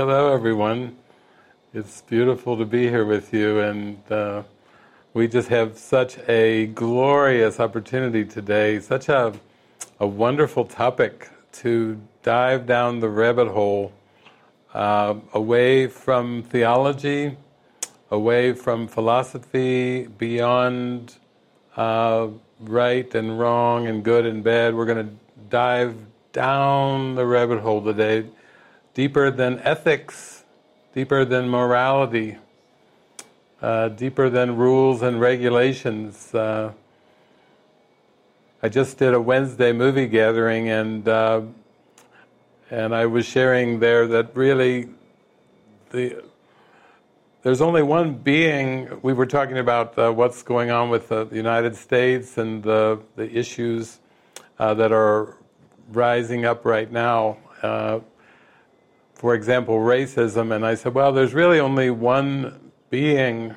Hello, everyone. It's beautiful to be here with you, and uh, we just have such a glorious opportunity today, such a, a wonderful topic to dive down the rabbit hole uh, away from theology, away from philosophy, beyond uh, right and wrong and good and bad. We're going to dive down the rabbit hole today, deeper than ethics, deeper than morality, uh, deeper than rules and regulations. Uh, I just did a Wednesday movie gathering, and uh, and I was sharing there that really the there's only one being. We were talking about uh, what's going on with the United States and the the issues uh, that are rising up right now. For example, racism, and I said, well, there's really only one being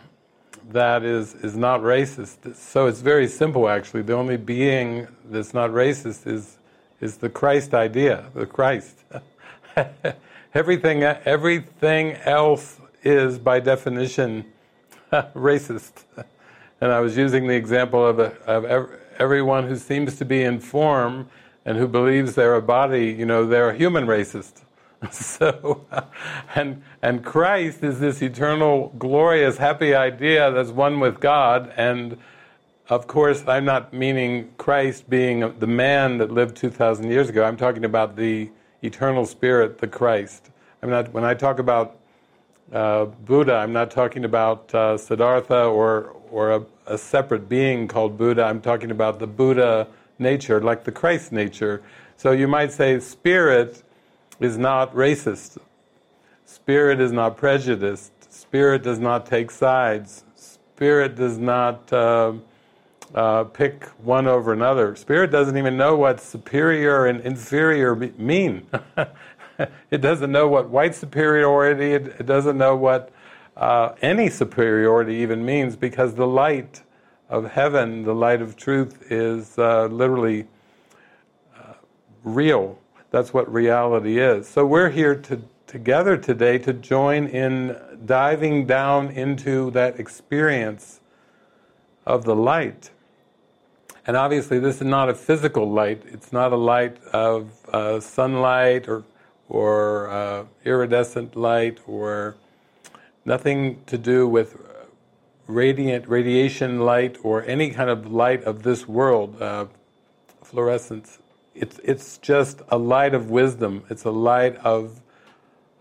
that is is not racist. So it's very simple, actually. The only being that's not racist is is the Christ idea, the Christ. everything everything else is, by definition, racist. And I was using the example of, a, of everyone who seems to be in form and who believes they're a body, you know, they're a human racist. so, and and Christ is this eternal, glorious, happy idea that's one with God. And of course, I'm not meaning Christ being the man that lived 2,000 years ago. I'm talking about the eternal spirit, the Christ. I'm not when I talk about uh, Buddha. I'm not talking about uh, Siddhartha or or a, a separate being called Buddha. I'm talking about the Buddha nature, like the Christ nature. So you might say spirit is not racist. Spirit is not prejudiced. Spirit does not take sides. Spirit does not uh, uh, pick one over another. Spirit doesn't even know what superior and inferior mean. it doesn't know what white superiority, it, doesn't know what uh, any superiority even means because the light of heaven, the light of truth, is uh, literally uh, real. That's what reality is. So we're here to, together today to join in diving down into that experience of the light. And obviously, this is not a physical light. It's not a light of uh, sunlight or or uh, iridescent light or nothing to do with radiant radiation light or any kind of light of this world, uh, fluorescence. It's it's just a light of wisdom. It's a light of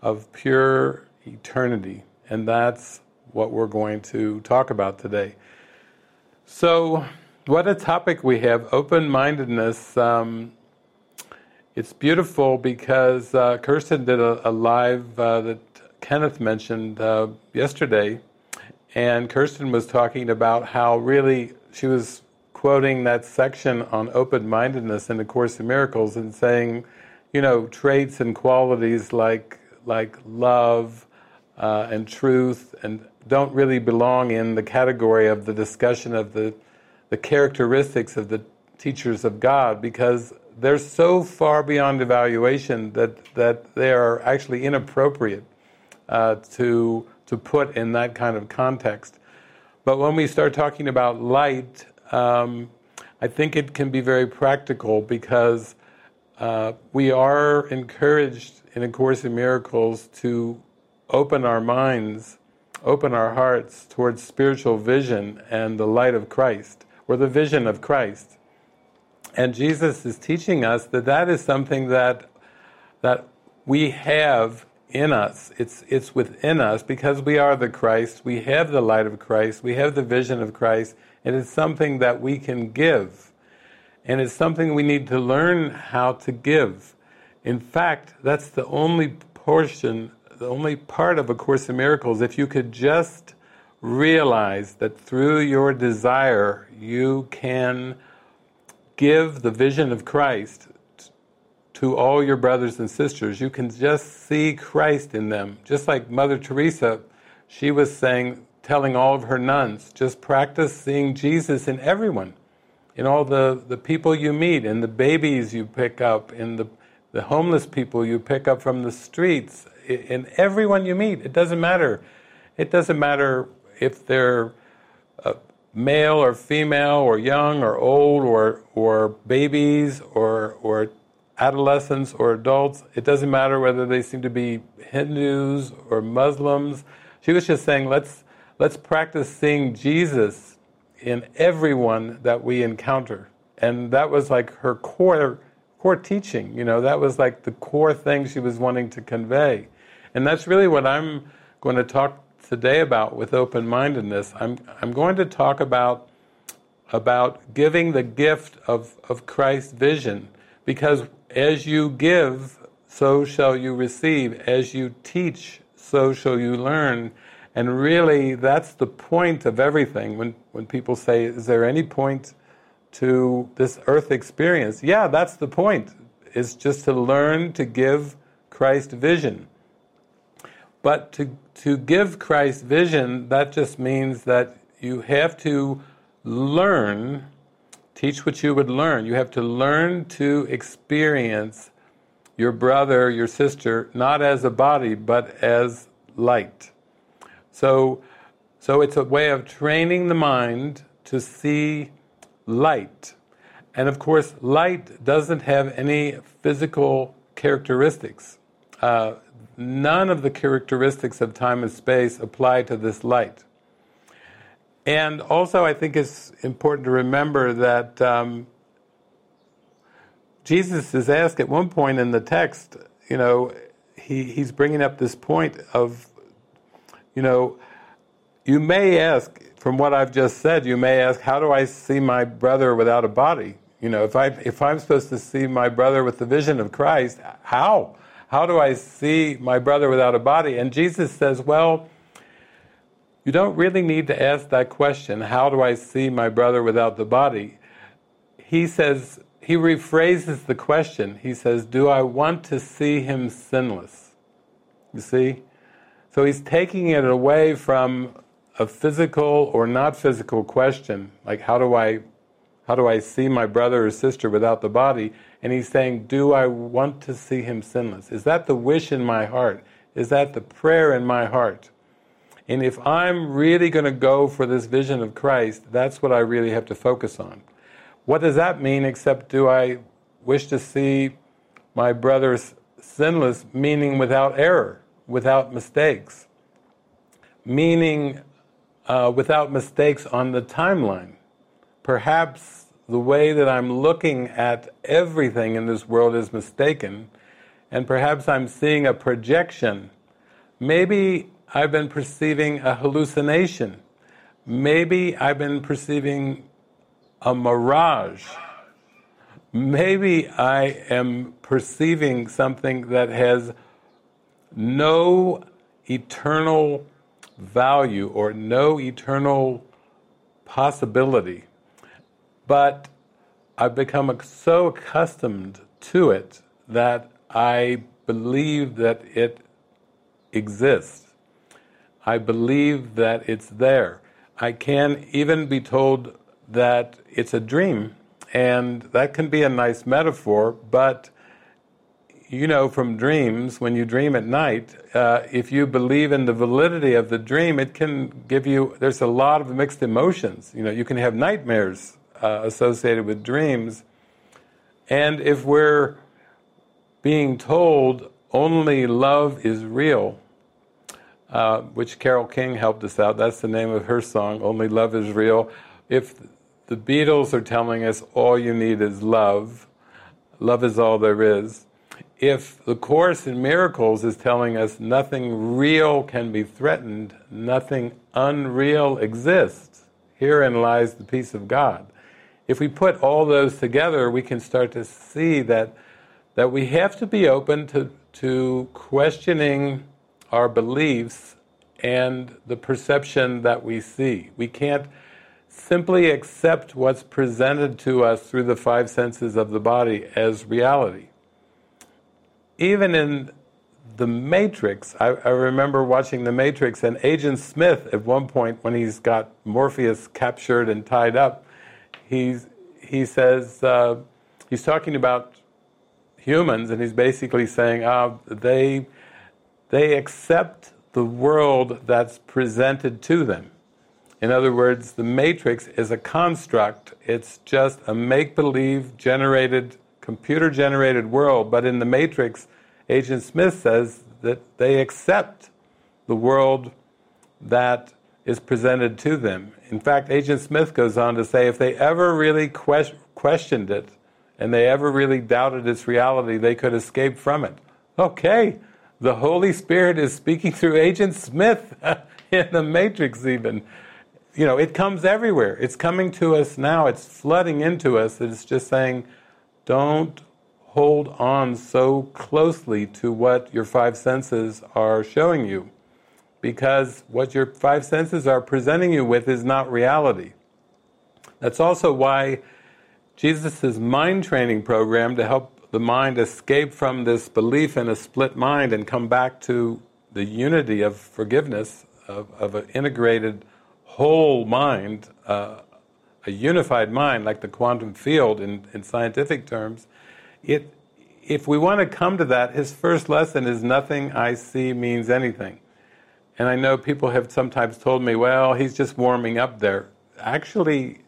of pure eternity, and that's what we're going to talk about today. So, what a topic we have: open-mindedness. Um, it's beautiful because uh, Kirsten did a, a live uh, that Kenneth mentioned uh, yesterday and Kirsten was talking about how really she was quoting that section on open mindedness in the Course in Miracles and saying, you know, traits and qualities like like love uh, and truth and don't really belong in the category of the discussion of the the characteristics of the teachers of God because they're so far beyond evaluation that that they are actually inappropriate uh, to to put in that kind of context. But when we start talking about light, um, I think it can be very practical because uh, we are encouraged in A Course in Miracles to open our minds, open our hearts towards spiritual vision and the light of Christ, or the vision of Christ. And Jesus is teaching us that that is something that, that we have in us. It's, it's within us because we are the Christ. We have the light of Christ. We have the vision of Christ. And it's something that we can give. And it's something we need to learn how to give. In fact, that's the only portion, the only part of A Course in Miracles. If you could just realize that through your desire you can give the vision of Christ to all your brothers and sisters. You can just see Christ in them. Just like Mother Teresa, she was saying, telling all of her nuns, just practice seeing Jesus in everyone, in all the, the people you meet, in the babies you pick up, in the the homeless people you pick up from the streets, in everyone you meet. It doesn't matter. It doesn't matter if they're uh, male or female or young or old or or babies or or adolescents or adults. It doesn't matter whether they seem to be Hindus or Muslims. She was just saying, let's let's practice seeing Jesus in everyone that we encounter, and that was like her core core teaching. You know, that was like the core thing she was wanting to convey, and that's really what I'm going to talk today about with open-mindedness. I'm I'm going to talk about about giving the gift of, of Christ's vision because as you give, so shall you receive. As you teach, so shall you learn. And really, that's the point of everything. When, when people say, Is there any point to this earth experience? Yeah, that's the point. It's just to learn to give Christ vision. But to, to give Christ vision, that just means that you have to learn Teach what you would learn. You have to learn to experience your brother, your sister, not as a body, but as light. So, so it's a way of training the mind to see light. And of course, light doesn't have any physical characteristics. Uh, none of the characteristics of time and space apply to this light. And also, I think it's important to remember that um, Jesus is asked at one point in the text, you know, he, he's bringing up this point of, you know, you may ask, from what I've just said, you may ask, how do I see my brother without a body? You know, if, I, if I'm supposed to see my brother with the vision of Christ, how? How do I see my brother without a body? And Jesus says, well, you don't really need to ask that question, how do I see my brother without the body? He says, he rephrases the question. He says, Do I want to see him sinless? You see? So he's taking it away from a physical or not physical question, like how do I how do I see my brother or sister without the body? And he's saying, Do I want to see him sinless? Is that the wish in my heart? Is that the prayer in my heart? And if I'm really going to go for this vision of Christ, that's what I really have to focus on. What does that mean except do I wish to see my brothers sinless, meaning without error, without mistakes, meaning uh, without mistakes on the timeline? Perhaps the way that I'm looking at everything in this world is mistaken, and perhaps I'm seeing a projection. Maybe I've been perceiving a hallucination. Maybe I've been perceiving a mirage. Maybe I am perceiving something that has no eternal value or no eternal possibility. But I've become so accustomed to it that I believe that it exists. I believe that it's there. I can even be told that it's a dream, and that can be a nice metaphor, but you know from dreams, when you dream at night, uh, if you believe in the validity of the dream, it can give you, there's a lot of mixed emotions. You know, you can have nightmares uh, associated with dreams. And if we're being told only love is real, uh, which Carole King helped us out. That's the name of her song, Only Love is Real. If the Beatles are telling us all you need is love, love is all there is. If the Course in Miracles is telling us nothing real can be threatened, nothing unreal exists, herein lies the peace of God. If we put all those together, we can start to see that, that we have to be open to, to questioning our beliefs and the perception that we see. We can't simply accept what's presented to us through the five senses of the body as reality. Even in The Matrix, I, I, remember watching The Matrix, and Agent Smith, at one point, when he's got Morpheus captured and tied up, he's, he says, uh, he's talking about humans, and he's basically saying uh, they they accept the world that's presented to them. In other words, the matrix is a construct. It's just a make-believe generated, computer-generated world. But in the matrix, Agent Smith says that they accept the world that is presented to them. In fact, Agent Smith goes on to say if they ever really que- questioned it and they ever really doubted its reality, they could escape from it. Okay, the Holy Spirit is speaking through Agent Smith in the Matrix, even. You know, it comes everywhere. It's coming to us now, it's flooding into us. It's just saying, don't hold on so closely to what your five senses are showing you because what your five senses are presenting you with is not reality. That's also why Jesus' mind training program to help the mind escape from this belief in a split mind and come back to the unity of forgiveness, of, of an integrated whole mind, uh, a unified mind, like the quantum field in, in scientific terms, it, if we want to come to that, his first lesson is nothing I see means anything. And I know people have sometimes told me, well, he's just warming up there. Actually,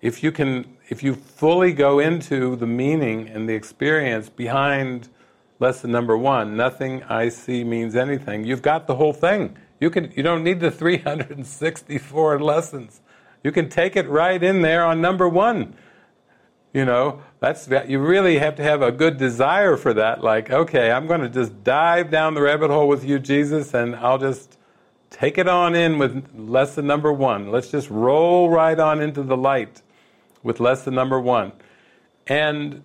if you can, if you fully go into the meaning and the experience behind lesson number one, nothing I see means anything, you've got the whole thing. You can, you don't need the 364 lessons. You can take it right in there on number one. You know, that's you really have to have a good desire for that. Like, okay, I'm going to just dive down the rabbit hole with you, Jesus, and I'll just take it on in with lesson number one. Let's just roll right on into the light with lesson number one. And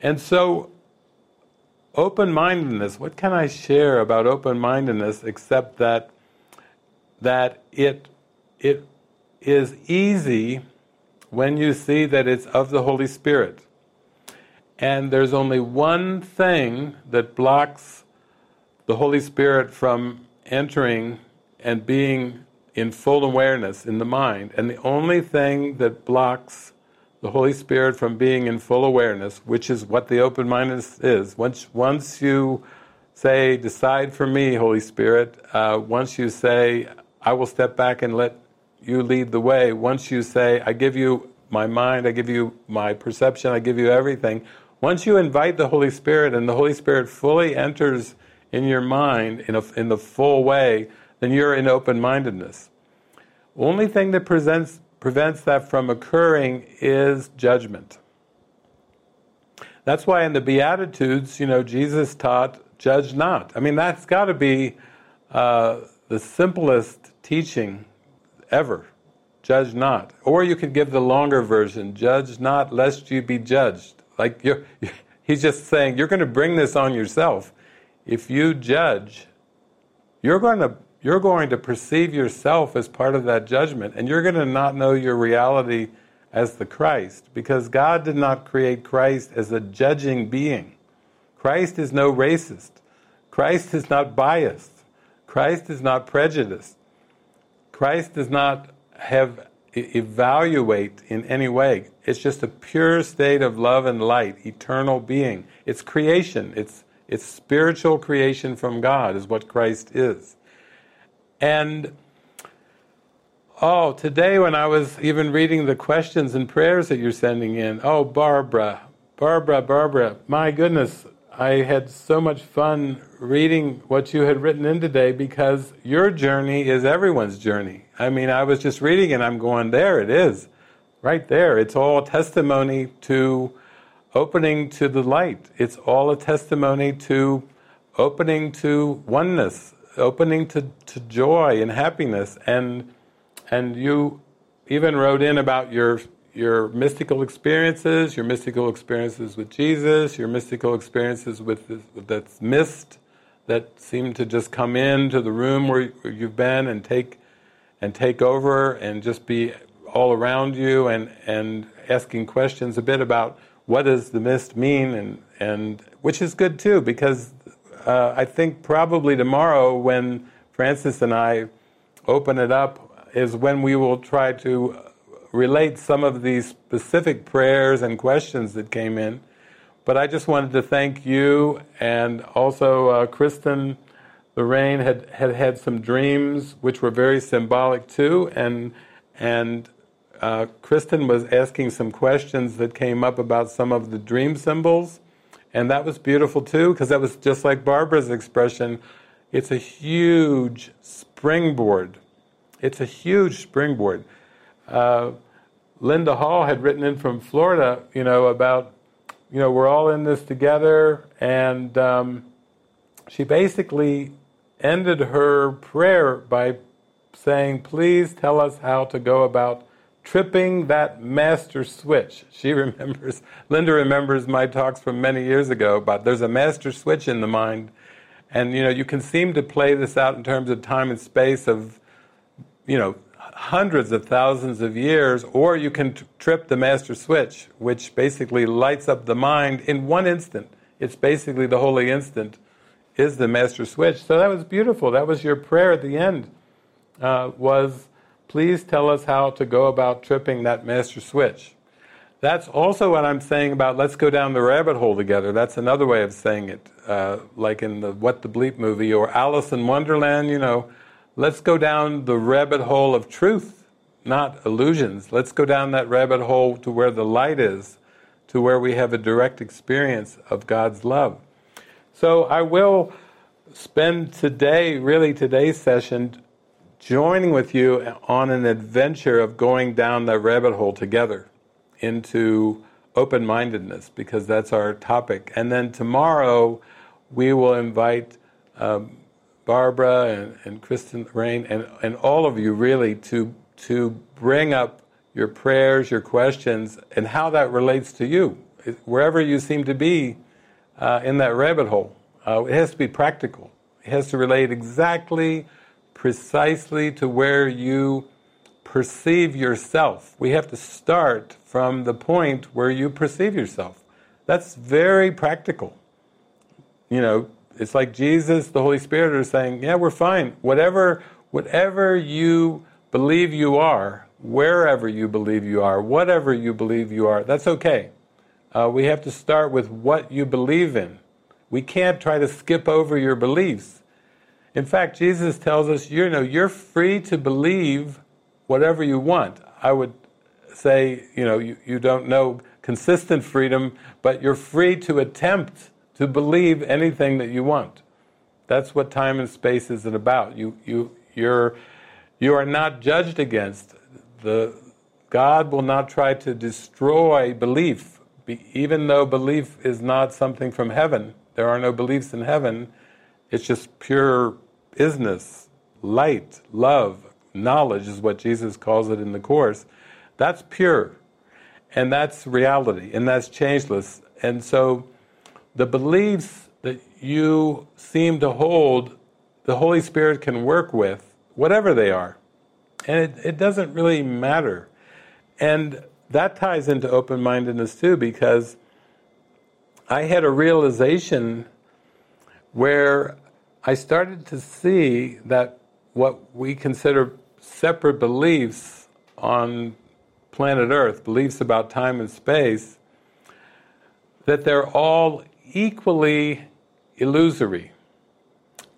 and so open-mindedness, what can I share about open-mindedness except that that it it is easy when you see that it's of the Holy Spirit. And there's only one thing that blocks the Holy Spirit from entering and being in full awareness in the mind. And the only thing that blocks the Holy Spirit from being in full awareness, which is what the open mindedness is, once, once you say, Decide for me, Holy Spirit, uh, once you say, I will step back and let you lead the way, once you say, I give you my mind, I give you my perception, I give you everything, once you invite the Holy Spirit and the Holy Spirit fully enters in your mind in, a, in the full way, then you're in open mindedness. Only thing that presents, prevents that from occurring is judgment. That's why in the Beatitudes, you know, Jesus taught, judge not. I mean, that's got to be uh, the simplest teaching ever. Judge not. Or you could give the longer version, judge not lest you be judged. Like you're, he's just saying, you're going to bring this on yourself. If you judge, you're going to you're going to perceive yourself as part of that judgment, and you're going to not know your reality as the Christ, because God did not create Christ as a judging being. Christ is no racist. Christ is not biased. Christ is not prejudiced. Christ does not have evaluate in any way. It's just a pure state of love and light, eternal being. It's creation. It's it's spiritual creation from God is what Christ is. And oh, today when I was even reading the questions and prayers that you're sending in, oh, Barbara, Barbara, Barbara, my goodness, I had so much fun reading what you had written in today because your journey is everyone's journey. I mean, I was just reading and I'm going, there it is, right there. It's all testimony to opening to the light. It's all a testimony to opening to oneness, opening to, to joy and happiness. And and you even wrote in about your your mystical experiences, your mystical experiences with Jesus, your mystical experiences with this, that mist that seemed to just come into the room where you've been and take and take over and just be all around you and and asking questions a bit about what does the mist mean and and which is good too because uh, I think probably tomorrow when Francis and I open it up is when we will try to relate some of these specific prayers and questions that came in. but I just wanted to thank you and also uh, Kristen Lorraine had, had had some dreams which were very symbolic too, and and uh, Kristen was asking some questions that came up about some of the dream symbols, and that was beautiful too because that was just like Barbara's expression. It's a huge springboard. It's a huge springboard. Uh, Linda Hall had written in from Florida, you know, about, you know, we're all in this together, and um, she basically ended her prayer by saying, Please tell us how to go about tripping that master switch. She remembers, Linda remembers my talks from many years ago about there's a master switch in the mind. And you know, you can seem to play this out in terms of time and space of, you know, hundreds of thousands of years, or you can t- trip the master switch, which basically lights up the mind in one instant. It's basically the holy instant is the master switch. So that was beautiful. That was your prayer at the end. Uh, was please tell us how to go about tripping that master switch. That's also what I'm saying about let's go down the rabbit hole together. That's another way of saying it, uh, like in the What the Bleep movie or Alice in Wonderland. You know, let's go down the rabbit hole of truth, not illusions. Let's go down that rabbit hole to where the light is, to where we have a direct experience of God's love. So I will spend today, really today's session, joining with you on an adventure of going down that rabbit hole together into open mindedness, because that's our topic. And then tomorrow we will invite um, Barbara and, and Kristen Rain and, and all of you really to, to bring up your prayers, your questions, and how that relates to you. Wherever you seem to be uh, in that rabbit hole. Uh, it has to be practical. It has to relate exactly, precisely to where you perceive yourself. We have to start from the point where you perceive yourself. That's very practical. You know, it's like Jesus, the Holy Spirit are saying, "Yeah, we're fine. Whatever, whatever you believe you are, wherever you believe you are, whatever you believe you are, that's okay. Uh, we have to start with what you believe in. We can't try to skip over your beliefs. In fact, Jesus tells us, you know, you're free to believe whatever you want. I would say, you know, you, you don't know consistent freedom, but you're free to attempt to believe anything that you want. That's what time and space isn't about. You, you, you're, you are not judged against. The, God will not try to destroy belief even though belief is not something from heaven, there are no beliefs in heaven, it's just pure business, light, love, knowledge is what Jesus calls it in the Course. That's pure. And that's reality, and that's changeless. And so the beliefs that you seem to hold, the Holy Spirit can work with, whatever they are. And it, it doesn't really matter. And that ties into open mindedness too, because I had a realization where I started to see that what we consider separate beliefs on planet Earth, beliefs about time and space, that they're all equally illusory.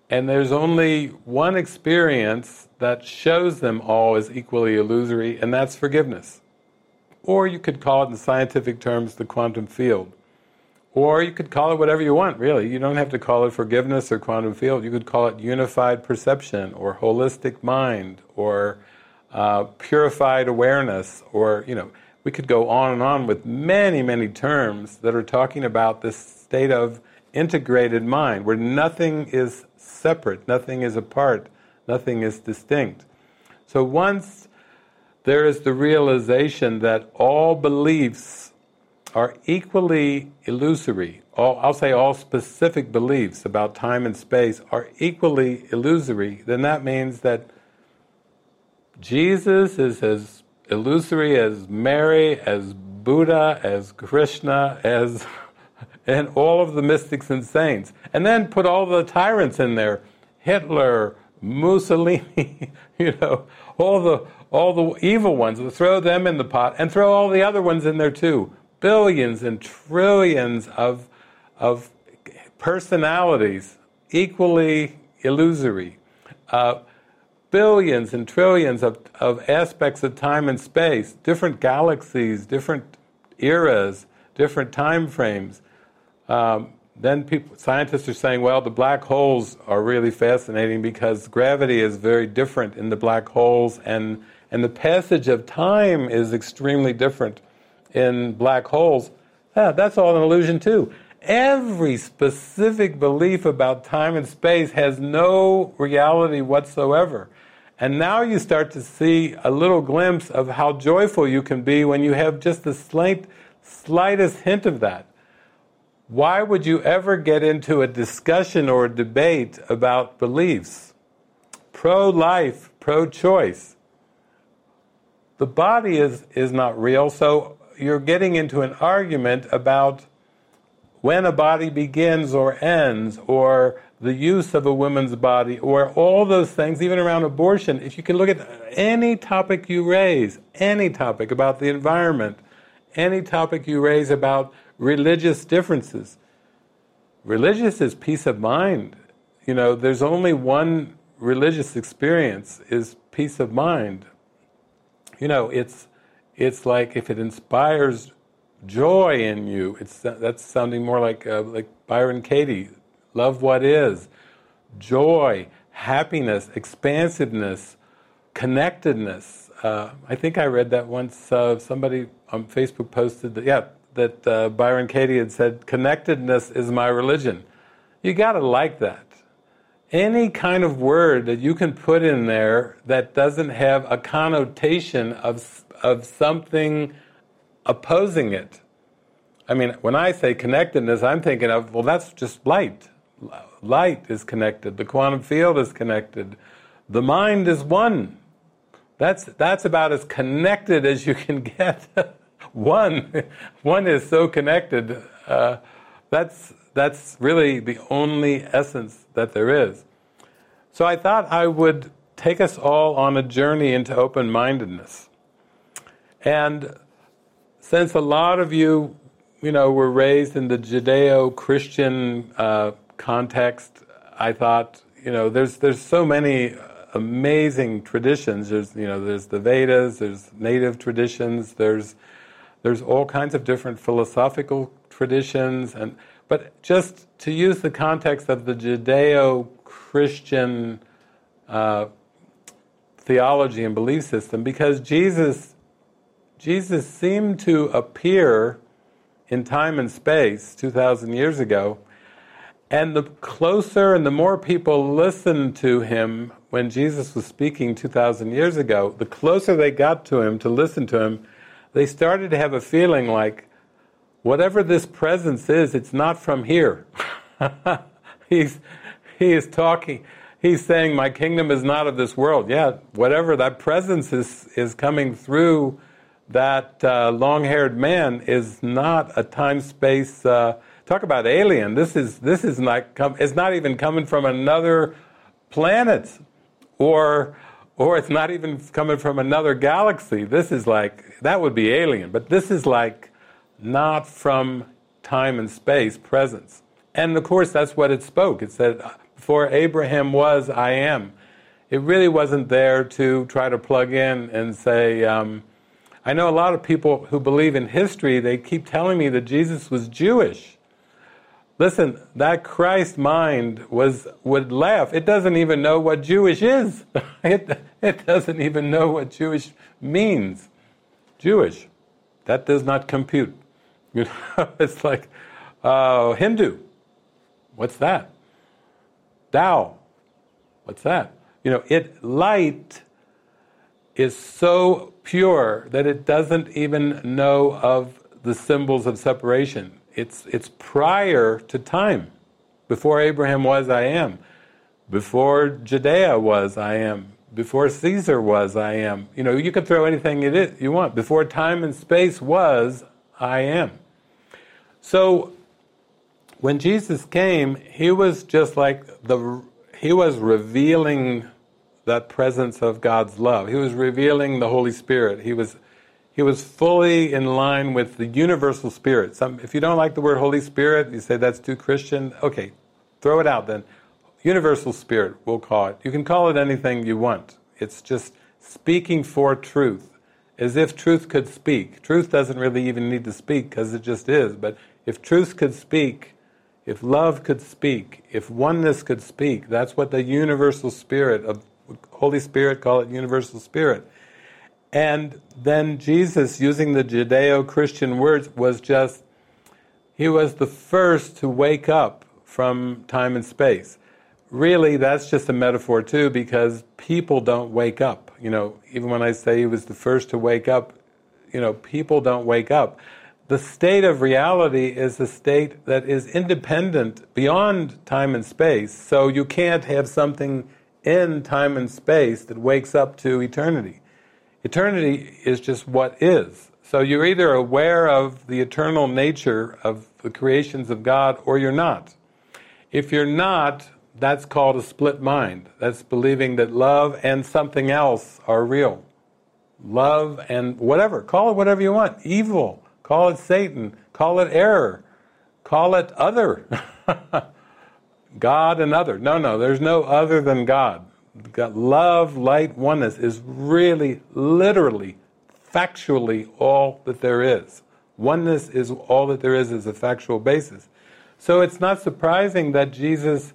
And there's only one experience that shows them all as equally illusory, and that's forgiveness. Or you could call it in scientific terms the quantum field. Or you could call it whatever you want, really. You don't have to call it forgiveness or quantum field. You could call it unified perception or holistic mind or uh, purified awareness or, you know, we could go on and on with many, many terms that are talking about this state of integrated mind where nothing is separate, nothing is apart, nothing is distinct. So once there is the realization that all beliefs are equally illusory. All, I'll say all specific beliefs about time and space are equally illusory, then that means that Jesus is as illusory as Mary, as Buddha, as Krishna, as and all of the mystics and saints. And then put all the tyrants in there. Hitler, Mussolini, you know, all the all the evil ones, throw them in the pot and throw all the other ones in there too. billions and trillions of, of personalities, equally illusory. Uh, billions and trillions of, of aspects of time and space, different galaxies, different eras, different time frames. Um, then people, scientists are saying, well, the black holes are really fascinating because gravity is very different in the black holes, and and the passage of time is extremely different in black holes. Yeah, that's all an illusion too. Every specific belief about time and space has no reality whatsoever. And now you start to see a little glimpse of how joyful you can be when you have just the slight, slightest hint of that. Why would you ever get into a discussion or a debate about beliefs? Pro life, pro choice. The body is, is not real, so you're getting into an argument about when a body begins or ends, or the use of a woman's body, or all those things, even around abortion. If you can look at any topic you raise, any topic about the environment, any topic you raise about religious differences. Religious is peace of mind. You know, there's only one religious experience is peace of mind. You know, it's it's like if it inspires joy in you, it's that's sounding more like uh, like Byron Katie, love what is, joy, happiness, expansiveness, connectedness. Uh, I think I read that once. Uh, somebody on Facebook posted that. Yeah, that uh, Byron Katie had said, connectedness is my religion. You got to like that. Any kind of word that you can put in there that doesn't have a connotation of, of something opposing it. I mean, when I say connectedness, I'm thinking of, well, that's just light. Light is connected, the quantum field is connected, the mind is one. That's, that's about as connected as you can get. one, one is so connected. Uh, that's that's really the only essence that there is. So I thought I would take us all on a journey into open-mindedness. And since a lot of you, you know, were raised in the Judeo-Christian uh, context, I thought, you know, there's there's so many amazing traditions. There's you know, there's the Vedas, there's native traditions, there's there's all kinds of different philosophical traditions, and but just to use the context of the Judeo-Christian uh, theology and belief system, because Jesus, Jesus seemed to appear in time and space two thousand years ago, and the closer and the more people listened to him when Jesus was speaking two thousand years ago, the closer they got to him to listen to him they started to have a feeling like, whatever this presence is, it's not from here. he's, he is talking, he's saying, My kingdom is not of this world. Yeah, whatever that presence is, is coming through that uh, long haired man is not a time space. Uh, talk about alien. This is, this is not, com- it's not even coming from another planet or or it's not even coming from another galaxy. This is like, that would be alien, but this is like not from time and space presence. And of course, that's what it spoke. It said, Before Abraham was, I am. It really wasn't there to try to plug in and say, um, I know a lot of people who believe in history, they keep telling me that Jesus was Jewish. Listen, that Christ mind was would laugh. It doesn't even know what Jewish is. it, it doesn't even know what Jewish means. Jewish. That does not compute. You know, it's like uh, Hindu. What's that? Tao. What's that? You know, it light is so pure that it doesn't even know of the symbols of separation. It's, it's prior to time. Before Abraham was, I am. Before Judea was, I am. Before Caesar was, I am. You know, you can throw anything it is, you want. Before time and space was, I am. So, when Jesus came, he was just like the, he was revealing that presence of God's love. He was revealing the Holy Spirit. He was, he was fully in line with the universal spirit. Some, if you don't like the word Holy Spirit, you say that's too Christian. Okay, throw it out then. Universal spirit, we'll call it. You can call it anything you want. It's just speaking for truth, as if truth could speak. Truth doesn't really even need to speak because it just is. But if truth could speak, if love could speak, if oneness could speak, that's what the universal spirit of Holy Spirit call it universal spirit. And then Jesus, using the Judeo Christian words, was just, he was the first to wake up from time and space. Really, that's just a metaphor too, because people don't wake up. You know, even when I say he was the first to wake up, you know, people don't wake up. The state of reality is a state that is independent beyond time and space, so you can't have something in time and space that wakes up to eternity. Eternity is just what is. So you're either aware of the eternal nature of the creations of God or you're not. If you're not, that's called a split mind. That's believing that love and something else are real. Love and whatever, call it whatever you want. Evil, call it Satan, call it error, call it other. God and other. No, no, there's no other than God. Love, light, oneness is really, literally, factually all that there is. Oneness is all that there is as a factual basis. So it's not surprising that Jesus,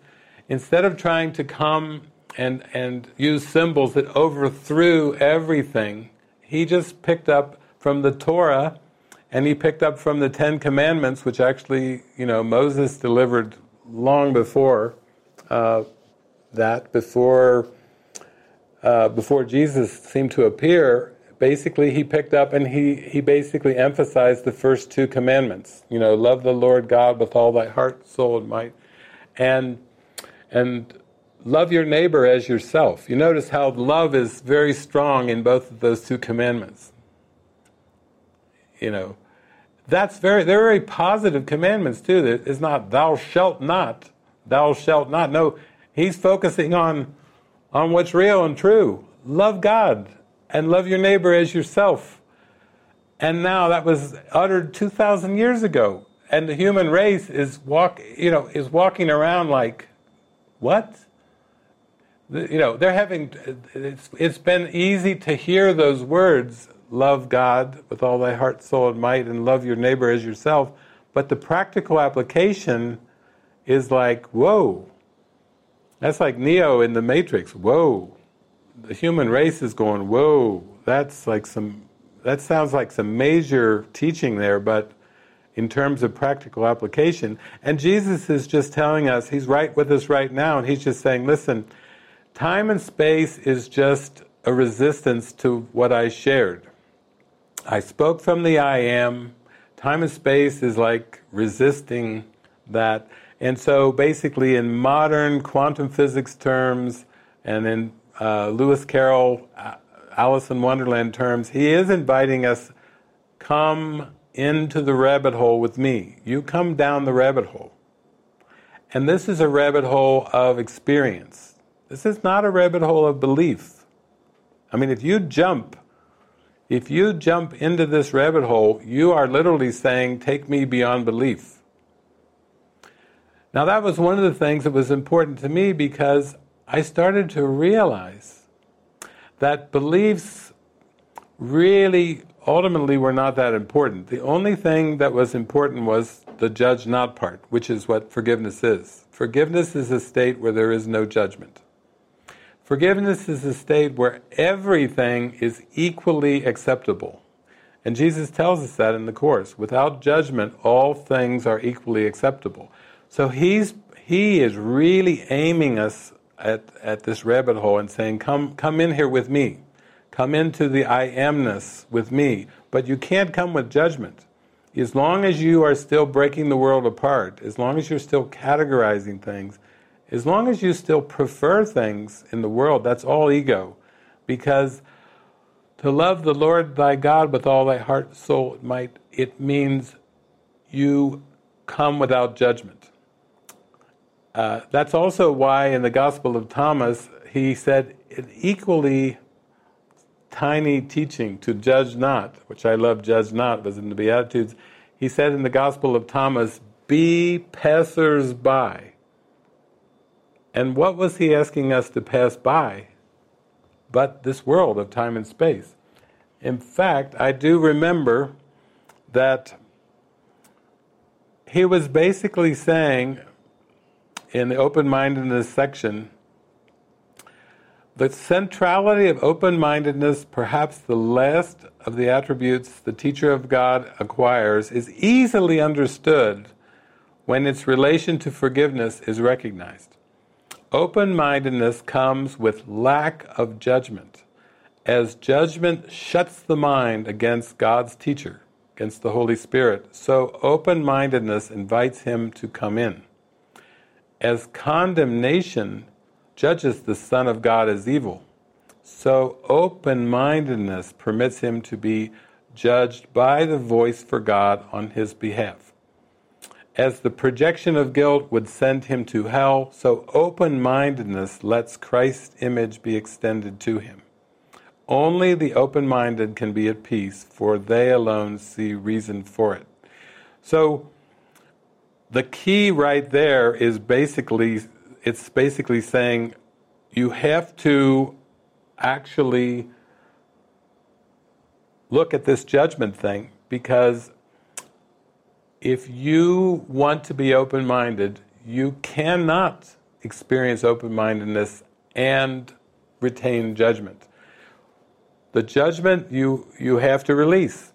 instead of trying to come and, and use symbols that overthrew everything, he just picked up from the Torah and he picked up from the Ten Commandments, which actually, you know, Moses delivered long before uh, that, before uh, before Jesus seemed to appear, basically he picked up and he, he basically emphasized the first two commandments. You know, love the Lord God with all thy heart, soul, and might, and and love your neighbor as yourself. You notice how love is very strong in both of those two commandments. You know, that's very they're very positive commandments too. It's not thou shalt not, thou shalt not. No, he's focusing on on what's real and true. Love God and love your neighbor as yourself. And now that was uttered 2,000 years ago. And the human race is walk, you know, is walking around like, what? You know, they're having. It's, it's been easy to hear those words, love God with all thy heart, soul, and might, and love your neighbor as yourself. But the practical application is like, whoa, that's like Neo in the Matrix. Whoa. The human race is going, whoa. That's like some, that sounds like some major teaching there, but in terms of practical application. And Jesus is just telling us, He's right with us right now, and He's just saying, listen, time and space is just a resistance to what I shared. I spoke from the I am. Time and space is like resisting that. And so basically in modern quantum physics terms and in uh, Lewis Carroll, Alice in Wonderland terms, he is inviting us, come into the rabbit hole with me. You come down the rabbit hole. And this is a rabbit hole of experience. This is not a rabbit hole of belief. I mean, if you jump, if you jump into this rabbit hole, you are literally saying, take me beyond belief. Now, that was one of the things that was important to me because I started to realize that beliefs really ultimately were not that important. The only thing that was important was the judge not part, which is what forgiveness is. Forgiveness is a state where there is no judgment. Forgiveness is a state where everything is equally acceptable. And Jesus tells us that in the Course. Without judgment, all things are equally acceptable. So he's he is really aiming us at, at this rabbit hole and saying, come, come in here with me. Come into the I amness with me. But you can't come with judgment. As long as you are still breaking the world apart, as long as you're still categorizing things, as long as you still prefer things in the world, that's all ego. Because to love the Lord thy God with all thy heart, soul, and might, it means you come without judgment. Uh, that's also why in the Gospel of Thomas he said an equally tiny teaching to judge not, which I love, judge not, was in the Beatitudes. He said in the Gospel of Thomas, be passers by. And what was he asking us to pass by? But this world of time and space. In fact, I do remember that he was basically saying in the open mindedness section the centrality of open mindedness, perhaps the last of the attributes the teacher of God acquires, is easily understood when its relation to forgiveness is recognized. Open mindedness comes with lack of judgment, as judgment shuts the mind against God's teacher, against the Holy Spirit, so open mindedness invites him to come in. As condemnation judges the Son of God as evil. So open mindedness permits him to be judged by the voice for God on his behalf. As the projection of guilt would send him to hell, so open mindedness lets Christ's image be extended to him. Only the open minded can be at peace, for they alone see reason for it. So, the key right there is basically it's basically saying you have to actually look at this judgment thing because if you want to be open minded, you cannot experience open mindedness and retain judgment. The judgment you, you have to release.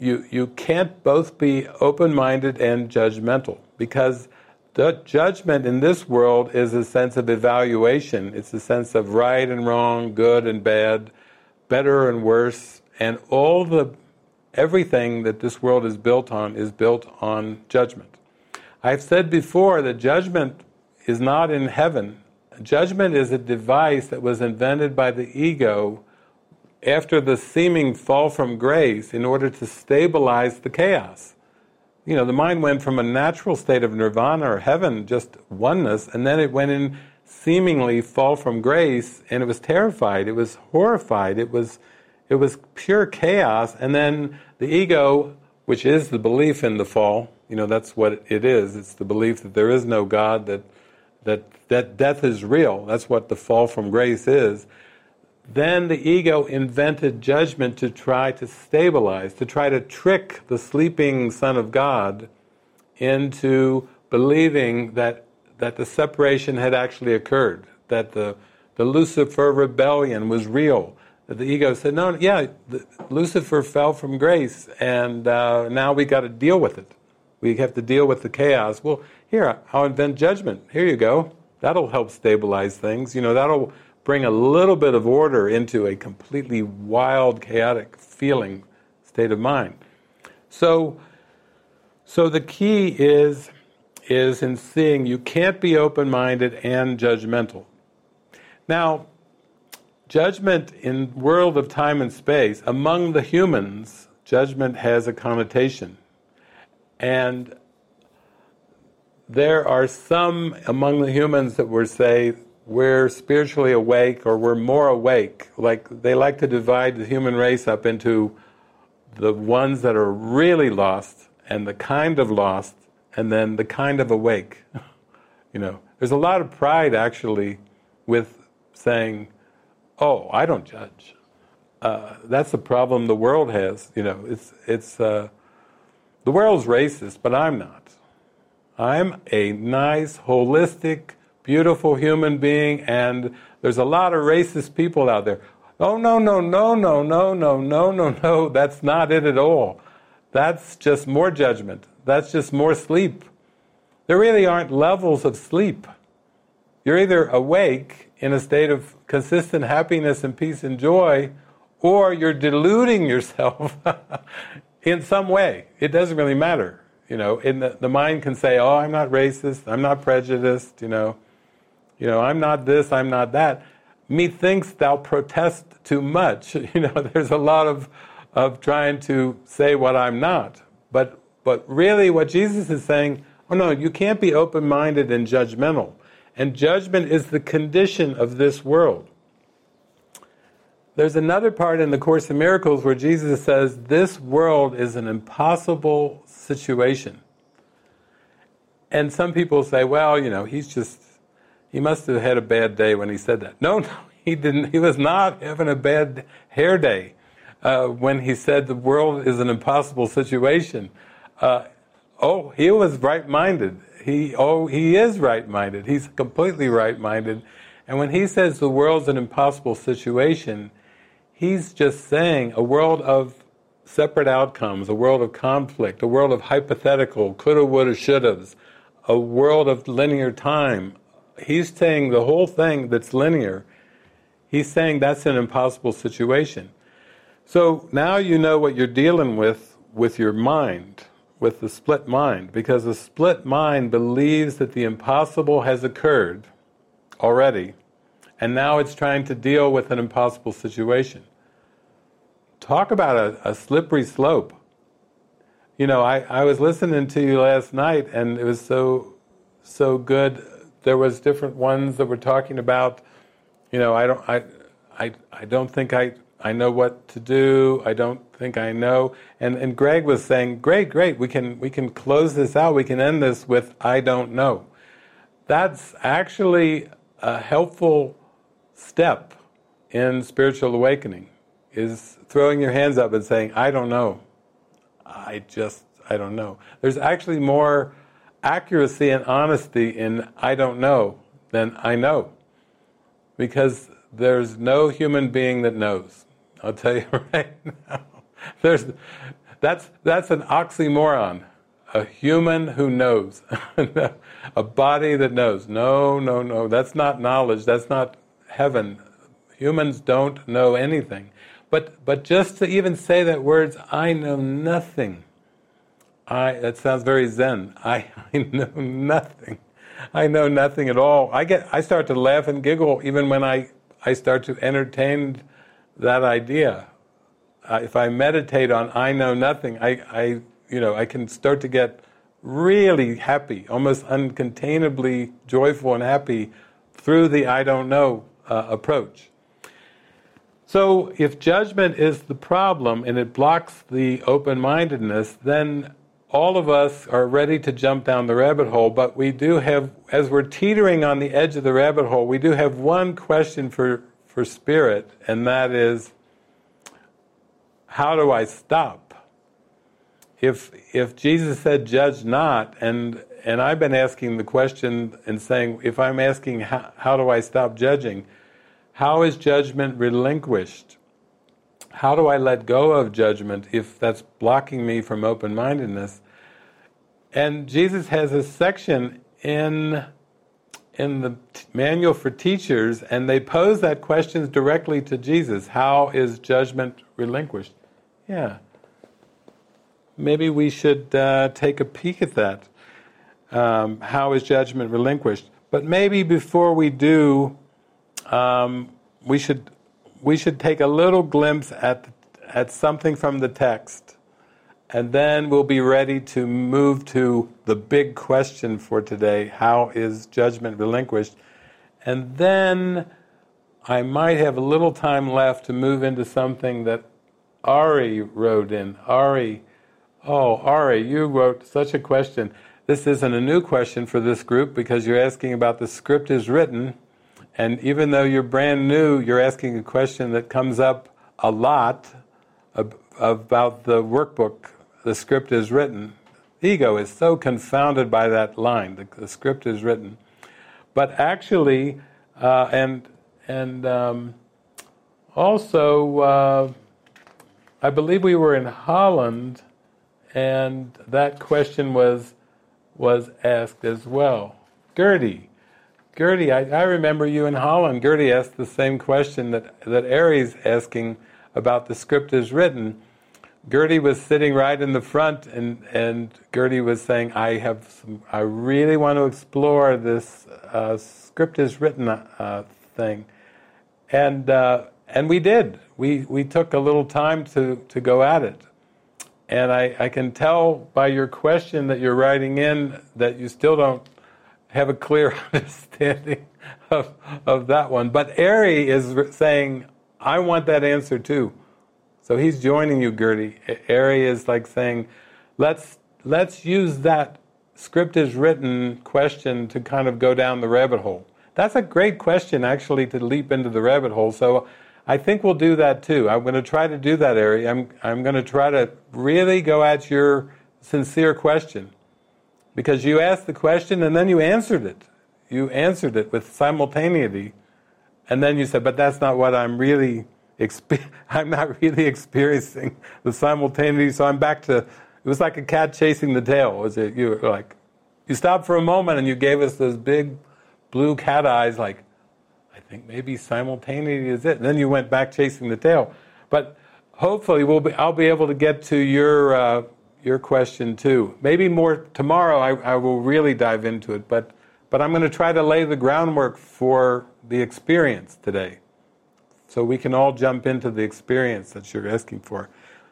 You, you can't both be open minded and judgmental because the judgment in this world is a sense of evaluation. It's a sense of right and wrong, good and bad, better and worse, and all the everything that this world is built on is built on judgment. I've said before that judgment is not in heaven. Judgment is a device that was invented by the ego after the seeming fall from grace in order to stabilize the chaos you know, the mind went from a natural state of nirvana or heaven, just oneness, and then it went in seemingly fall from grace, and it was terrified, it was horrified, it was, it was pure chaos, and then the ego, which is the belief in the fall, you know, that's what it is. It's the belief that there is no God, that that that death is real. That's what the fall from grace is. Then the ego invented judgment to try to stabilize, to try to trick the sleeping Son of God into believing that, that the separation had actually occurred, that the, the Lucifer rebellion was real. That the ego said, no, yeah, the, Lucifer fell from grace, and uh, now we got to deal with it. We have to deal with the chaos. Well, here, I'll invent judgment. Here you go. That'll help stabilize things. You know, that'll bring a little bit of order into a completely wild, chaotic feeling state of mind. So, so the key is is in seeing you can't be open-minded and judgmental. Now, judgment in world of time and space among the humans, judgment has a connotation, and there are some among the humans that would say we're spiritually awake or we're more awake. Like they like to divide the human race up into the ones that are really lost and the kind of lost and then the kind of awake. you know, there's a lot of pride actually with saying, "Oh, I don't judge." Uh, that's the problem the world has. You know, it's it's uh, the world's racist, but I'm not. I'm a nice, holistic, beautiful human being, and there's a lot of racist people out there. Oh, no, no, no, no, no, no, no, no, no, that's not it at all. That's just more judgment. That's just more sleep. There really aren't levels of sleep. You're either awake in a state of consistent happiness and peace and joy, or you're deluding yourself in some way. It doesn't really matter. You know, in the, the mind can say, oh, I'm not racist, I'm not prejudiced, you know. You know, I'm not this, I'm not that. Methinks thou protest too much. You know, there's a lot of, of trying to say what I'm not. But, but really, what Jesus is saying, oh no, you can't be open minded and judgmental. And judgment is the condition of this world. there's another part in the Course in Miracles where Jesus says, This world is an impossible situation. And some people say, well, you know, he's just, he must have had a bad day when he said that. No, no, he didn't. He was not having a bad hair day uh, when he said the world is an impossible situation. Uh, oh, he was right-minded. He, oh, he is right-minded. He's completely right-minded. And when he says the world's an impossible situation, he's just saying a world of separate outcomes, a world of conflict, a world of hypothetical, coulda, woulda, shouldas, a world of linear time. He's saying the whole thing that's linear, he's saying that's an impossible situation. So now you know what you're dealing with with your mind, with the split mind, because the split mind believes that the impossible has occurred already, and now it's trying to deal with an impossible situation. Talk about a, a slippery slope you know, I, I was listening to you last night and it was so so good. There was different ones that were talking about, you know, I don't I I I don't think I I know what to do. I don't think I know. And and Greg was saying, Great, great, we can we can close this out, we can end this with I don't know. That's actually a helpful step in spiritual awakening is throwing your hands up and saying, I don't know. I just, I don't know. There's actually more accuracy and honesty in I don't know than I know. Because there's no human being that knows. I'll tell you right now. There's, that's, that's an oxymoron. A human who knows. a body that knows. No, no, no. That's not knowledge. That's not heaven. Humans don't know anything. But, but just to even say that words, I know nothing. I, that sounds very Zen. I, I know nothing. I know nothing at all. I get, I start to laugh and giggle even when I, I start to entertain that idea. Uh, if I meditate on I know nothing, I, I, you know, I can start to get really happy, almost uncontainably joyful and happy through the I don't know uh, approach. So, if judgment is the problem and it blocks the open mindedness, then all of us are ready to jump down the rabbit hole, but we do have, as we're teetering on the edge of the rabbit hole, we do have one question for, for spirit, and that is how do I stop? If, if Jesus said, judge not, and, and I've been asking the question and saying, if I'm asking, how, how do I stop judging? How is judgment relinquished? How do I let go of judgment if that's blocking me from open mindedness? And Jesus has a section in in the manual for teachers, and they pose that question directly to Jesus. How is judgment relinquished? Yeah. Maybe we should uh, take a peek at that. Um, how is judgment relinquished? But maybe before we do, um, we should we should take a little glimpse at at something from the text, and then we'll be ready to move to the big question for today: How is judgment relinquished? And then I might have a little time left to move into something that Ari wrote in. Ari, oh Ari, you wrote such a question. This isn't a new question for this group because you're asking about the script is written and even though you're brand new, you're asking a question that comes up a lot about the workbook, the script is written. Ego is so confounded by that line, the, the script is written. But actually, uh, and, and um, also, uh, I believe we were in Holland, and that question was, was asked as well. Gertie, Gertie, I, I, remember you in Holland. Gertie asked the same question that, that Ari's asking about the script is written. Gertie was sitting right in the front, and, and Gertie was saying, I have some, I really want to explore this uh, script is written uh, thing. And, uh, and we did. We, we took a little time to, to go at it. And I, I can tell by your question that you're writing in that you still don't have a clear understanding of, of that one. But Ari is saying, I want that answer too. So he's joining you, Gertie. Ari is like saying, let's let's use that script is written question to kind of go down the rabbit hole. That's a great question, actually, to leap into the rabbit hole. So I think we'll do that too. I'm going to try to do that, Ari. I'm, I'm going to try to really go at your sincere question. Because you asked the question and then you answered it. You answered it with simultaneity. And then you said, but that's not what I'm really, I'm not really experiencing the simultaneity. So I'm back to, it was like a cat chasing the tail. Was it? You were like, you stopped for a moment and you gave us those big blue cat eyes, like, I think maybe simultaneity is it. And then you went back chasing the tail. But hopefully, we'll be, I'll be able to get to your uh, your question too. Maybe more tomorrow. I, I will really dive into it, but but I'm going to try to lay the groundwork for the experience today, so we can all jump into the experience that you're asking for.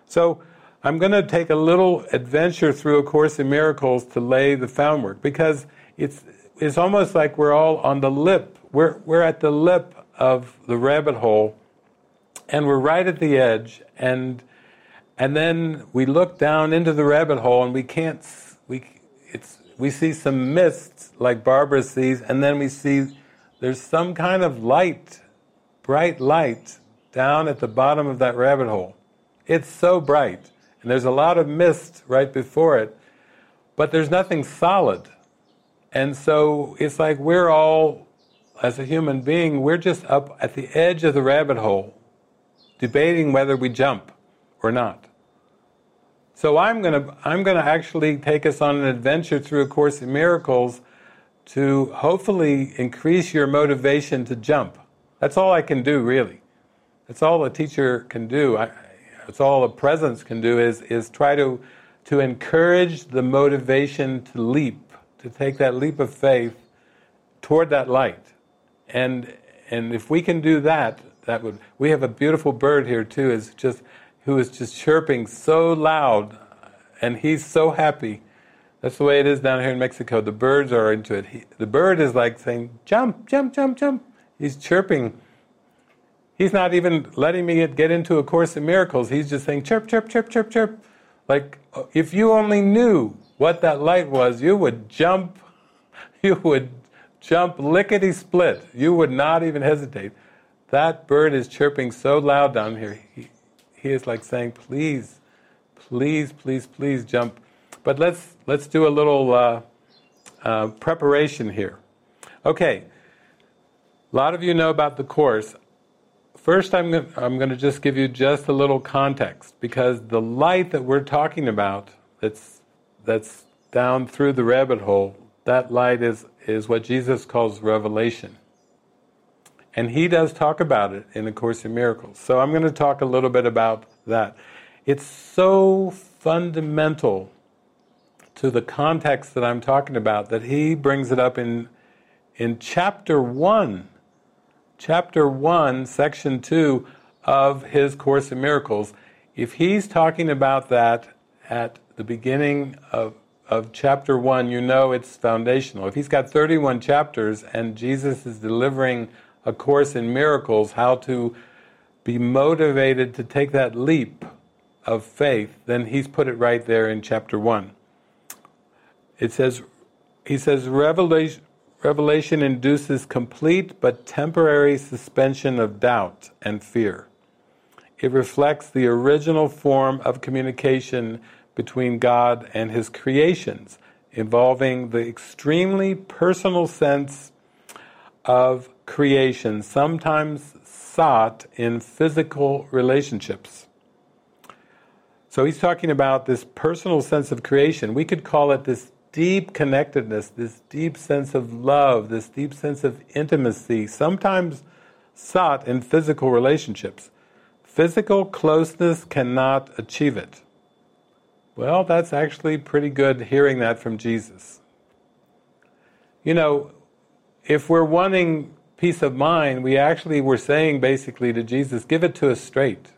So. I'm going to take a little adventure through A Course in Miracles to lay the groundwork because it's it's almost like we're all on the lip. We're, we're at the lip of the rabbit hole, and we're right at the edge, and and then we look down into the rabbit hole, and we can't. We it's we see some mist like Barbara sees, and then we see there's some kind of light, bright light, down at the bottom of that rabbit hole. It's so bright, and there's a lot of mist right before it, but there's nothing solid. And so it's like we're all, as a human being, we're just up at the edge of the rabbit hole, debating whether we jump or not. So I'm going to I'm going to actually take us on an adventure through a course in miracles to hopefully increase your motivation to jump. That's all I can do really. That's all a teacher can do. That's all a presence can do is is try to to encourage the motivation to leap to take that leap of faith toward that light. And and if we can do that, that would we have a beautiful bird here too, is just who is just chirping so loud and he's so happy. That's the way it is down here in Mexico. The birds are into it. He, the bird is like saying, jump, jump, jump, jump. He's chirping. He's not even letting me get into A Course in Miracles. He's just saying, chirp, chirp, chirp, chirp, chirp. Like, uh, if you only knew what that light was, you would jump, you would jump lickety split. You would not even hesitate. That bird is chirping so loud down here. He, he is like saying, please, please, please, please jump. But let's, let's do a little uh, uh, preparation here. Okay, a lot of you know about the Course. First, I'm going, I'm going to just give you just a little context because the light that we're talking about that's that's down through the rabbit hole, that light is, is what Jesus calls revelation. And he does talk about it in A Course in Miracles. So I'm going to talk a little bit about that. It's so fundamental to the context that I'm talking about that he brings it up in, in chapter 1, chapter 1, section 2 of his Course in Miracles. If he's talking about that at the beginning of, of chapter 1, you know it's foundational. If he's got 31 chapters and Jesus is delivering a course in miracles, how to be motivated to take that leap of faith, then he's put it right there in chapter 1. It says, he says, revelation, revelation induces complete but temporary suspension of doubt and fear. It reflects the original form of communication between God and His creations, involving the extremely personal sense of creation, sometimes sought in physical relationships. So he's talking about this personal sense of creation. We could call it this deep connectedness, this deep sense of love, this deep sense of intimacy, sometimes sought in physical relationships. Physical closeness cannot achieve it. Well, that's actually pretty good hearing that from Jesus. You know, if we're wanting peace of mind, we actually were saying basically to Jesus, give it to us straight.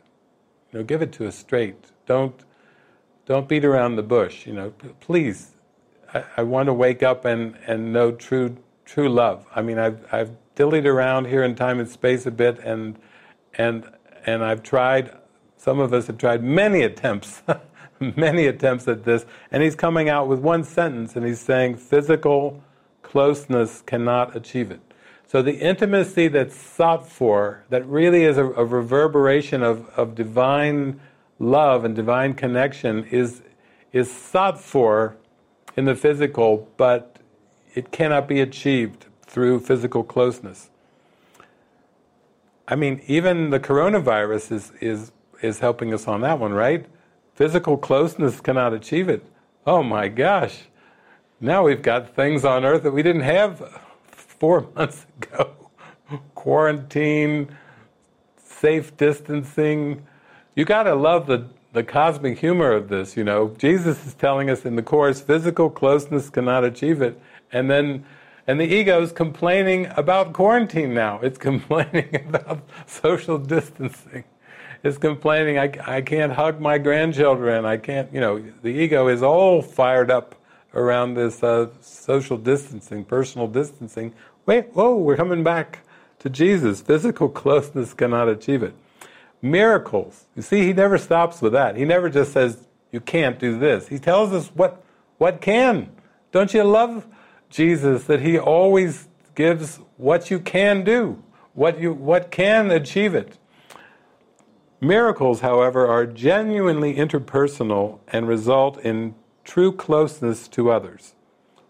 You know, give it to us straight. Don't don't beat around the bush. You know, please. I, I want to wake up and, and know true true love. I mean, I've I've dillied around here in time and space a bit, and and and I've tried, some of us have tried many attempts, many attempts at this, and he's coming out with one sentence and he's saying physical closeness cannot achieve it. So the intimacy that's sought for, that really is a, a reverberation of, of divine love and divine connection, is, is sought for in the physical, but it cannot be achieved through physical closeness. I mean, even the coronavirus is, is, is helping us on that one, right? Physical closeness cannot achieve it. Oh my gosh. Now we've got things on earth that we didn't have four months ago. Quarantine, safe distancing. You got to love the, the cosmic humor of this, you know. Jesus is telling us in the Course physical closeness cannot achieve it. And then and the ego is complaining about quarantine now. It's complaining about social distancing. It's complaining, I, I can't hug my grandchildren. I can't, you know, the ego is all fired up around this uh, social distancing, personal distancing. Wait, whoa, we're coming back to Jesus. Physical closeness cannot achieve it. Miracles. You see, he never stops with that. He never just says, you can't do this. He tells us what, what can. Don't you love Jesus that he always gives what you can do, what you what can achieve it. Miracles, however, are genuinely interpersonal and result in true closeness to others.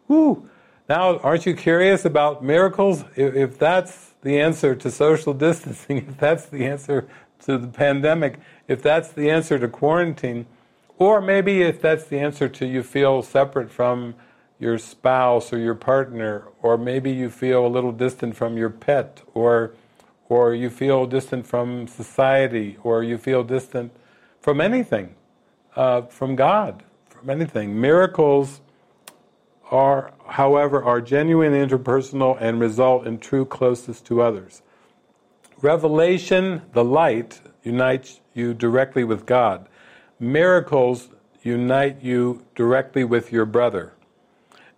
Woo! Now, aren't you curious about miracles? If, if that's the answer to social distancing, if that's the answer to the pandemic, if that's the answer to quarantine, or maybe if that's the answer to you feel separate from your spouse or your partner, or maybe you feel a little distant from your pet, or or you feel distant from society, or you feel distant from anything, uh, from God, from anything. Miracles are, however, are genuine interpersonal and result in true closeness to others. Revelation, the light, unites you directly with God. Miracles unite you directly with your brother.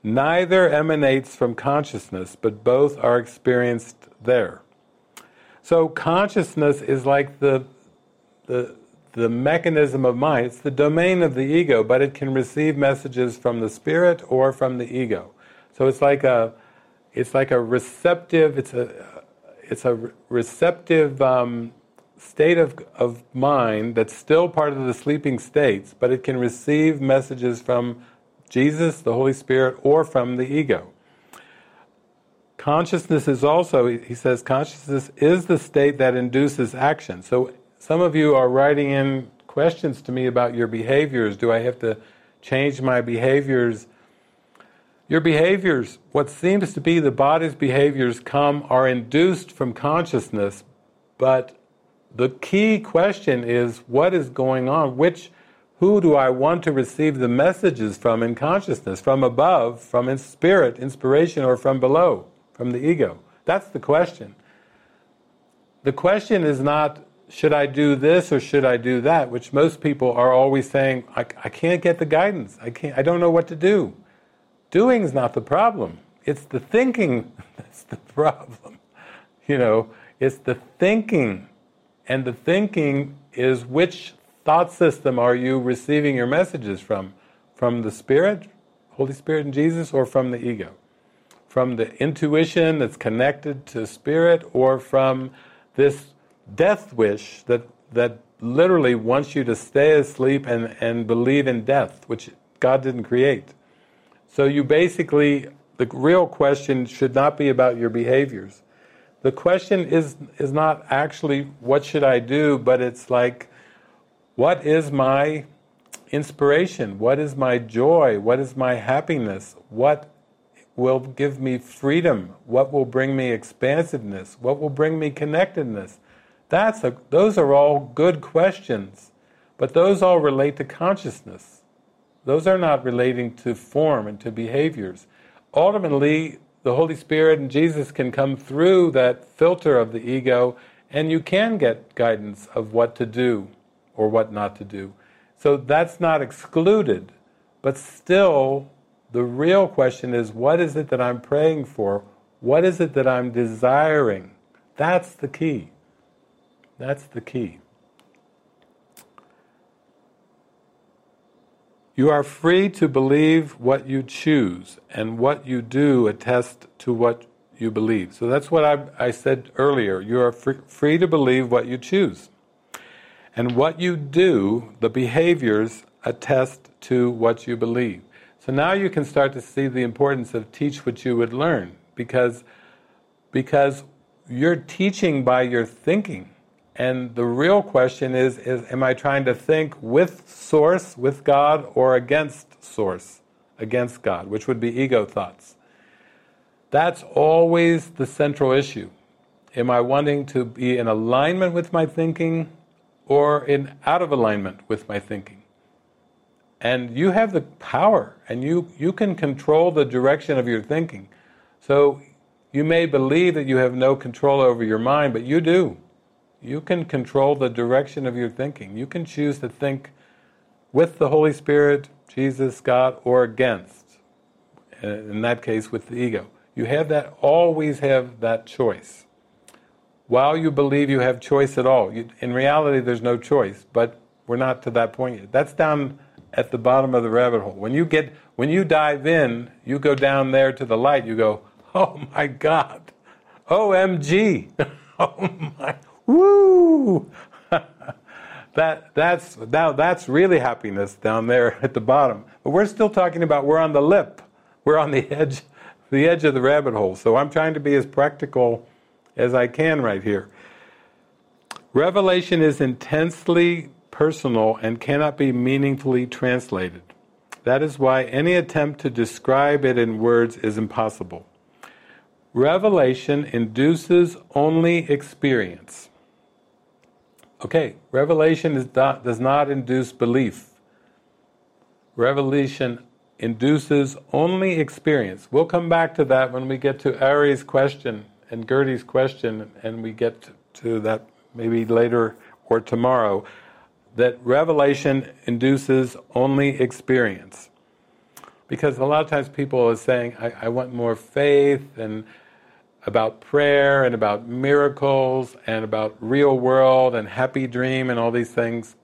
Neither emanates from consciousness, but both are experienced there. So consciousness is like the, the, the mechanism of mind. It's the domain of the ego, but it can receive messages from the spirit or from the ego. So it's like a, it's like a receptive. It's a, it's a receptive um, state of, of mind that's still part of the sleeping states, but it can receive messages from Jesus, the Holy Spirit, or from the ego. Consciousness is also, he says, consciousness is the state that induces action. So some of you are writing in questions to me about your behaviors. Do I have to change my behaviors? Your behaviors, what seems to be the body's behaviors, come, are induced from consciousness, but the key question is what is going on? Which who do I want to receive the messages from in consciousness? From above, from in spirit, inspiration, or from below, from the ego? That's the question. The question is not, should I do this or should I do that? Which most people are always saying, I, I can't get the guidance. I, can't, I don't know what to do. Doing is not the problem. It's the thinking that's the problem. You know, it's the thinking. And the thinking is which thought system are you receiving your messages from? From the Spirit, Holy Spirit and Jesus, or from the ego? From the intuition that's connected to Spirit, or from this death wish that, that literally wants you to stay asleep and, and believe in death, which God didn't create? So you basically, the real question should not be about your behaviors. The question is, is not actually what should I do, but it's like, what is my inspiration? What is my joy? What is my happiness? What will give me freedom? What will bring me expansiveness? What will bring me connectedness? That's a, those are all good questions, but those all relate to consciousness. Those are not relating to form and to behaviors. Ultimately, the Holy Spirit and Jesus can come through that filter of the ego, and you can get guidance of what to do or what not to do. So that's not excluded, but still, the real question is what is it that I'm praying for? What is it that I'm desiring? That's the key. That's the key. You are free to believe what you choose, and what you do attests to what you believe. So that's what I, I said earlier. You are free, free to believe what you choose. And what you do, the behaviors, attest to what you believe. So now you can start to see the importance of teach what you would learn, because, because you're teaching by your thinking. And the real question is, is am I trying to think with source, with God, or against source, against God, which would be ego thoughts. That's always the central issue. Am I wanting to be in alignment with my thinking or in out of alignment with my thinking? And you have the power and you, you can control the direction of your thinking. So you may believe that you have no control over your mind, but you do. You can control the direction of your thinking. You can choose to think with the Holy Spirit, Jesus, God, or against. Uh, in that case, with the ego. You have that, always have that choice. While you believe you have choice at all, you, in reality there's no choice, but we're not to that point yet. That's down at the bottom of the rabbit hole. When you get, when you dive in, you go down there to the light, you go, oh my God, OMG, oh my, Woo! that that's now that's really happiness down there at the bottom. But we're still talking about we're on the lip. We're on the edge the edge of the rabbit hole. So I'm trying to be as practical as I can right here. Revelation is intensely personal and cannot be meaningfully translated. That is why any attempt to describe it in words is impossible. Revelation induces only experience. Okay, revelation not, does not induce belief. Revelation induces only experience. We'll come back to that when we get to Ari's question and Gertie's question, and we get to that maybe later or tomorrow. That revelation induces only experience. Because a lot of times people are saying, I, I want more faith and about prayer and about miracles and about real world and happy dream and all these things.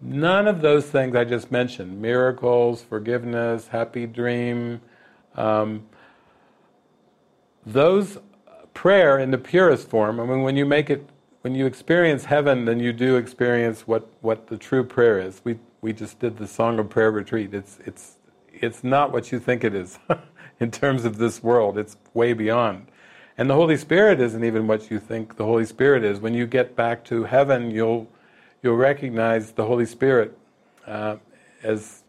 None of those things I just mentioned miracles, forgiveness, happy dream um, those prayer in the purest form, I mean, when you make it, when you experience heaven, then you do experience what, what the true prayer is. We, we just did the Song of Prayer retreat. It's, it's, it's not what you think it is in terms of this world, it's way beyond. And the Holy Spirit isn't even what you think the Holy Spirit is. When you get back to heaven, you'll you'll recognize the Holy Spirit uh, as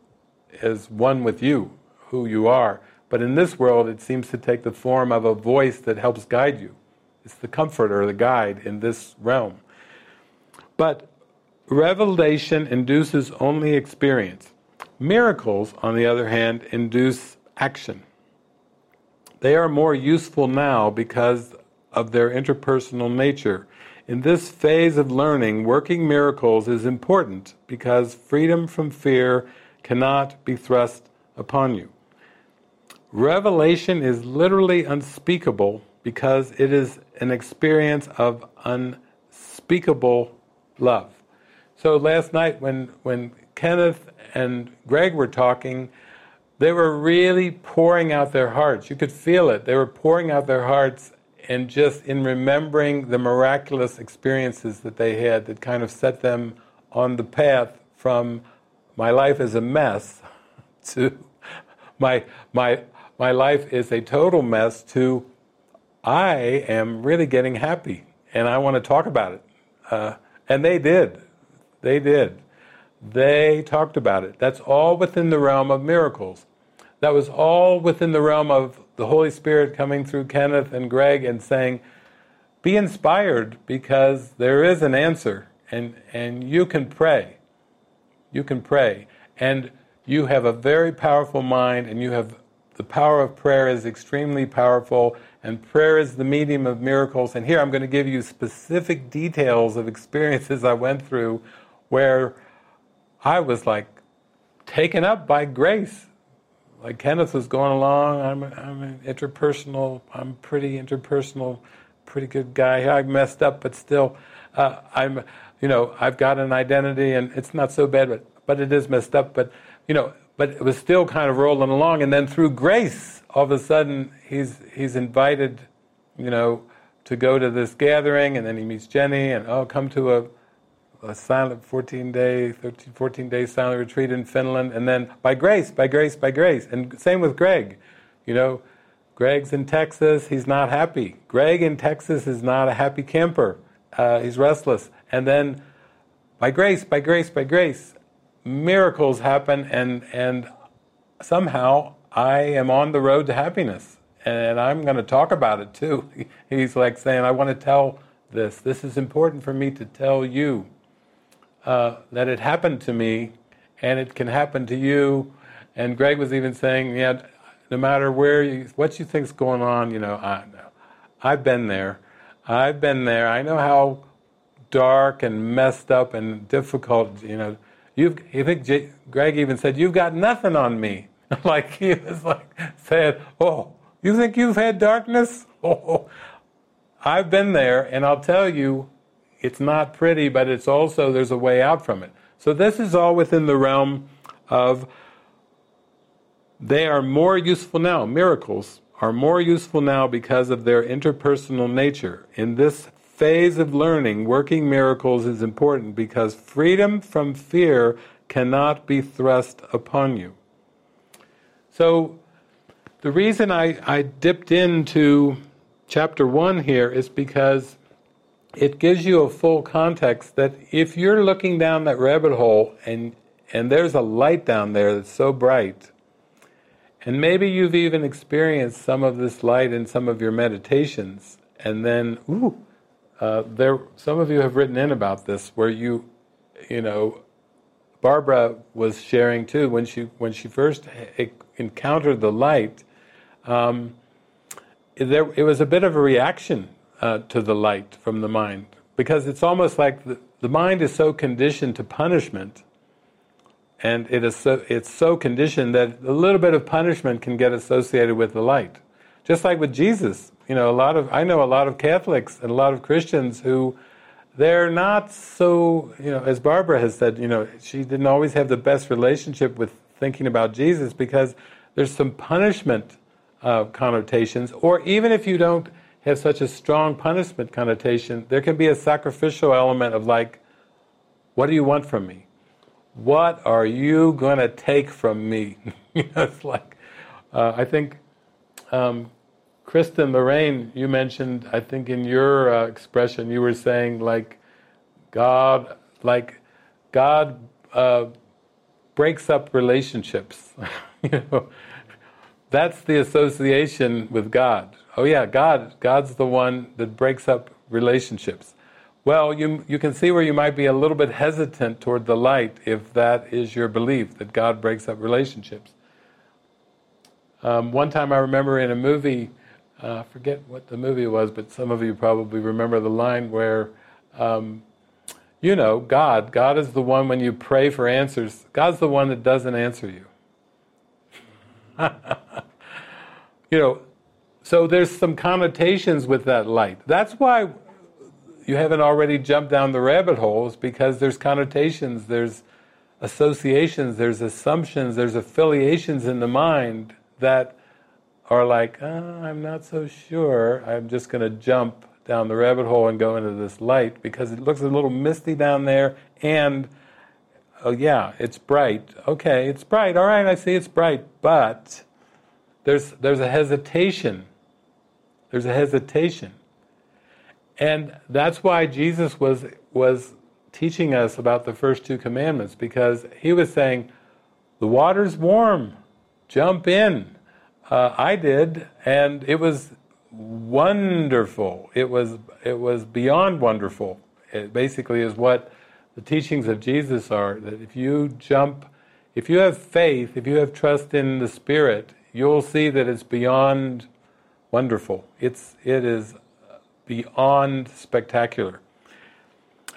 as one with you, who you are. But in this world, it seems to take the form of a voice that helps guide you. It's the comforter, the guide in this realm. But revelation induces only experience. Miracles, on the other hand, induce action. They are more useful now because of their interpersonal nature. In this phase of learning, working miracles is important because freedom from fear cannot be thrust upon you. Revelation is literally unspeakable because it is an experience of unspeakable love. So last night when, when Kenneth and Greg were talking, they were really pouring out their hearts. You could feel it. They were pouring out their hearts and just in remembering the miraculous experiences that they had that kind of set them on the path from my life is a mess to my my my life is a total mess to I am really getting happy and I want to talk about it. Uh, and they did. They did. They talked about it. That's all within the realm of miracles that was all within the realm of the Holy Spirit coming through Kenneth and Greg and saying, be inspired because there is an answer and, and you can pray. You can pray. And you have a very powerful mind and you have the power of prayer is extremely powerful and prayer is the medium of miracles. And here I'm going to give you specific details of experiences I went through where I was like taken up by grace like Kenneth was going along. I'm, I'm an interpersonal. I'm pretty interpersonal, pretty good guy. I messed up, but still, uh, I'm, you know, I've got an identity, and it's not so bad, but but it is messed up. But you know, but it was still kind of rolling along. And then through grace, all of a sudden, he's he's invited, you know, to go to this gathering, and then he meets Jenny, and oh, come to a a silent 14 day, 13, 14 day silent retreat in Finland, and then by grace, by grace, by grace. And same with Greg. You know, Greg's in Texas, he's not happy. Greg in Texas is not a happy camper, uh, he's restless. And then by grace, by grace, by grace, miracles happen, and, and somehow I am on the road to happiness. And I'm going to talk about it too. He's like saying, I want to tell this. This is important for me to tell you uh, that it happened to me and it can happen to you. And Greg was even saying, yeah, no matter where you, what you think's going on, you know, I. I've been there. I've been there. I know how dark and messed up and difficult, you know. You've, I think J- Greg even said, you've got nothing on me. like he was like saying, oh, you think you've had darkness? Oh, I've been there, and I'll tell you, it's not pretty, but it's also, there's a way out from it. So this is all within the realm of they are more useful now. Miracles are more useful now because of their interpersonal nature. In this phase of learning, working miracles is important because freedom from fear cannot be thrust upon you. So, the reason I, I dipped into chapter 1 here is because it gives you a full context that if you're looking down that rabbit hole and and there's a light down there that's so bright and maybe you've even experienced some of this light in some of your meditations and then ooh uh, there some of you have written in about this where you you know Barbara was sharing too when she when she first encountered the light um, there it was a bit of a reaction uh, to the light from the mind. Because it's almost like the, the mind is so conditioned to punishment, and it is so, it's so conditioned that a little bit of punishment can get associated with the light. Just like with Jesus, you know, a lot of I know a lot of Catholics and a lot of Christians who they're not so, you know, as Barbara has said, you know, she didn't always have the best relationship with thinking about Jesus because there's some punishment uh, connotations, or even if you don't have such a strong punishment connotation, there can be a sacrificial element of like, what do you want from me? What are you going to take from me? it's like, uh, I think, um, Kristen Lorraine, you mentioned, I think in your uh, expression, you were saying like, God, like, God uh, breaks up relationships. you know, that's the association with God oh yeah, God, God's the one that breaks up relationships. Well, you, you can see where you might be a little bit hesitant toward the light if that is your belief, that God breaks up relationships. Um, one time I remember in a movie, uh, I forget what the movie was, but some of you probably remember the line where, um, you know, God, God is the one when you pray for answers, God's the one that doesn't answer you. you know, so there's some connotations with that light. That's why you haven't already jumped down the rabbit holes because there's connotations, there's associations, there's assumptions, there's affiliations in the mind that are like, oh, I'm not so sure. I'm just going to jump down the rabbit hole and go into this light because it looks a little misty down there and oh yeah, it's bright. Okay, it's bright. All right, I see it's bright, but there's there's a hesitation there's a hesitation. And that's why Jesus was, was teaching us about the first two commandments, because he was saying, the water's warm, jump in. Uh, I did, and it was wonderful. It was, it was beyond wonderful. It basically is what the teachings of Jesus are that if you jump, if you have faith, if you have trust in the Spirit, you'll see that it's beyond wonderful. It's, it is beyond spectacular.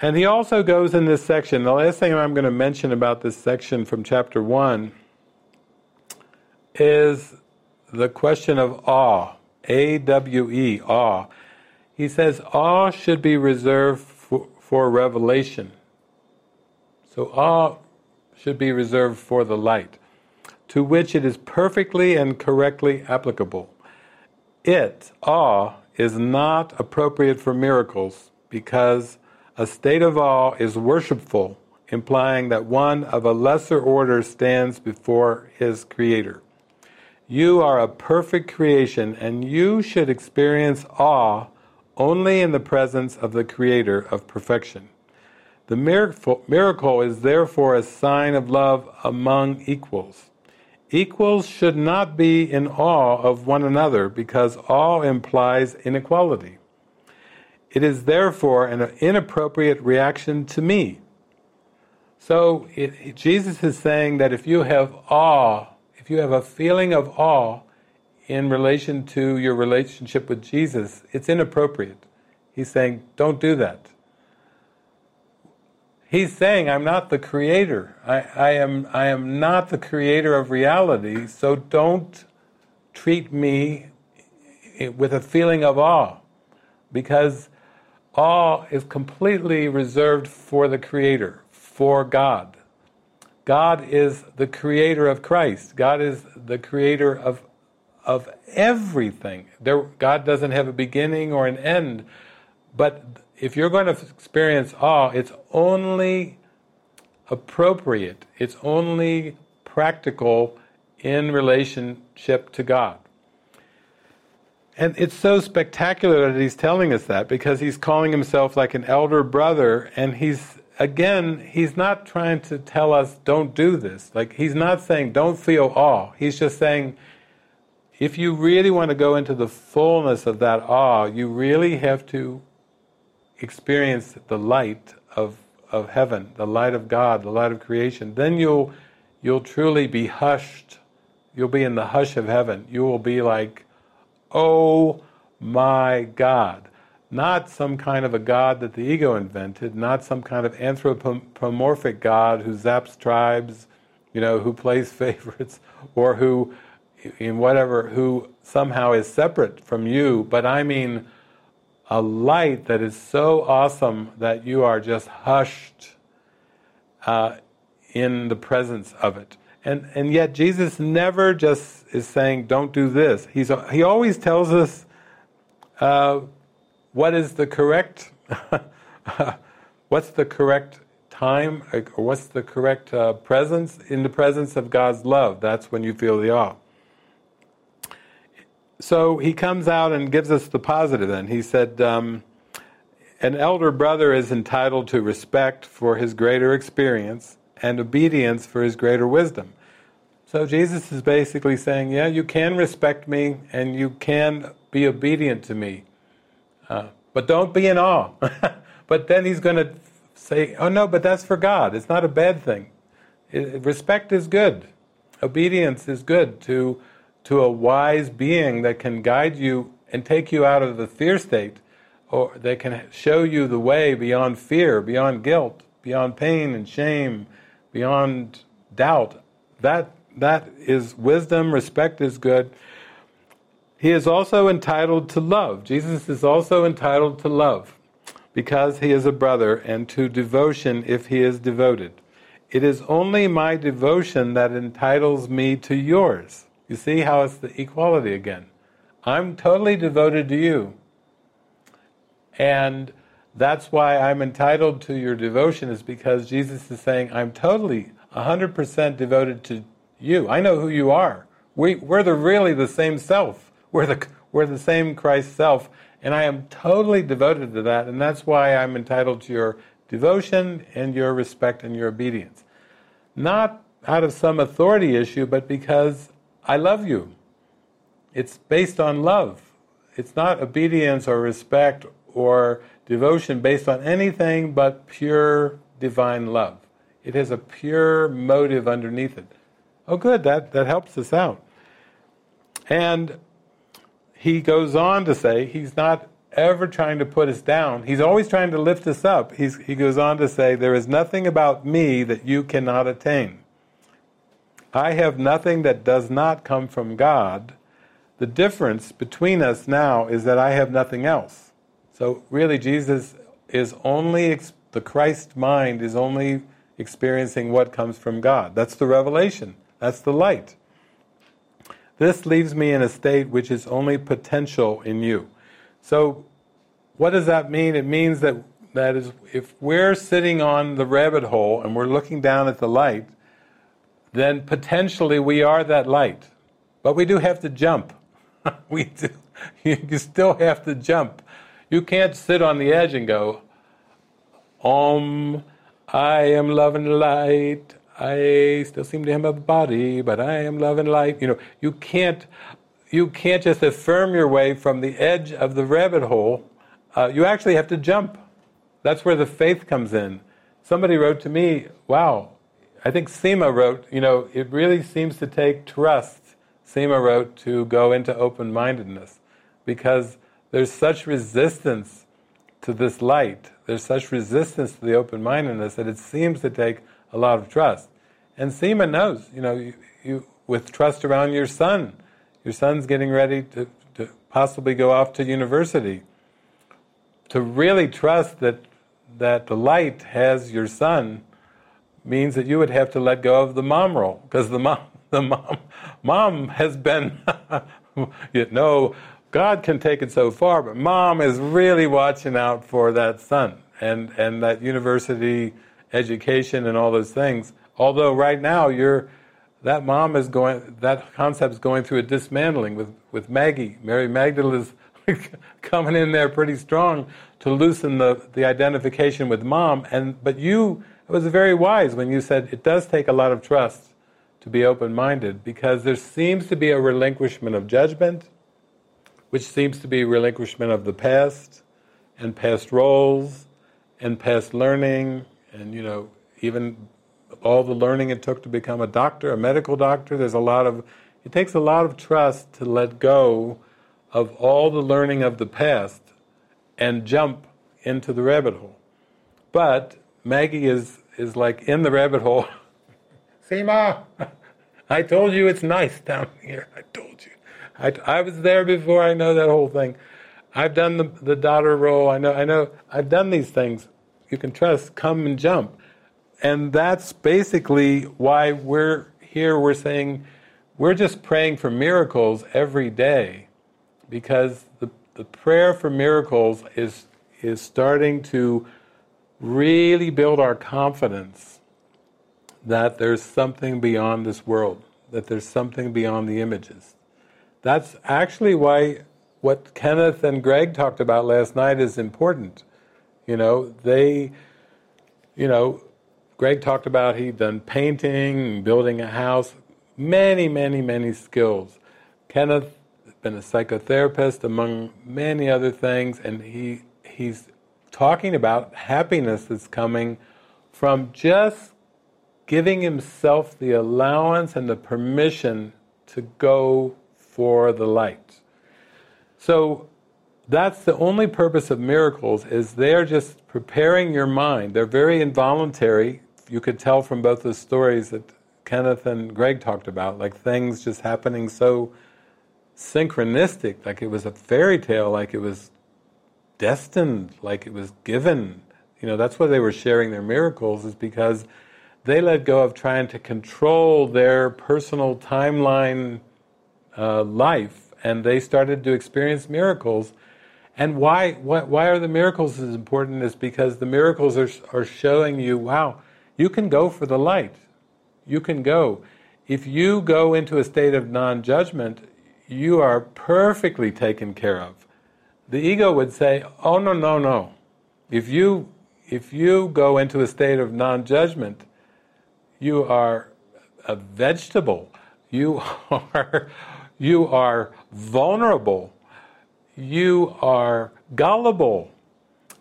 And he also goes in this section, the last thing I'm going to mention about this section from chapter 1 is the question of awe. A W E, awe. He says awe should be reserved for, for revelation. So awe should be reserved for the light, to which it is perfectly and correctly applicable. It, awe, is not appropriate for miracles because a state of awe is worshipful, implying that one of a lesser order stands before his Creator. You are a perfect creation, and you should experience awe only in the presence of the Creator of perfection. The miracle miracle is therefore a sign of love among equals. Equals should not be in awe of one another because awe implies inequality. It is therefore an inappropriate reaction to me. So it, Jesus is saying that if you have awe, if you have a feeling of awe in relation to your relationship with Jesus, it's inappropriate. He's saying, don't do that. He's saying, I'm not the creator. I, I, am, I am not the creator of reality, so don't treat me with a feeling of awe. Because awe is completely reserved for the creator, for God. God is the creator of Christ. God is the creator of, of everything. There, God doesn't have a beginning or an end, but if you're going to experience awe, it's only appropriate, it's only practical in relationship to God. And it's so spectacular that he's telling us that because he's calling himself like an elder brother, and he's, again, he's not trying to tell us, don't do this. Like, he's not saying, don't feel awe. He's just saying, if you really want to go into the fullness of that awe, you really have to experience the light of, of heaven, the light of God, the light of creation, then you'll, you'll truly be hushed. You'll be in the hush of heaven. You will be like, oh my God. Not some kind of a God that the ego invented, not some kind of anthropomorphic God who zaps tribes, you know, who plays favorites, or who, in whatever, who somehow is separate from you, but I mean a light that is so awesome that you are just hushed uh, in the presence of it. And, and yet Jesus never just is saying, don't do this. He's, he always tells us uh, what is the correct, what's the correct time, or what's the correct uh, presence in the presence of God's love. That's when you feel the awe so he comes out and gives us the positive then. He said, um, An elder brother is entitled to respect for his greater experience and obedience for his greater wisdom. So Jesus is basically saying, Yeah, you can respect me and you can be obedient to me, uh, but don't be in awe. but then he's going to say, Oh no, but that's for God. It's not a bad thing. It, respect is good, obedience is good to to a wise being that can guide you and take you out of the fear state, or that can show you the way beyond fear, beyond guilt, beyond pain and shame, beyond doubt. That that is wisdom, respect is good. He is also entitled to love. Jesus is also entitled to love because he is a brother and to devotion if he is devoted. It is only my devotion that entitles me to yours. You see how it's the equality again. I'm totally devoted to you. And that's why I'm entitled to your devotion, is because Jesus is saying, I'm totally 100% devoted to you. I know who you are. We, we're the, really the same self. We're the, we're the same Christ self. And I am totally devoted to that, and that's why I'm entitled to your devotion and your respect and your obedience. Not out of some authority issue, but because I love you. It's based on love. It's not obedience or respect or devotion based on anything but pure divine love. It has a pure motive underneath it. Oh, good, that, that helps us out. And he goes on to say he's not ever trying to put us down. He's always trying to lift us up. He's, he goes on to say, There is nothing about me that you cannot attain. I have nothing that does not come from God. The difference between us now is that I have nothing else. So really, Jesus is only, the Christ mind is only experiencing what comes from God. That's the revelation. That's the light. This leaves me in a state which is only potential in you. So, what does that mean? It means that that is, if we're sitting on the rabbit hole and we're looking down at the light, then potentially we are that light. But we do have to jump. we do. You still have to jump. You can't sit on the edge and go, Om, I am love and light. I still seem to have a body, but I am love and light. You know, you can't, you can't just affirm your way from the edge of the rabbit hole. Uh, you actually have to jump. That's where the faith comes in. Somebody wrote to me, wow, I think Seema wrote, you know, it really seems to take trust, Seema wrote, to go into open mindedness because there's such resistance to this light, there's such resistance to the open mindedness that it seems to take a lot of trust. And Seema knows, you know, you, you, with trust around your son, your son's getting ready to, to possibly go off to university. To really trust that that the light has your son means that you would have to let go of the mom role because the mom the mom mom has been you know God can take it so far but mom is really watching out for that son and and that university education and all those things although right now you're that mom is going that concept is going through a dismantling with with Maggie Mary Magdalene is coming in there pretty strong to loosen the, the identification with mom. And but you it was very wise when you said it does take a lot of trust to be open-minded because there seems to be a relinquishment of judgment, which seems to be relinquishment of the past and past roles and past learning and you know even all the learning it took to become a doctor, a medical doctor. There's a lot of it takes a lot of trust to let go of all the learning of the past and jump into the rabbit hole. But Maggie is, is like in the rabbit hole. Seema, I told you it's nice down here. I told you. I, I was there before I know that whole thing. I've done the, the daughter role. I know, I know, I've done these things. You can trust, come and jump. And that's basically why we're here. We're saying we're just praying for miracles every day because the the prayer for miracles is, is starting to really build our confidence that there's something beyond this world, that there's something beyond the images. That's actually why what Kenneth and Greg talked about last night is important. You know, they, you know, Greg talked about he'd done painting, building a house, many, many, many skills. Kenneth been a psychotherapist among many other things, and he he's talking about happiness that's coming from just giving himself the allowance and the permission to go for the light. So that's the only purpose of miracles is they're just preparing your mind. They're very involuntary. You could tell from both the stories that Kenneth and Greg talked about, like things just happening so synchronistic, like it was a fairy tale, like it was destined, like it was given. You know, that's why they were sharing their miracles, is because they let go of trying to control their personal timeline uh, life, and they started to experience miracles. And why, why, why are the miracles as important? Is because the miracles are, are showing you, wow, you can go for the light. You can go. If you go into a state of non judgment, you are perfectly taken care of. The ego would say, "Oh no, no, no. If you if you go into a state of non-judgment, you are a vegetable. You are you are vulnerable. You are gullible.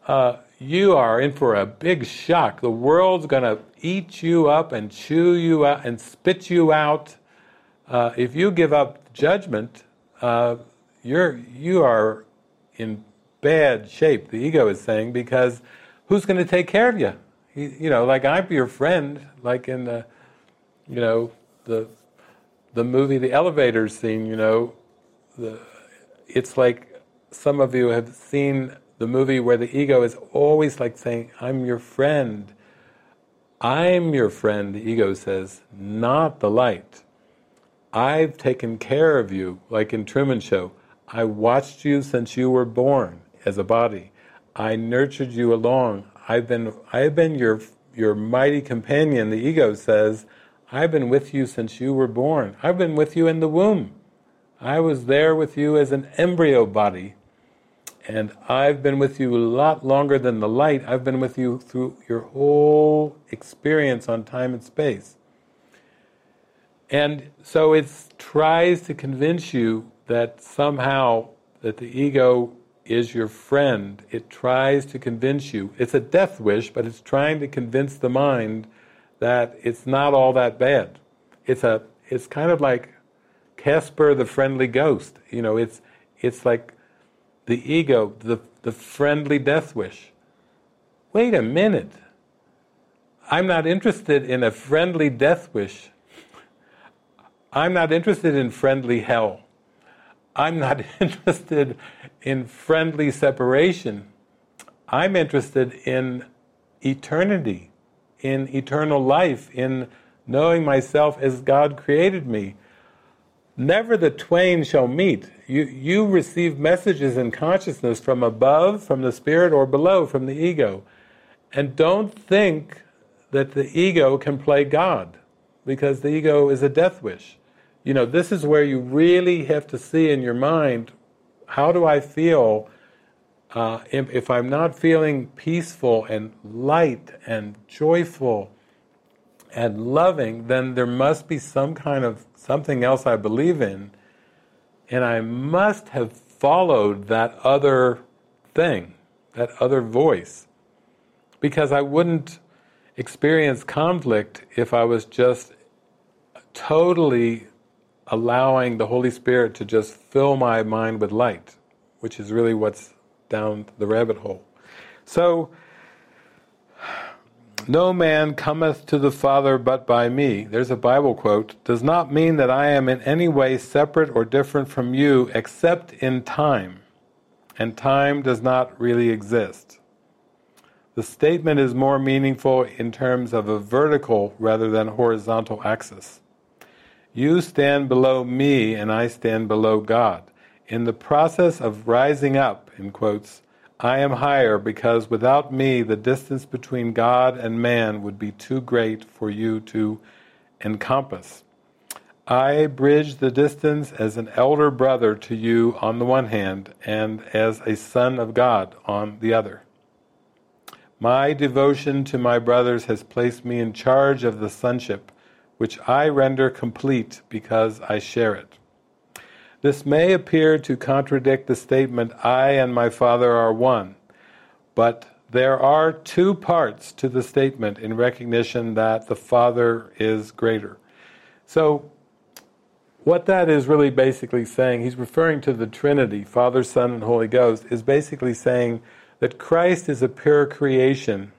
Uh, you are in for a big shock. The world's going to eat you up and chew you out and spit you out. Uh, if you give up judgment, uh, you're you are in bad shape. The ego is saying because who's going to take care of you? you know, like I'm your friend, like in the, you know, the the movie, the elevator scene. You know, the it's like some of you have seen the movie where the ego is always like saying, "I'm your friend." I'm your friend, the ego says, not the light. I've taken care of you, like in Truman Show. I watched you since you were born as a body. I nurtured you along. I've been I've been your your mighty companion, the ego says, I've been with you since you were born. I've been with you in the womb. I was there with you as an embryo body. And I've been with you a lot longer than the light. I've been with you through your whole experience on time and space. And so it tries to convince you that somehow that the ego is your friend. It tries to convince you. It's a death wish, but it's trying to convince the mind that it's not all that bad. It's a it's kind of like Casper the friendly ghost. You know, it's it's like the ego, the the friendly death wish. Wait a minute. I'm not interested in a friendly death wish. I'm not interested in friendly hell. I'm not interested in friendly separation. I'm interested in eternity, in eternal life, in knowing myself as God created me. Never the twain shall meet. You, you receive messages in consciousness from above, from the spirit, or below, from the ego. And don't think that the ego can play God, because the ego is a death wish. You know, this is where you really have to see in your mind how do I feel uh, if, if, I'm not feeling peaceful and light and joyful and loving, then there must be some kind of something else I believe in, and I must have followed that other thing, that other voice, because I wouldn't experience conflict if I was just totally allowing the Holy Spirit to just fill my mind with light, which is really what's down the rabbit hole. So, no man cometh to the Father but by me, there's a Bible quote, does not mean that I am in any way separate or different from you except in time. And time does not really exist. The statement is more meaningful in terms of a vertical rather than horizontal axis. You stand below me and I stand below God. In the process of rising up, in quotes, I am higher because without me the distance between God and man would be too great for you to encompass. I bridge the distance as an elder brother to you on the one hand and as a son of God on the other. My devotion to my brothers has placed me in charge of the sonship which I render complete because I share it. This may appear to contradict the statement, I and my Father are one, but there are two parts to the statement in recognition that the Father is greater. So, what that is really basically saying, he's referring to the Trinity, Father, Son, and Holy Ghost, is basically saying that Christ is a pure creation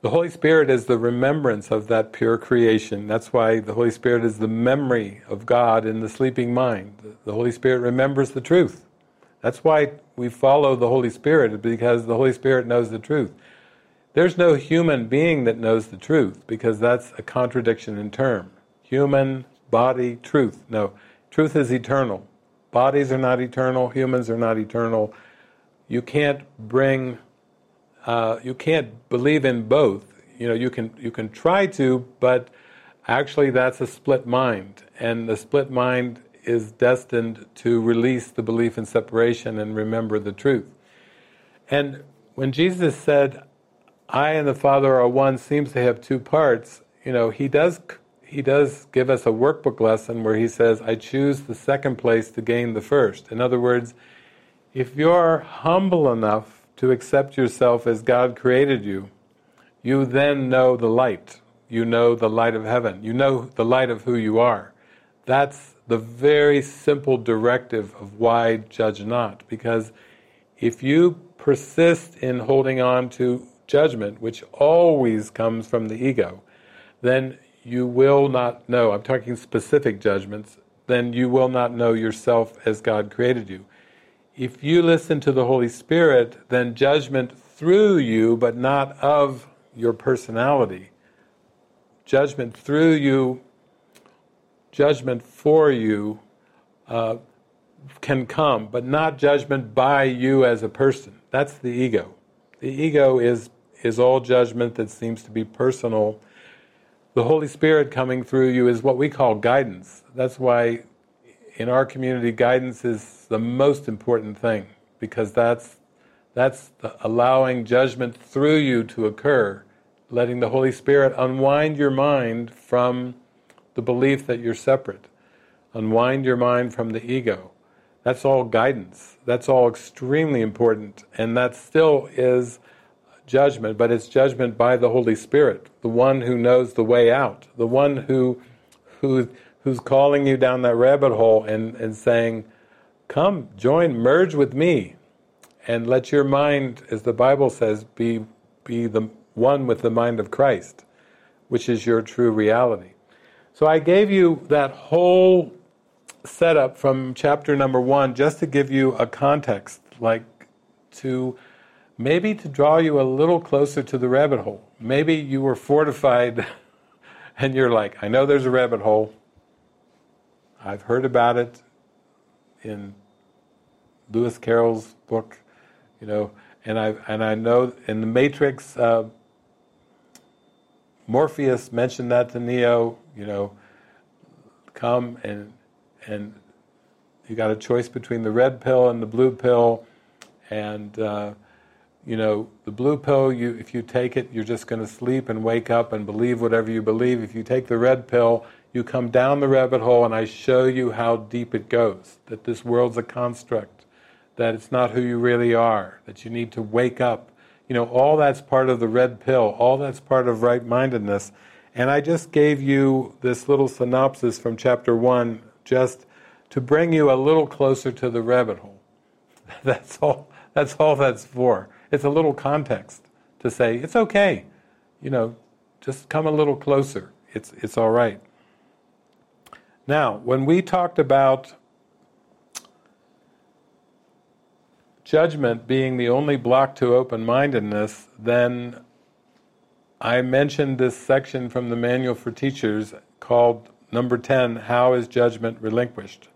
the Holy Spirit is the remembrance of that pure creation. That's why the Holy Spirit is the memory of God in the sleeping mind. The Holy Spirit remembers the truth. That's why we follow the Holy Spirit, because the Holy Spirit knows the truth. There's no human being that knows the truth, because that's a contradiction in term. Human, body, truth. No, truth is eternal. Bodies are not eternal, humans are not eternal. You can't bring uh, you can't believe in both. You know, you can you can try to, but actually that's a split mind, and the split mind is destined to release the belief in separation and remember the truth. And when Jesus said, "I and the Father are one," seems to have two parts. You know, he does he does give us a workbook lesson where he says, "I choose the second place to gain the first." In other words, if you're humble enough to accept yourself as God created you, you then know the light. You know the light of heaven. You know the light of who you are. That's the very simple directive of why judge not. Because if you persist in holding on to judgment, which always comes from the ego, then you will not know. I'm talking specific judgments. Then you will not know yourself as God created you if you listen to the Holy Spirit, then judgment through you, but not of your personality. Judgment through you, judgment for you uh, can come, but not judgment by you as a person. That's the ego. The ego is, is all judgment that seems to be personal. The Holy Spirit coming through you is what we call guidance. That's why in our community, guidance is the most important thing because that's that's allowing judgment through you to occur, letting the Holy Spirit unwind your mind from the belief that you're separate, unwind your mind from the ego. That's all guidance. That's all extremely important, and that still is judgment, but it's judgment by the Holy Spirit, the one who knows the way out, the one who who who's calling you down that rabbit hole and, and saying, Come, join, merge with me, and let your mind, as the Bible says, be, be the one with the mind of Christ, which is your true reality. So I gave you that whole setup from chapter number one just to give you a context, like to maybe to draw you a little closer to the rabbit hole. Maybe you were fortified and you're like, I know there's a rabbit hole, I've heard about it in Lewis Carroll's book, you know, and I and I know in the Matrix, uh, Morpheus mentioned that to Neo, you know, come and and you got a choice between the red pill and the blue pill, and uh, you know the blue pill. You if you take it, you're just going to sleep and wake up and believe whatever you believe. If you take the red pill, you come down the rabbit hole and I show you how deep it goes, that this world's a construct, that it's not who you really are, that you need to wake up. You know, all that's part of the red pill, all that's part of right mindedness. And I just gave you this little synopsis from chapter one just to bring you a little closer to the rabbit hole. That's all that's all that's for. It's a little context to say it's okay. You know, just come a little closer. It's it's all right. Now, when we talked about judgment being the only block to open mindedness, then I mentioned this section from the Manual for Teachers called number 10 How is Judgment Relinquished?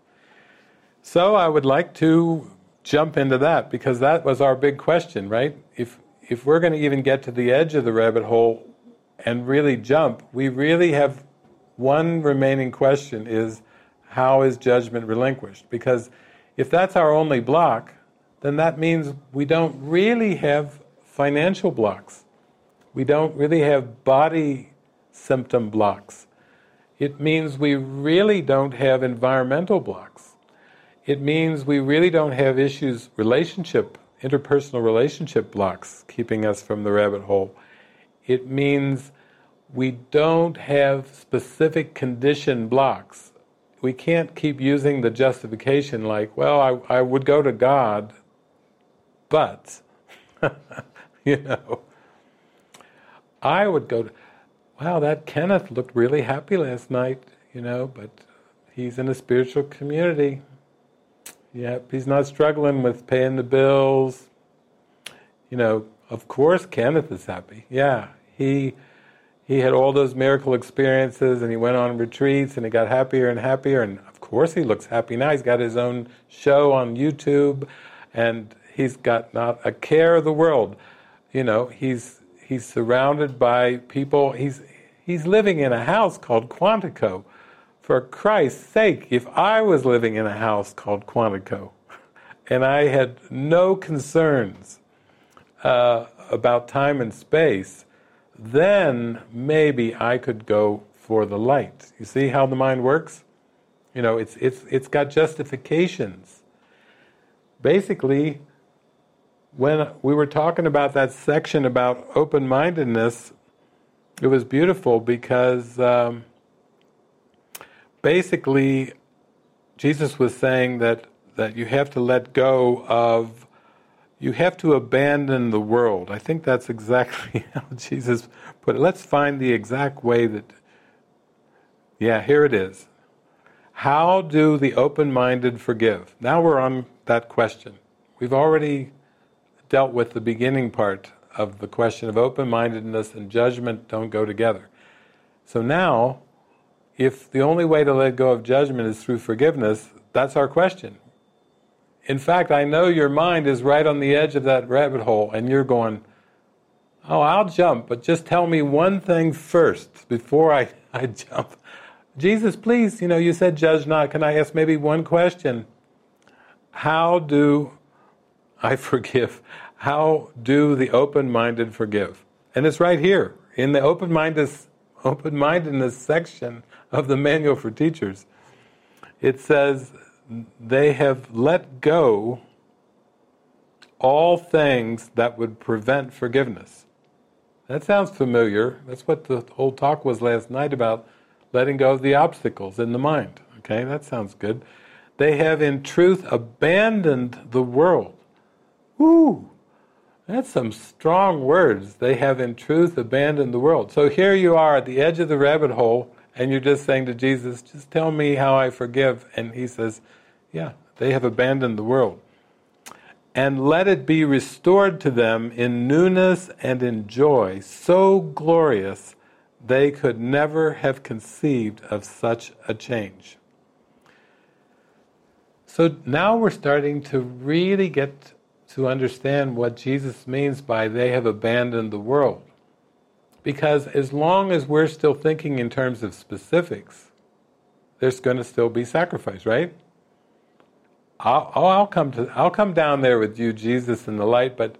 So I would like to jump into that because that was our big question, right? If, if we're going to even get to the edge of the rabbit hole and really jump, we really have one remaining question is how is judgment relinquished? Because if that's our only block, then that means we don't really have financial blocks. We don't really have body symptom blocks. It means we really don't have environmental blocks. It means we really don't have issues, relationship, interpersonal relationship blocks keeping us from the rabbit hole. It means we don't have specific condition blocks. We can't keep using the justification like, well, I, I would go to God, but, you know, I would go to, wow, that Kenneth looked really happy last night, you know, but he's in a spiritual community. Yep, he's not struggling with paying the bills. You know, of course Kenneth is happy. Yeah, he he had all those miracle experiences and he went on retreats and he got happier and happier and of course he looks happy now he's got his own show on youtube and he's got not a care of the world you know he's he's surrounded by people he's he's living in a house called quantico for christ's sake if i was living in a house called quantico and i had no concerns uh, about time and space then maybe I could go for the light. You see how the mind works? You know, it's, it's, it's got justifications. Basically, when we were talking about that section about open mindedness, it was beautiful because um, basically Jesus was saying that, that you have to let go of you have to abandon the world. I think that's exactly how Jesus put it. Let's find the exact way that. Yeah, here it is. How do the open minded forgive? Now we're on that question. We've already dealt with the beginning part of the question of open-mindedness and judgment don't go together. So now, if the only way to let go of judgment is through forgiveness, that's our question. In fact, I know your mind is right on the edge of that rabbit hole, and you're going, Oh, I'll jump, but just tell me one thing first before I, I jump. Jesus, please, you know, you said judge not. Can I ask maybe one question? How do I forgive? How do the open minded forgive? And it's right here in the open mindedness, section of the Manual for Teachers. It says, they have let go all things that would prevent forgiveness. That sounds familiar. That's what the whole talk was last night about letting go of the obstacles in the mind. Okay, that sounds good. They have in truth abandoned the world. Woo! That's some strong words. They have in truth abandoned the world. So here you are at the edge of the rabbit hole, and you're just saying to Jesus, just tell me how I forgive. And he says, yeah, they have abandoned the world. And let it be restored to them in newness and in joy, so glorious they could never have conceived of such a change. So now we're starting to really get to understand what Jesus means by they have abandoned the world. Because as long as we're still thinking in terms of specifics, there's going to still be sacrifice, right? I'll, oh, I'll come to, I'll come down there with you, Jesus, in the light, but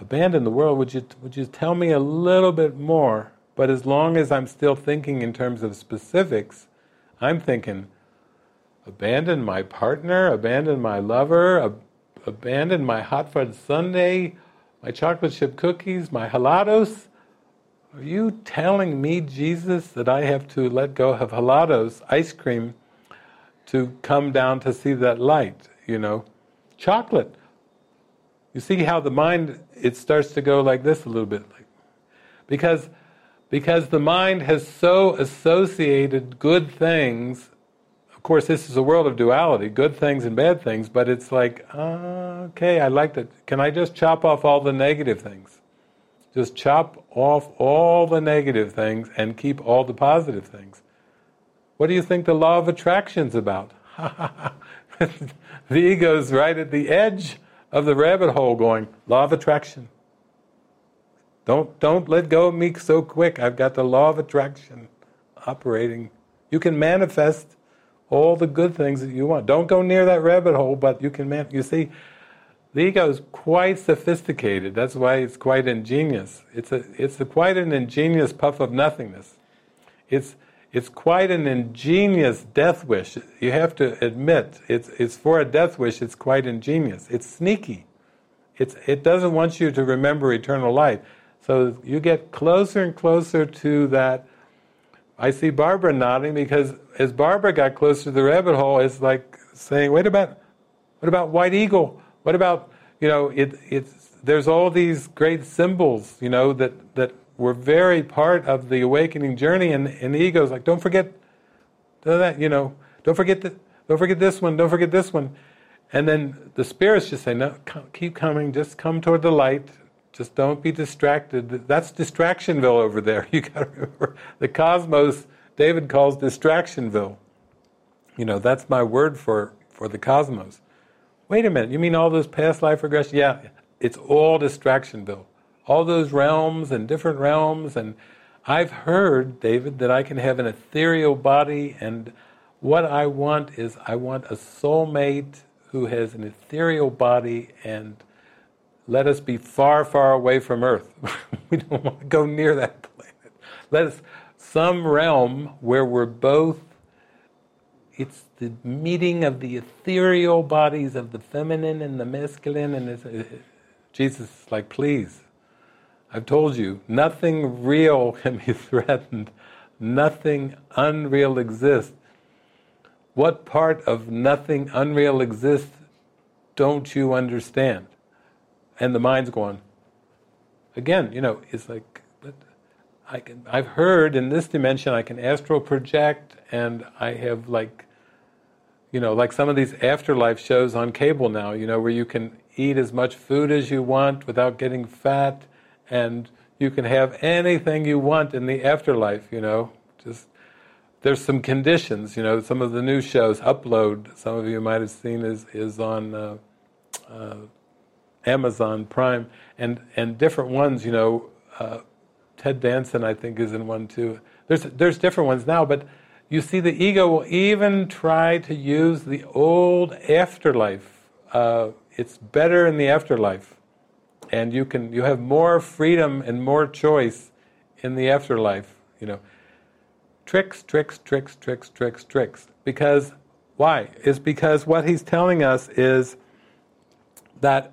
abandon the world. Would you, would you tell me a little bit more? But as long as I'm still thinking in terms of specifics, I'm thinking, abandon my partner, abandon my lover, ab- abandon my hot fudge sundae, my chocolate chip cookies, my helados. Are you telling me, Jesus, that I have to let go of helados, ice cream, to come down to see that light? you know, chocolate. You see how the mind it starts to go like this a little bit, like, because because the mind has so associated good things. Of course, this is a world of duality, good things and bad things. But it's like, uh, okay, I like that. Can I just chop off all the negative things? Just chop off all the negative things and keep all the positive things. What do you think the law of attraction's about? the ego's right at the edge of the rabbit hole going, law of attraction. Don't, don't let go of me so quick. I've got the law of attraction operating. You can manifest all the good things that you want. Don't go near that rabbit hole, but you can. You see, the ego is quite sophisticated. That's why it's quite ingenious. It's a, it's a, quite an ingenious puff of nothingness. It's it's quite an ingenious death wish. You have to admit, it's, it's for a death wish, it's quite ingenious. It's sneaky. It's, it doesn't want you to remember eternal life. So you get closer and closer to that. I see Barbara nodding because as Barbara got closer to the rabbit hole, it's like saying, wait about, what about white eagle? What about, you know, it, it's, there's all these great symbols, you know, that, that we're very part of the awakening journey, and, and the ego's like, don't forget that, you know, don't forget that, don't forget this one, don't forget this one. And then the spirits just say, no, keep coming, just come toward the light, just don't be distracted. That's distractionville over there. You got to remember the cosmos. David calls distractionville. You know, that's my word for for the cosmos. Wait a minute, you mean all those past life regressions? Yeah, it's all distractionville all those realms and different realms. And I've heard, David, that I can have an ethereal body, and what I want is I want a soulmate who has an ethereal body and let us be far, far away from Earth. we don't want to go near that planet. Let us some realm where we're both it's the meeting of the ethereal bodies of the feminine and the masculine and uh, Jesus like please I've told you, nothing real can be threatened, nothing unreal exists. What part of nothing unreal exists don't you understand? And the mind's going, again, you know, it's like, but I can, I've heard in this dimension I can astral project and I have like, you know, like some of these afterlife shows on cable now, you know, where you can eat as much food as you want without getting fat and you can have anything you want in the afterlife, you know. Just there's some conditions, you know. Some of the new shows, Upload, some of you might have seen, is is on uh, uh, Amazon Prime, and and different ones, you know. Uh, Ted Danson, I think, is in one too. There's there's different ones now, but you see, the ego will even try to use the old afterlife. Uh, it's better in the afterlife, and you can you have more freedom and more choice in the afterlife. You know, tricks, tricks, tricks, tricks, tricks, tricks. Because why? Is because what he's telling us is that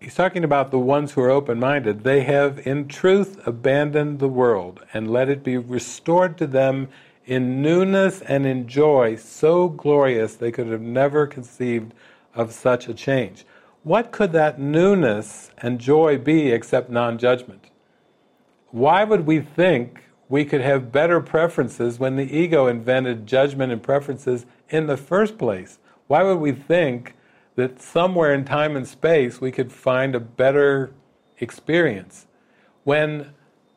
he's talking about the ones who are open minded, they have in truth abandoned the world and let it be restored to them in newness and in joy so glorious they could have never conceived of such a change. What could that newness and joy be except non judgment? Why would we think we could have better preferences when the ego invented judgment and preferences in the first place? Why would we think that somewhere in time and space we could find a better experience. When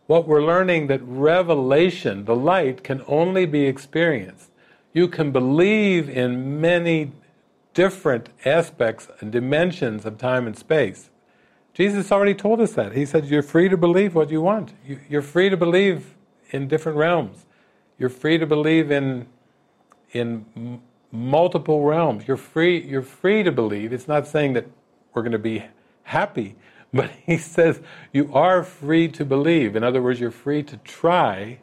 what we're learning that revelation, the light, can only be experienced. You can believe in many different aspects and dimensions of time and space. Jesus already told us that. He said, You're free to believe what you want. You're free to believe in different realms. You're free to believe in, in multiple realms. You're free, you're free to believe. It's not saying that we're going to be happy, but he says you are free to believe. In other words, you're free to try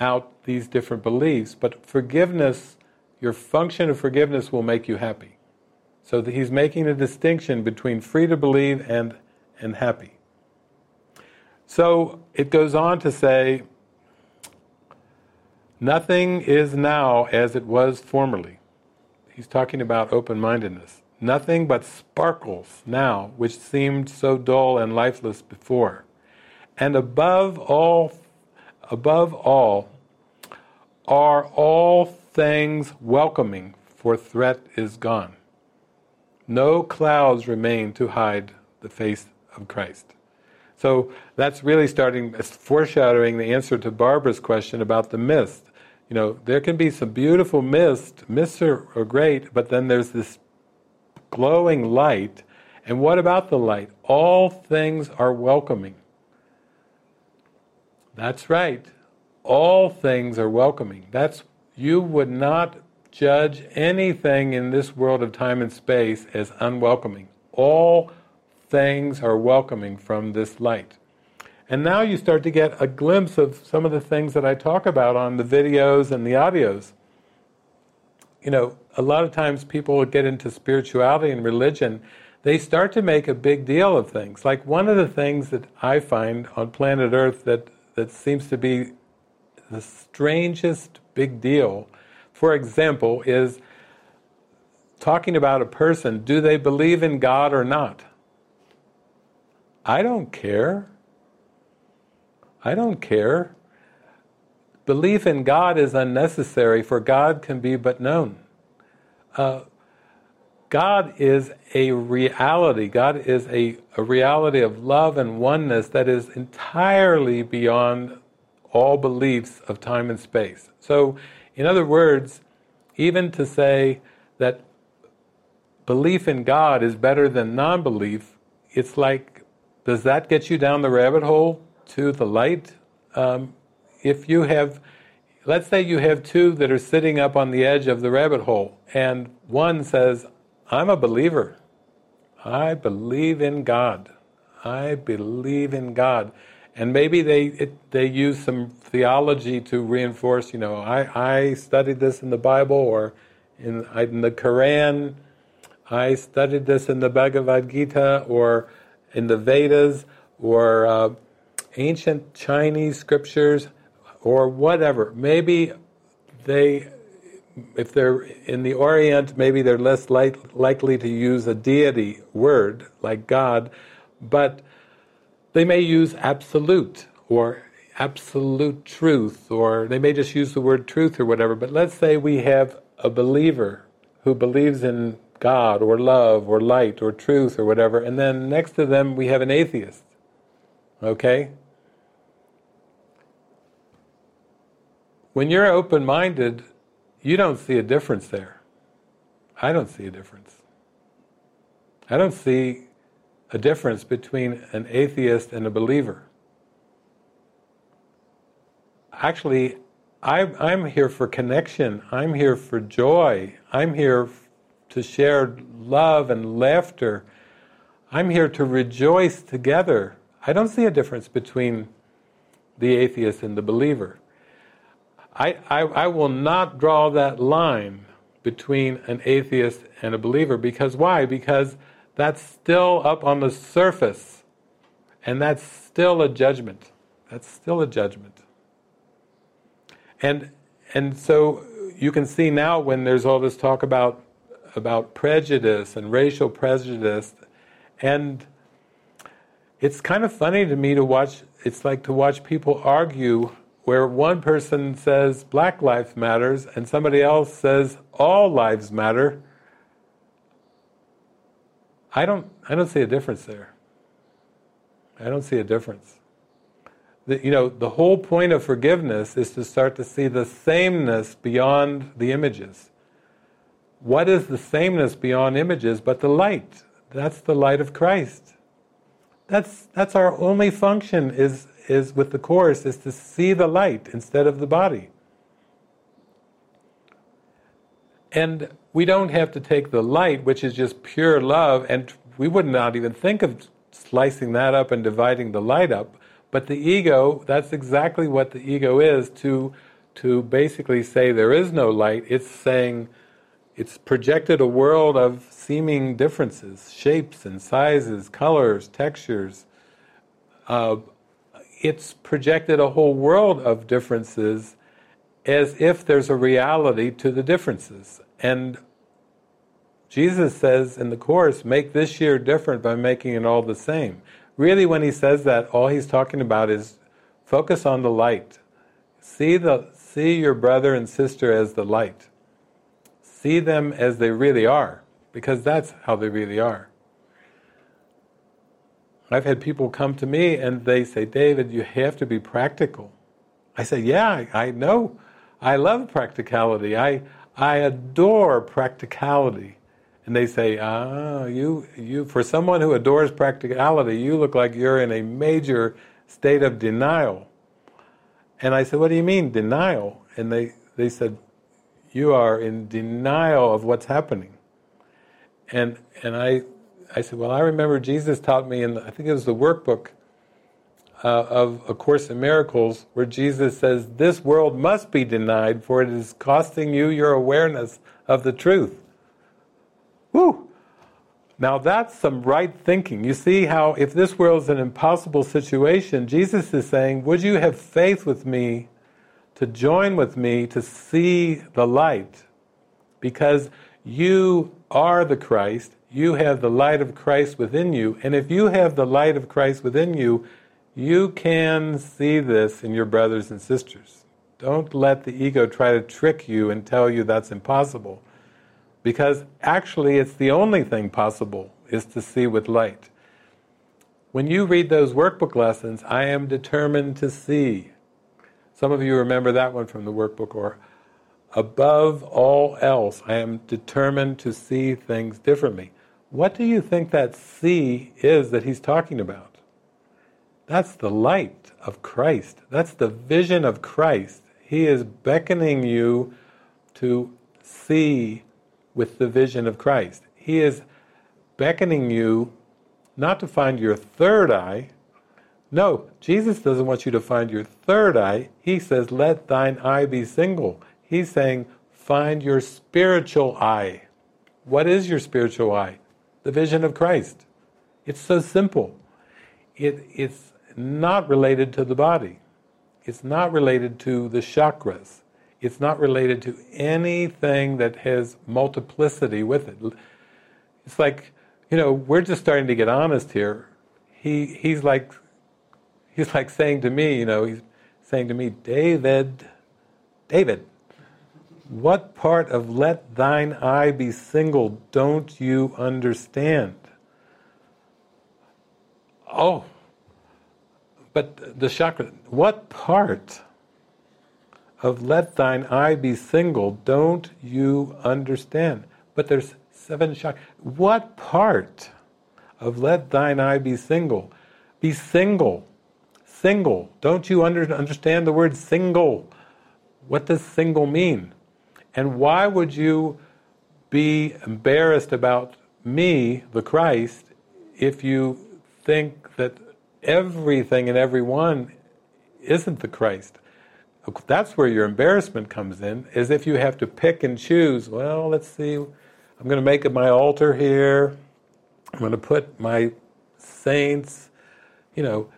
out these different beliefs, but forgiveness, your function of forgiveness will make you happy. So he's making a distinction between free to believe and, and happy. So it goes on to say, Nothing is now as it was formerly. He's talking about open mindedness. Nothing but sparkles now, which seemed so dull and lifeless before. And above all, above all, are all things welcoming, for threat is gone. No clouds remain to hide the face of Christ. So that's really starting, foreshadowing the answer to Barbara's question about the mist you know, there can be some beautiful mist. Mists are, are great, but then there's this glowing light. And what about the light? All things are welcoming. That's right. All things are welcoming. That's you would not judge anything in this world of time and space as unwelcoming. All things are welcoming from this light. And now you start to get a glimpse of some of the things that I talk about on the videos and the audios. You know, a lot of times people get into spirituality and religion, they start to make a big deal of things. Like one of the things that I find on planet Earth that, that seems to be the strangest big deal, for example, is talking about a person do they believe in God or not? I don't care. I don't care. Belief in God is unnecessary, for God can be but known. Uh, God is a reality. God is a, a reality of love and oneness that is entirely beyond all beliefs of time and space. So, in other words, even to say that belief in God is better than non belief, it's like, does that get you down the rabbit hole? To the light. Um, if you have, let's say you have two that are sitting up on the edge of the rabbit hole, and one says, I'm a believer. I believe in God. I believe in God. And maybe they it, they use some theology to reinforce, you know, I, I studied this in the Bible or in, in the Quran, I studied this in the Bhagavad Gita or in the Vedas or uh, ancient Chinese scriptures or whatever. Maybe they, if they're in the Orient, maybe they're less like, likely to use a deity word like God, but they may use absolute or absolute truth, or they may just use the word truth or whatever. But let's say we have a believer who believes in God or love or light or truth or whatever, and then next to them we have an atheist. Okay? When you're open minded, you don't see a difference there. I don't see a difference. I don't see a difference between an atheist and a believer. Actually, I, I'm here for connection. I'm here for joy. I'm here to share love and laughter. I'm here to rejoice together. I don't see a difference between the atheist and the believer. I, I, I will not draw that line between an atheist and a believer because why? Because that's still up on the surface and that's still a judgment. That's still a judgment. And and so you can see now when there's all this talk about about prejudice and racial prejudice and it's kind of funny to me to watch it's like to watch people argue where one person says black lives matters and somebody else says all lives matter. I don't i don't see a difference there. I don't see a difference. The, you know the whole point of forgiveness is to start to see the sameness beyond the images. What is the sameness beyond images but the light? That's the light of christ. That's that's our only function is is with the Course is to see the light instead of the body. And we don't have to take the light, which is just pure love, and we would not even think of slicing that up and dividing the light up. But the ego, that's exactly what the ego is to, to basically say there is no light. It's saying, it's projected a world of seeming differences, shapes and sizes, colors, textures, uh, it's projected a whole world of differences as if there's a reality to the differences. And Jesus says in the Course, make this year different by making it all the same. Really, when he says that, all he's talking about is focus on the light. See, the, see your brother and sister as the light. See them as they really are, because that's how they really are. I've had people come to me and they say, David, you have to be practical. I say, yeah, I, I know. I love practicality. I, I adore practicality. And they say, ah, you, you, for someone who adores practicality, you look like you're in a major state of denial. And I said, what do you mean, denial? And they, they said, you are in denial of what's happening. And, and I I said, well, I remember Jesus taught me and I think it was the workbook uh, of A Course in Miracles, where Jesus says, this world must be denied, for it is costing you your awareness of the truth. Woo! Now that's some right thinking. You see how if this world is an impossible situation, Jesus is saying, would you have faith with me to join with me to see the light? Because you are the Christ, you have the light of Christ within you, and if you have the light of Christ within you, you can see this in your brothers and sisters. Don't let the ego try to trick you and tell you that's impossible. Because actually, it's the only thing possible is to see with light. When you read those workbook lessons, I am determined to see. Some of you remember that one from the workbook, or above all else, I am determined to see things differently. What do you think that see is that he's talking about? That's the light of Christ. That's the vision of Christ. He is beckoning you to see with the vision of Christ. He is beckoning you not to find your third eye. No, Jesus doesn't want you to find your third eye. He says, let thine eye be single. He's saying, find your spiritual eye. What is your spiritual eye? The vision of Christ. It's so simple. It, it's not related to the body. It's not related to the chakras. It's not related to anything that has multiplicity with it. It's like, you know, we're just starting to get honest here. He, he's like, he's like saying to me, you know, he's saying to me, David, David, What part of let thine eye be single don't you understand? Oh, but the chakra, what part of let thine eye be single don't you understand? But there's seven chakras. What part of let thine eye be single? Be single. Single. Don't you under, understand the word single? What does single mean? And why would you be embarrassed about me, the Christ, if you think that everything and everyone isn't the Christ? That's where your embarrassment comes in, is if you have to pick and choose, well, let's see, I'm going to make my altar here, I'm going to put my saints, you know,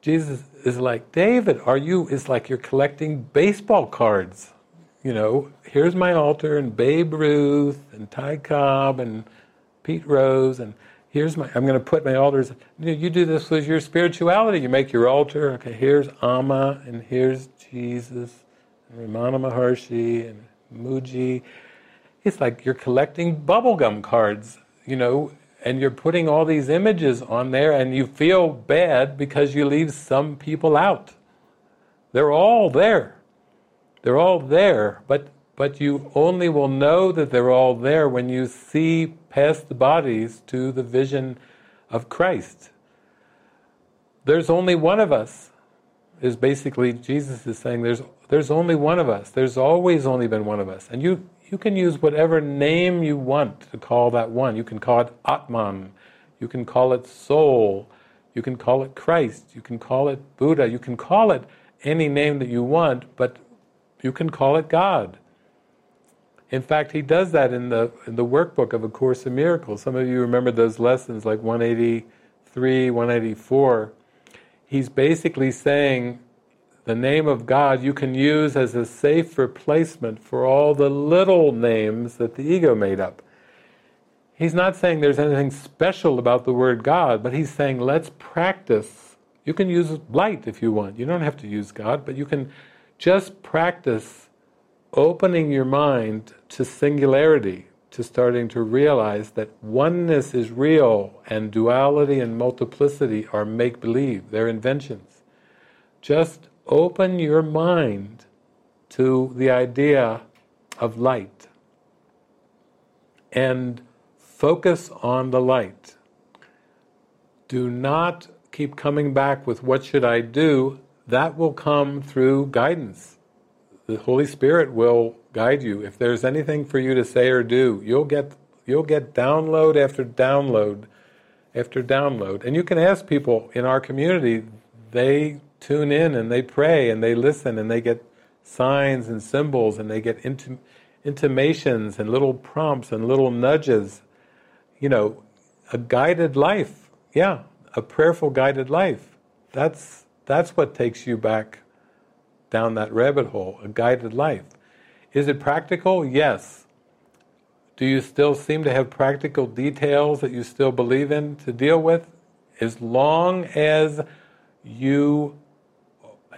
Jesus is like, David, are you, It's like you're collecting baseball cards you know, here's my altar and Babe Ruth and Ty Cobb and Pete Rose and here's my, I'm going to put my altars, you, know, you do this with your spirituality. You make your altar, okay, here's Amma and here's Jesus and Ramana Maharshi and Mooji. It's like you're collecting bubblegum cards, you know, and you're putting all these images on there and you feel bad because you leave some people out. They're all there. They're all there, but, but you only will know that they're all there when you see past the bodies to the vision of Christ. There's only one of us, is basically Jesus is saying there's, there's only one of us. There's always only been one of us. And you, you can use whatever name you want to call that one. You can call it Atman, you can call it soul, you can call it Christ, you can call it Buddha, you can call it any name that you want, but you can call it God. In fact, he does that in the in the workbook of A Course in Miracles. Some of you remember those lessons, like 183, 184. He's basically saying the name of God you can use as a safe replacement for all the little names that the ego made up. He's not saying there's anything special about the word God, but he's saying let's practice. You can use light if you want. You don't have to use God, but you can just practice opening your mind to singularity, to starting to realize that oneness is real and duality and multiplicity are make believe, they're inventions. Just open your mind to the idea of light and focus on the light. Do not keep coming back with what should I do that will come through guidance. The Holy Spirit will guide you. If there's anything for you to say or do, you'll get you'll get download after download after download. And you can ask people in our community, they tune in and they pray and they listen and they get signs and symbols and they get intim- intimations and little prompts and little nudges. You know, a guided life. Yeah, a prayerful guided life. That's that's what takes you back down that rabbit hole, a guided life. Is it practical? Yes. Do you still seem to have practical details that you still believe in to deal with? As long as you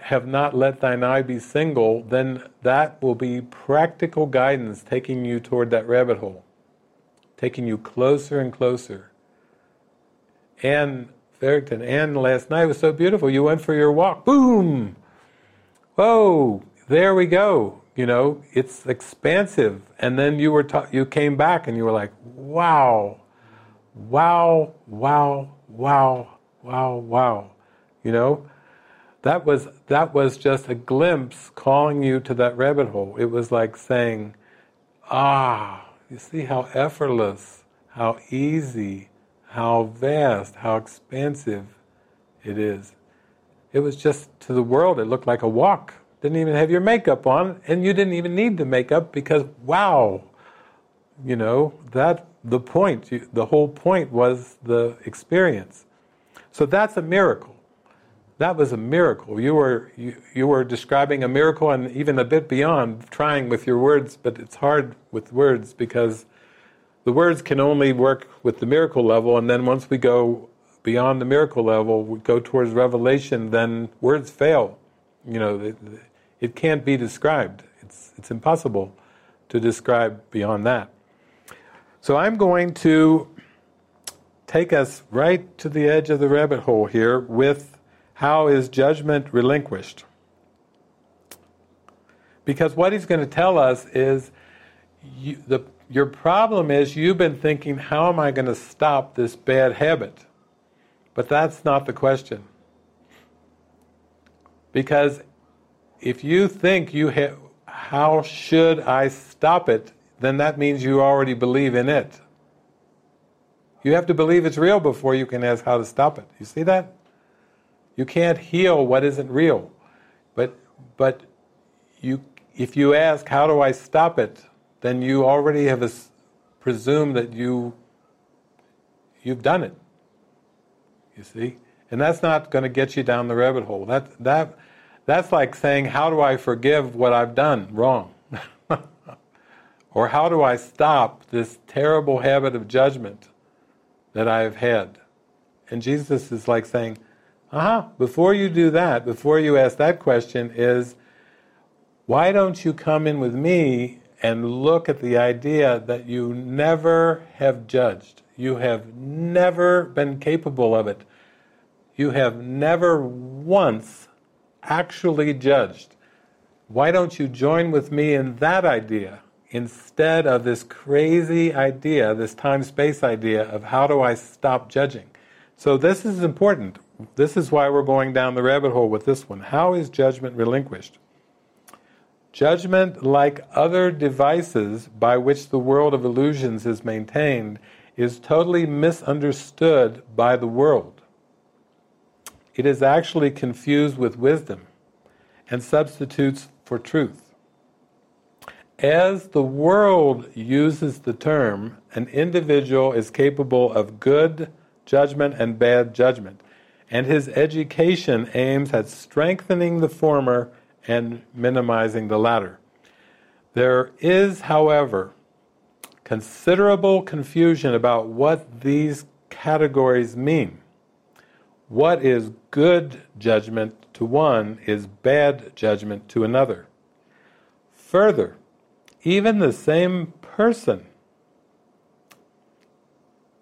have not let thine eye be single, then that will be practical guidance taking you toward that rabbit hole, taking you closer and closer. And Farrington. And last night was so beautiful. You went for your walk. Boom! Whoa! There we go. You know, it's expansive. And then you were ta- you came back and you were like, wow, wow, wow, wow, wow, wow. You know, that was that was just a glimpse calling you to that rabbit hole. It was like saying, ah, you see how effortless, how easy, how vast, how expansive it is. It was just to the world, it looked like a walk. Didn't even have your makeup on, and you didn't even need the makeup because, wow, you know, that the point, the whole point was the experience. So that's a miracle. That was a miracle. You were you, you were describing a miracle and even a bit beyond, trying with your words, but it's hard with words because the words can only work with the miracle level, and then once we go beyond the miracle level, we go towards revelation, then words fail. You know, it, it can't be described. It's, it's impossible. to describe beyond that. So I'm going to take us right to the edge of the rabbit hole here with how is judgment relinquished? Because what he's going to tell us is you, the, your problem is you've been thinking, how am I going to stop this bad habit? But that's not the question. Because if you think you have, how should I stop it, then that means you already believe in it. You have to believe it's real before you can ask how to stop it. You see that? You can't heal what isn't real. But but you if you ask how do I stop it, then you already have a, presumed that you you've done it. You see? And that's not going to get you down the rabbit hole. That that that's like saying how do I forgive what I've done wrong? Or how do I stop this terrible habit of judgment that I've had? And Jesus is like saying, aha, uh-huh, before you do that, before you ask that question, is why don't you come in with me and look at the idea that you never have judged? You have never been capable of it. You have never once actually judged. Why don't you join with me in that idea? instead of this crazy idea, this time space idea of how do I stop judging. So, this is important. This is why we're going down the rabbit hole with this one. How is judgment relinquished? Judgment, like other devices by which the world of illusions is maintained, is totally misunderstood by the world. It is actually confused with wisdom and substitutes for truth. As the world uses the term, an individual is capable of good judgment and bad judgment, and his education aims at strengthening the former and minimizing the latter. There is, however, considerable confusion about what these categories mean. What is good judgment to one is bad judgment to another. Further, even the same person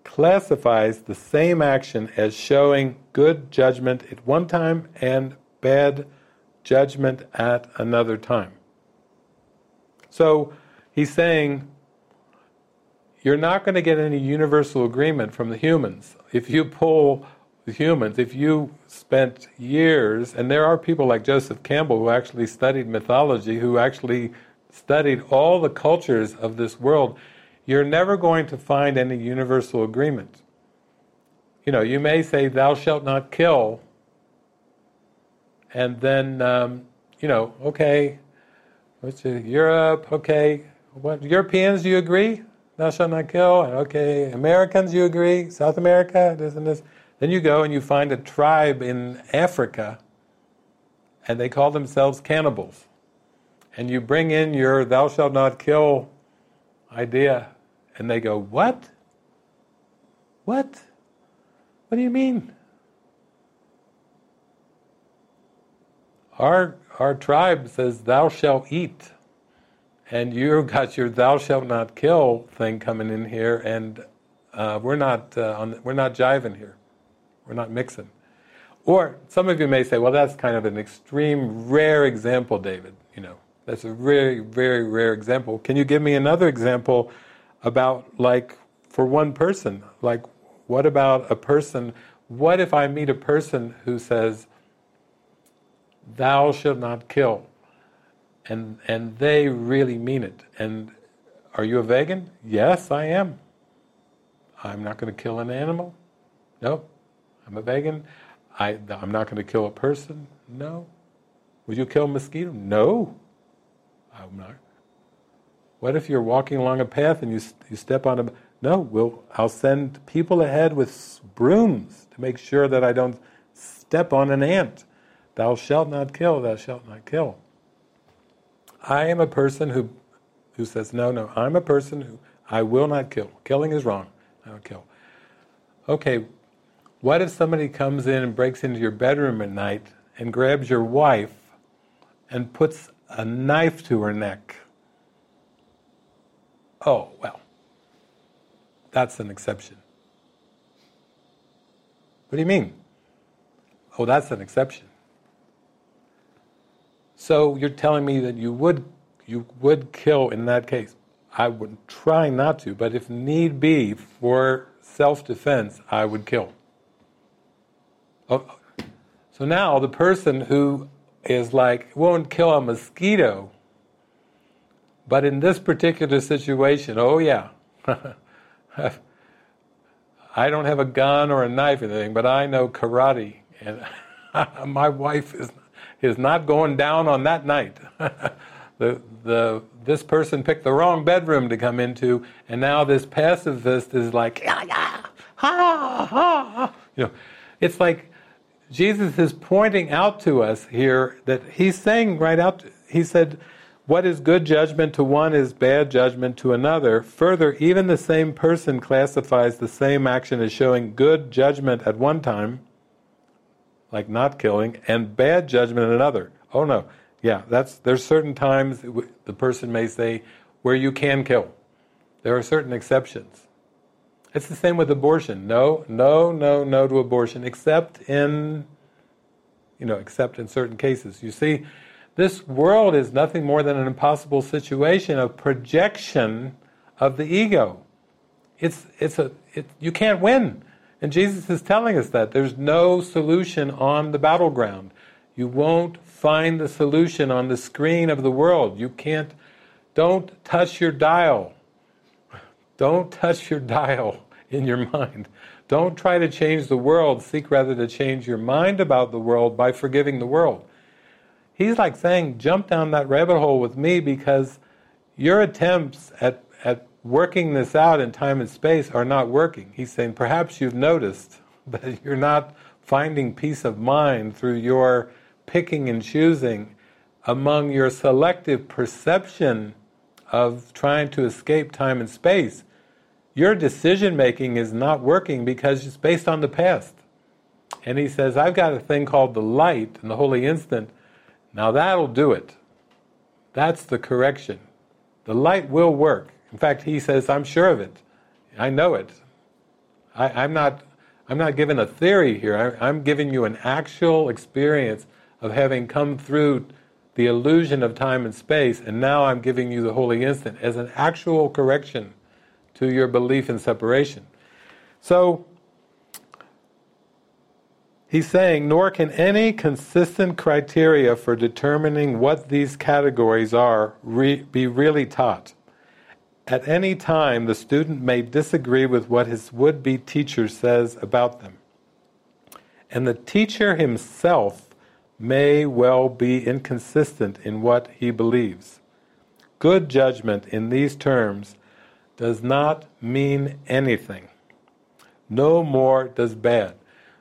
classifies the same action as showing good judgment at one time and bad judgment at another time. So he's saying you're not going to get any universal agreement from the humans. If you pull the humans, if you spent years, and there are people like Joseph Campbell who actually studied mythology, who actually studied all the cultures of this world, you're never going to find any universal agreement. You know, you may say, Thou shalt not kill, and then, um, you know, okay, what's it, Europe, okay, what, Europeans, do you agree? Thou shalt not kill, okay, Americans, you agree? South America, this and this. Then you go and you find a tribe in Africa, and they call themselves cannibals and you bring in your thou shalt not kill idea, and they go, What? What? What do you mean? Our, our tribe says, Thou shalt eat. And you've got your thou shalt not kill thing coming in here, and uh, we're, not, uh, on, we're not jiving here. We're not mixing. Or some of you may say, well, that's kind of an extreme, rare example, David. You know, that's a very, very rare example. Can you give me another example about, like, for one person? Like, what about a person? What if I meet a person who says, Thou shalt not kill? And, and they really mean it. And are you a vegan? Yes, I am. I'm not going to kill an animal? No. I'm a vegan. I, I'm not going to kill a person? No. Would you kill a mosquito? No. I'm not. What if you're walking along a path and you, you step on a... No, we'll, I'll send people ahead with brooms to make sure that I don't step on an ant. Thou shalt not kill, thou shalt not kill. I am a person who, who says, no, no, I'm a person who, I will not kill. Killing is wrong. I don't kill. Okay, what if somebody comes in and breaks into your bedroom at night and grabs your wife and puts a knife to her neck Oh, well, that's an exception. What do you mean? Oh, that's an exception. So you're telling me that you would you would kill in that case. I would try not to, but if need be for self-defense, I would kill. Oh, oh. so now the person who is like won't kill a mosquito, but in this particular situation, oh yeah, I don't have a gun or a knife or anything, but I know karate, and my wife is is not going down on that night. the the this person picked the wrong bedroom to come into, and now this pacifist is like, yeah, yeah, ha, ha. You know, it's like Jesus is pointing out to us here that he's saying right out. He said, "What is good judgment to one is bad judgment to another." Further, even the same person classifies the same action as showing good judgment at one time, like not killing, and bad judgment in another. Oh no, yeah, that's there's certain times the person may say where you can kill. There are certain exceptions. It's the same with abortion. No, no, no, no to abortion, except in, you know, except in certain cases. You see, this world is nothing more than an impossible situation of projection of the ego. It's it's a it, you can't win. And Jesus is telling us that there's no solution on the battleground. You won't find the solution on the screen of the world. You can't, don't touch your dial. Don't touch your dial in your mind. Don't try to change the world. Seek rather to change your mind about the world by forgiving the world. He's like saying, jump down that rabbit hole with me because your attempts at, working this out in time and space are not working. He's saying, perhaps you've noticed that you're not finding peace of mind through your picking and choosing among your selective perception of trying to escape time and space. Your decision making is not working because it's based on the past. And he says, I've got a thing called the light and the holy instant. Now that'll do it. That's the correction. The light will work. In fact, he says, I'm sure of it. I know it. I, am not, I'm not giving a theory here. I, I'm giving you an actual experience of having come through the illusion of time and space, and now I'm giving you the holy instant as an actual correction to your belief in separation. So, he's saying, nor can any consistent criteria for determining what these categories are re- be really taught. At any time, the student may disagree with what his would be teacher says about them. And the teacher himself may well be inconsistent in what he believes. Good judgment in these terms does not mean anything. No more does bad.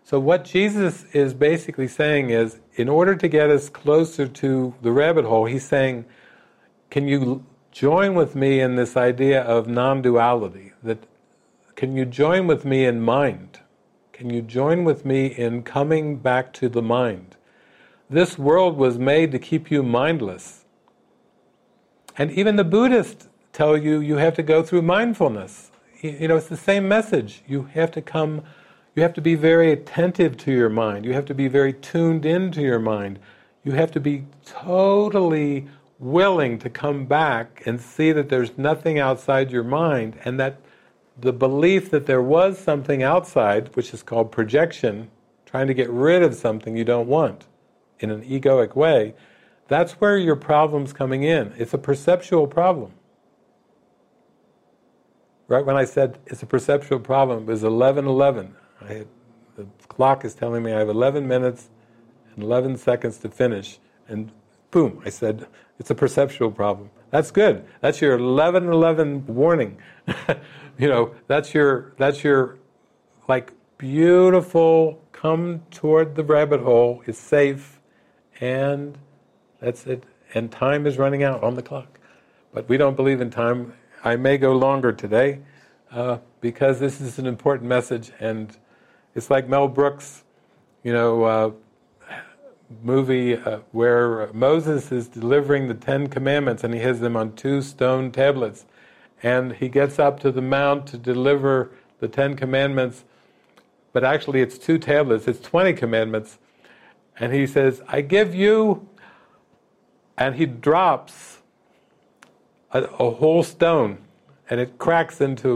So, what Jesus is basically saying is, in order to get us closer to the rabbit hole, he's saying, Can you join with me in this idea of non duality? That can you join with me in mind? Can you join with me in coming back to the mind? This world was made to keep you mindless. And even the Buddhists tell you you have to go through mindfulness. You know, it's the same message. You have to come, you have to be very attentive to your mind. You have to be very tuned into your mind. You have to be totally willing to come back and see that there's nothing outside your mind and that the belief that there was something outside, which is called projection, trying to get rid of something you don't want in an egoic way, that's where your problem's coming in. It's a perceptual problem. Right when I said it's a perceptual problem, it was 11:11. Had, the clock is telling me I have 11 minutes and 11 seconds to finish, and boom, I said it's a perceptual problem. That's good. That's your 11:11 warning. you know, that's your that's your like beautiful come toward the rabbit hole is safe and that's it. And time is running out on the clock. But we don't believe in time. I may go longer today uh, because this is an important message, and it's like Mel Brooks, you know, uh, movie uh, where Moses is delivering the Ten Commandments, and he has them on two stone tablets, and he gets up to the mount to deliver the Ten Commandments, but actually it's two tablets, it's 20 commandments. And he says, I give you, and he drops a, a whole stone, and it cracks into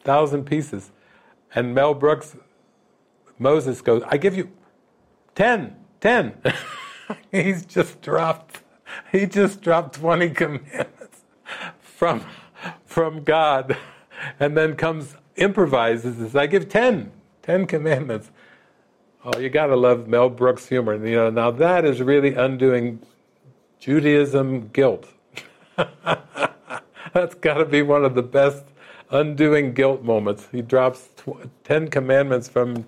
a thousand pieces. And Mel Brooks, Moses goes, I give you 10, 10. He's just dropped, he just dropped 20 commandments from, from God. And then comes, improvises, says, I give 10, 10 commandments. Oh, you got to love Mel Brooks' humor. You know, now that is really undoing Judaism guilt. That's got to be one of the best undoing guilt moments. He drops tw- 10 commandments from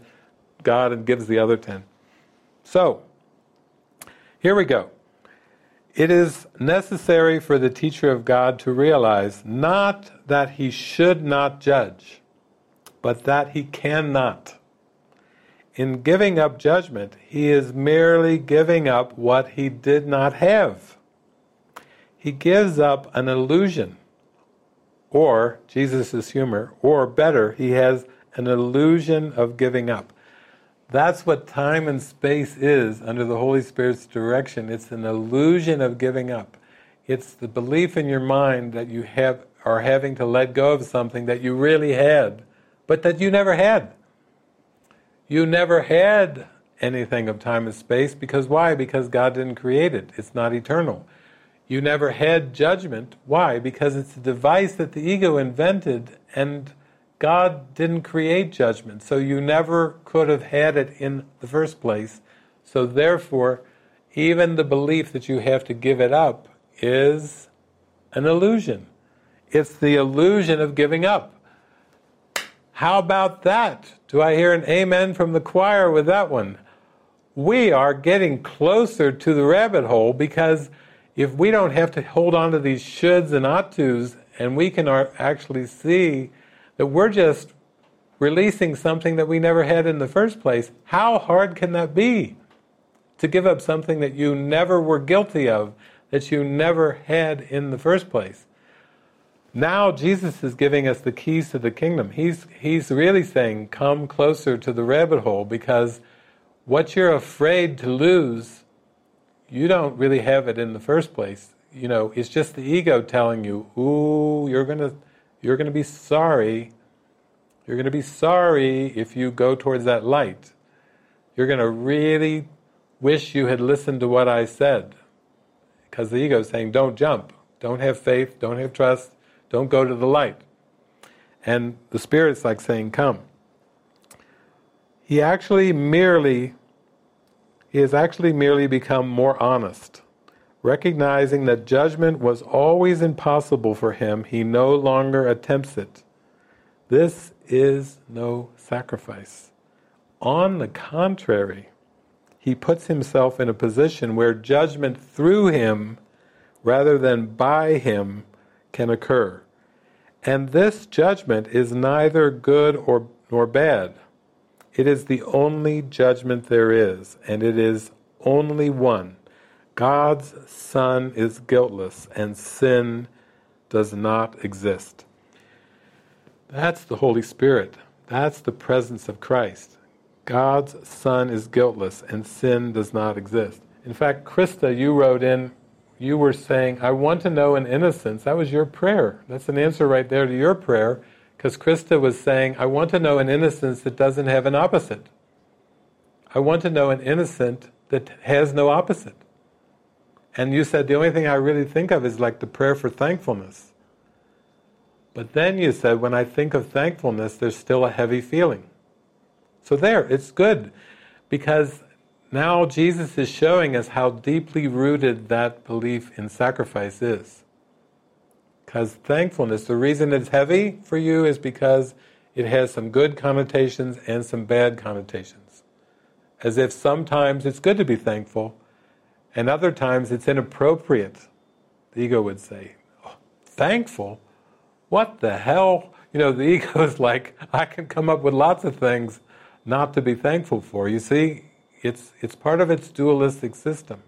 God and gives the other 10. So, here we go. It is necessary for the teacher of God to realize not that he should not judge, but that he cannot. In giving up judgment, he is merely giving up what he did not have. He gives up an illusion, or Jesus' humor, or better, he has an illusion of giving up. That's what time and space is under the Holy Spirit's direction. It's an illusion of giving up. It's the belief in your mind that you have are having to let go of something that you really had, but that you never had. You never had anything of time and space because why? Because God didn't create it. It's not eternal. You never had judgment. Why? Because it's a device that the ego invented and God didn't create judgment, so you never could have had it in the first place. So therefore, even the belief that you have to give it up is an illusion. It's the illusion of giving up. How about that? Do I hear an amen from the choir with that one? We are getting closer to the rabbit hole because if we don't have to hold on to these shoulds and ought tos, and we can actually see that we're just releasing something that we never had in the first place. How hard can that be? To give up something that you never were guilty of, that you never had in the first place. Now Jesus is giving us the keys to the kingdom. He's, he's really saying, come closer to the rabbit hole because what you're afraid to lose, you don't really have it in the first place. You know, it's just the ego telling you, ooh, you're going to you're going to be sorry. You're going to be sorry if you go towards that light. You're going to really wish you had listened to what I said. Because the ego is saying, don't jump, don't have faith, don't have trust, don't go to the light. And the Spirit's like saying, come. He actually merely, he has actually merely become more honest. Recognizing that judgment was always impossible for him, he no longer attempts it. This is no sacrifice. On the contrary, he puts himself in a position where judgment through him, rather than by him, can occur. And this judgment is neither good or nor bad. It is the only judgment there is, and it is only one. God's Son is guiltless and sin does not exist. That's the Holy Spirit. That's the presence of Christ. God's Son is guiltless and sin does not exist. In fact, Krista, you wrote in, you were saying, I want to know in innocence. That was your prayer. That's an answer right there to your prayer, because Krista was saying, I want to know an innocence that doesn't have an opposite. I want to know an innocent that has no opposite. And you said the only thing I really think of is like the prayer for thankfulness. But then you said, when I think of thankfulness, there's still a heavy feeling. So there, it's good. Because now Jesus is showing us how deeply rooted that belief in sacrifice is. Because thankfulness, the reason it's heavy for you is because it has some good connotations and some bad connotations. As if sometimes it's good to be thankful, and other times it's inappropriate, the ego would say. Oh, thankful? What the hell? You know, the ego is like, I can come up with lots of things not to be thankful for. You see, it's, it's part of its dualistic system.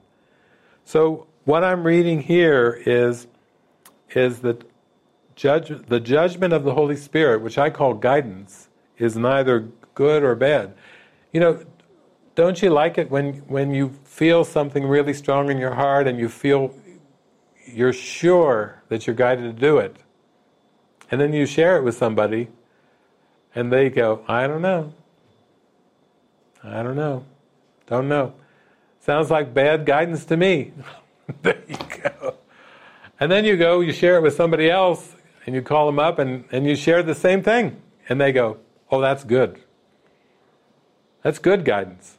So, what I'm reading here is, is that judge, the judgment of the Holy Spirit, which I call guidance, is neither good or bad. You know, don't you like it when, when you feel something really strong in your heart and you feel you're sure that you're guided to do it? And then you share it with somebody and they go, I don't know. I don't know. Don't know. Sounds like bad guidance to me. there you go. And then you go, you share it with somebody else, and you call them up and, and you share the same thing. And they go, Oh, that's good. That's good guidance.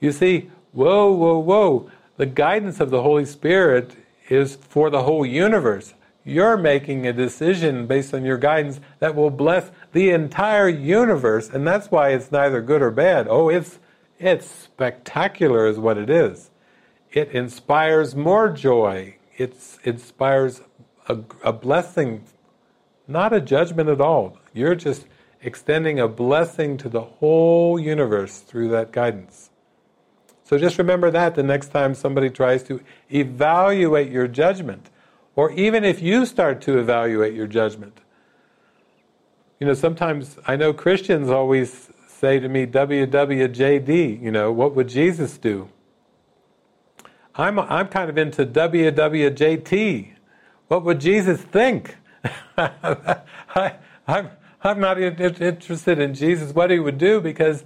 You see, whoa, whoa, whoa. The guidance of the Holy Spirit is for the whole universe. You're making a decision based on your guidance that will bless the entire universe, and that's why it's neither good or bad. Oh, it's it's spectacular, is what it is. It inspires more joy. It inspires a, a blessing, not a judgment at all. You're just extending a blessing to the whole universe through that guidance. So just remember that the next time somebody tries to evaluate your judgment, or even if you start to evaluate your judgment. You know, sometimes I know Christians always say to me, WWJD, you know, what would Jesus do? I'm, I'm kind of into WWJT. What would Jesus think? I, I'm, I'm not interested in Jesus, what he would do, because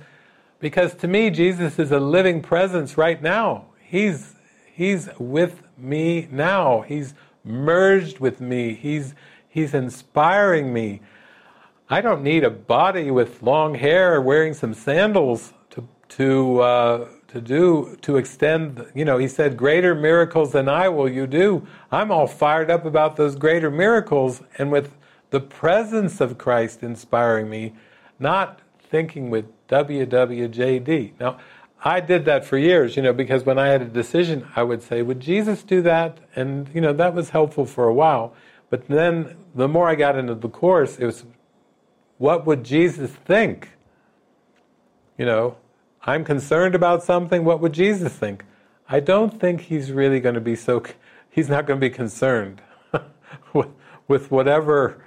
because to me, Jesus is a living presence right now. He's, he's with me now. He's merged with me. He's, he's inspiring me. I don't need a body with long hair wearing some sandals to, to, uh, to do, to extend, you know, he said, greater miracles than I will you do. I'm all fired up about those greater miracles and with the presence of Christ inspiring me, not thinking with WWJD. Now, I did that for years, you know, because when I had a decision, I would say, would Jesus do that? And, you know, that was helpful for a while. But then the more I got into the Course, it was, what would Jesus think? You know, I'm concerned about something, what would Jesus think? I don't think he's really going to be so, he's not going to be concerned with, with whatever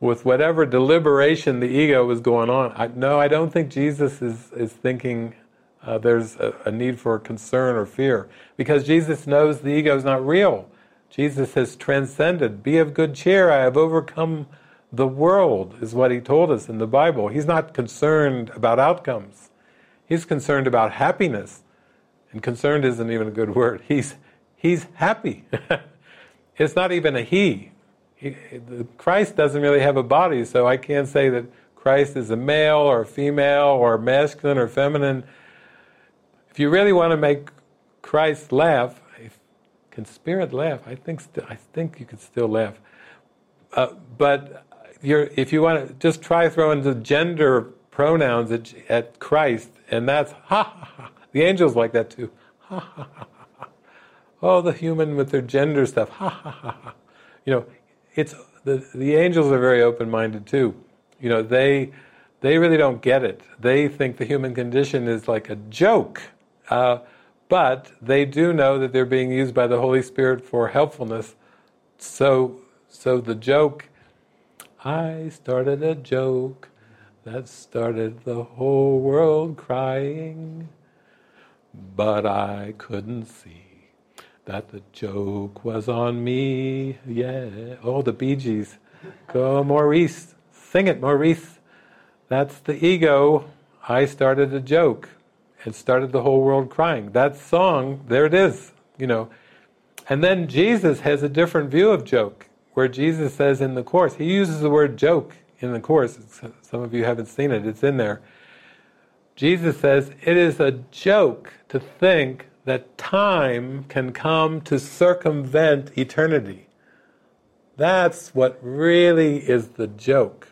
with whatever deliberation the ego was going on. I, no, I don't think Jesus is, is thinking uh, there's a, a, need for concern or fear because Jesus knows the ego is not real. Jesus has transcended. Be of good cheer, I have overcome the world, is what he told us in the Bible. He's not concerned about outcomes, he's concerned about happiness. And concerned isn't even a good word. He's, he's happy. it's not even a he, he, Christ doesn't really have a body, so I can't say that Christ is a male or a female or masculine or feminine. If you really want to make Christ laugh, can spirit laugh? I think st- I think you could still laugh. Uh, but if you want to just try throwing the gender pronouns at, at Christ, and that's ha ha ha. The angels like that too. Ha ha ha ha. Oh, the human with their gender stuff. Ha ha ha ha. You know, it's the the angels are very open minded too. You know, they they really don't get it. They think the human condition is like a joke. Uh, but they do know that they're being used by the Holy Spirit for helpfulness. So, so the joke, I started a joke that started the whole world crying, but I couldn't see that the joke was on me. Yeah. Oh, the Bee Gees. Go, Maurice. Sing it, Maurice. That's the ego. I started a joke. and started the whole world crying. That song, there it is, you know. And then Jesus has a different view of joke, where Jesus says in the Course, he uses the word joke in the Course. Some of you haven't seen it, it's in there. Jesus says, it is a joke to think that time can come to circumvent eternity. That's what really is the joke.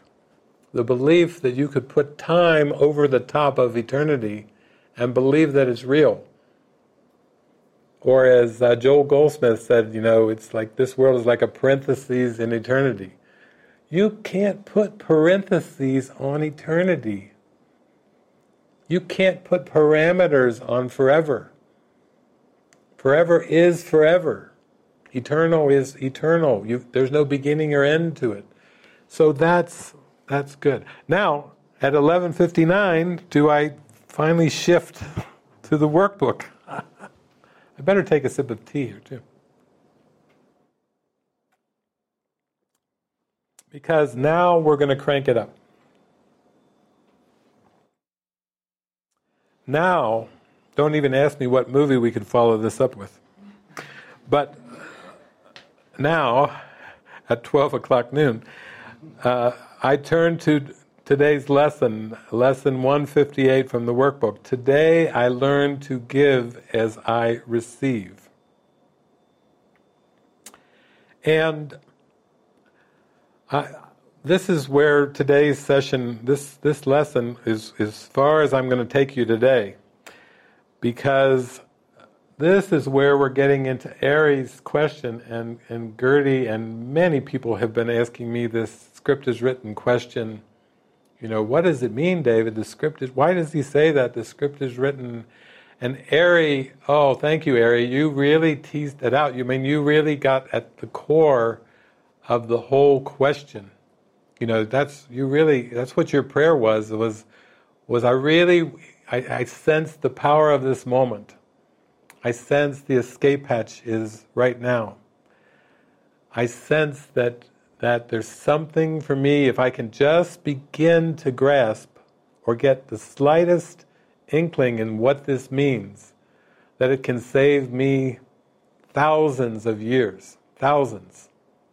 The belief that you could put time over the top of eternity and believe that it's real. Or as uh, Joel Goldsmith said, you know, it's like this world is like a parenthesis in eternity. You can't put parentheses on eternity. You can't put parameters on forever. Forever is forever. Eternal is eternal. You, there's no beginning or end to it. So that's that's good. Now at 11:59, do I finally shift to the workbook? I better take a sip of tea here too. Because now we're going to crank it up. Now, don't even ask me what movie we could follow this up with. But now, at 12 o'clock noon, uh, I turn to today's lesson, lesson 158 from the workbook. Today I learn to give as I receive. And I, this is where today's session, this, this lesson is as far as I'm going to take you today. Because this is where we're getting into Ari's question, and, and Gertie and many people have been asking me this script is written question you know, what does it mean, David? The script is, why does he say that? The script is written. And Ari, oh, thank you, Ari. You really teased it out. You mean you really got at the core of the whole question. You know, that's you really. That's what your prayer was. Was was I really? I, I sensed the power of this moment. I sense the escape hatch is right now. I sense that that there's something for me, if I can just begin to grasp or get the slightest inkling in what this means, that it can save me thousands of years, thousands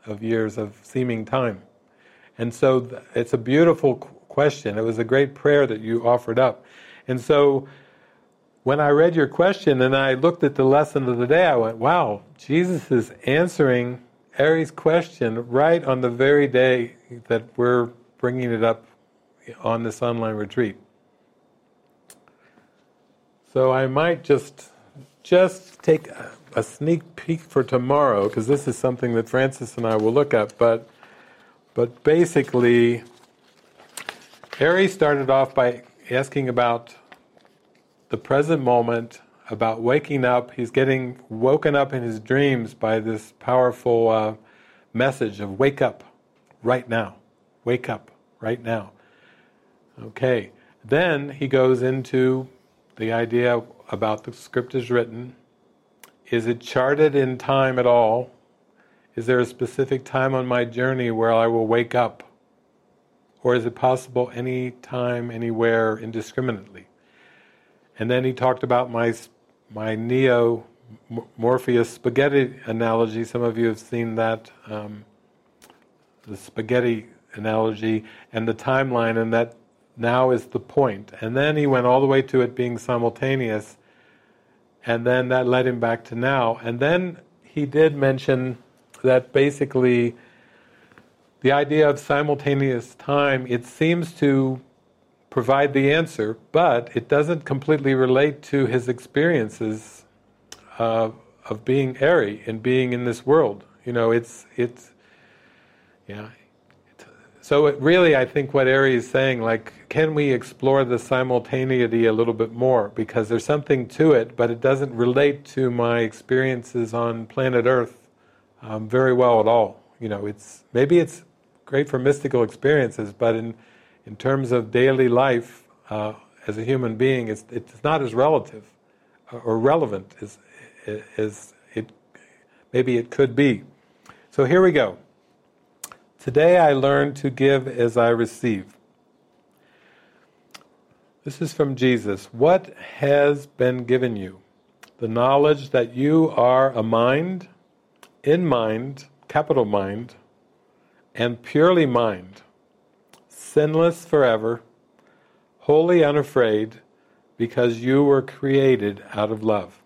of years of seeming time. And so it's a beautiful question. It was a great prayer that you offered up. And so when I read your question and I looked at the lesson of the day, I went, wow, Jesus is answering Ari's question right on the very day that we're bringing it up on this online retreat. So I might just just take a, a sneak peek for tomorrow because this is something that Francis and I will look at. But but basically, Ari started off by asking about the present moment about waking up. He's getting woken up in his dreams by this powerful uh, message of wake up right now. Wake up right now. Okay. Then he goes into the idea about the script is written. Is it charted in time at all? Is there a specific time on my journey where I will wake up? Or is it possible any time, anywhere, indiscriminately? And then he talked about my my Neo Morpheus spaghetti analogy. Some of you have seen that, um, the spaghetti analogy and the timeline, and that now is the point. And then he went all the way to it being simultaneous, and then that led him back to now. And then he did mention that basically the idea of simultaneous time, it seems to provide the answer, but it doesn't completely relate to his experiences uh, of being Ari and being in this world. You know, it's it's yeah. so it really, I think what Ari is saying, like, can we explore the simultaneity a little bit more? Because there's something to it, but it doesn't relate to my experiences on planet Earth um, very well at all. You know, it's maybe it's great for mystical experiences, but in in terms of daily life uh, as a human being, it's, it's not as relative uh, or relevant as, as it maybe it could be. So here we go. Today I learned to give as I receive. This is from Jesus. What has been given you? The knowledge that you are a mind, in mind, capital mind, and purely mind sinless forever, wholly unafraid, because you were created out of love.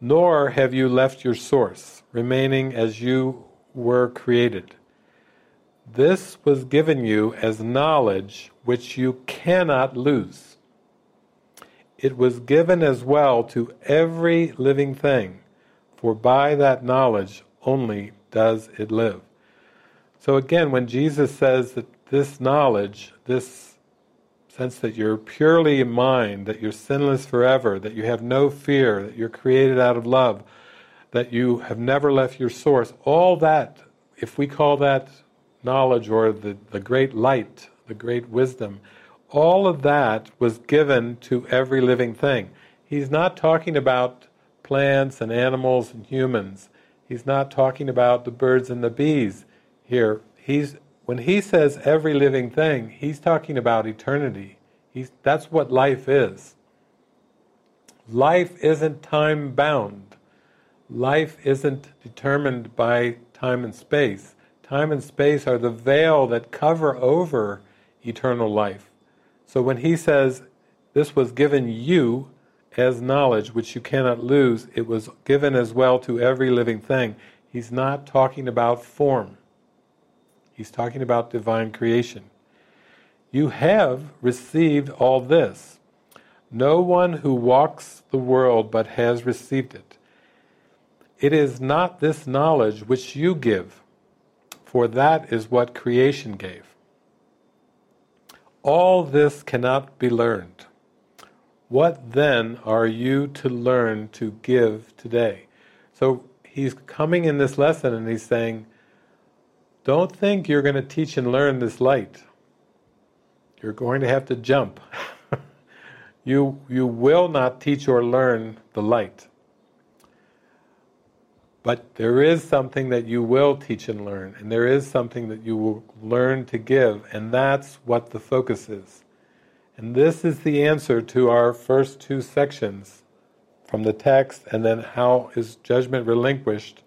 Nor have you left your source, remaining as you were created. This was given you as knowledge which you cannot lose. It was given as well to every living thing, for by that knowledge only does it live. So again, when Jesus says that this knowledge, this sense that you're purely mind, that you're sinless forever, that you have no fear, that you're created out of love, that you have never left your source, all that, if we call that knowledge or the, the great light, the great wisdom, all of that was given to every living thing. He's not talking about plants and animals and humans. He's not talking about the birds and the bees here. He's when he says every living thing, he's talking about eternity. He's, that's what life is. Life isn't time bound. Life isn't determined by time and space. Time and space are the veil that cover over eternal life. So when he says, This was given you as knowledge which you cannot lose, it was given as well to every living thing. He's not talking about form, he's talking about divine creation. You have received all this. No one who walks the world but has received it. It is not this knowledge which you give, for that is what creation gave. All this cannot be learned. What then are you to learn to give today? So he's coming in this lesson and he's saying, don't think you're going to teach and learn this light. You're going to have to jump. you, you will not teach or learn the light. But there is something that you will teach and learn, and there is something that you will learn to give, and that's what the focus is. And this is the answer to our first two sections from the text, and then how is judgment relinquished.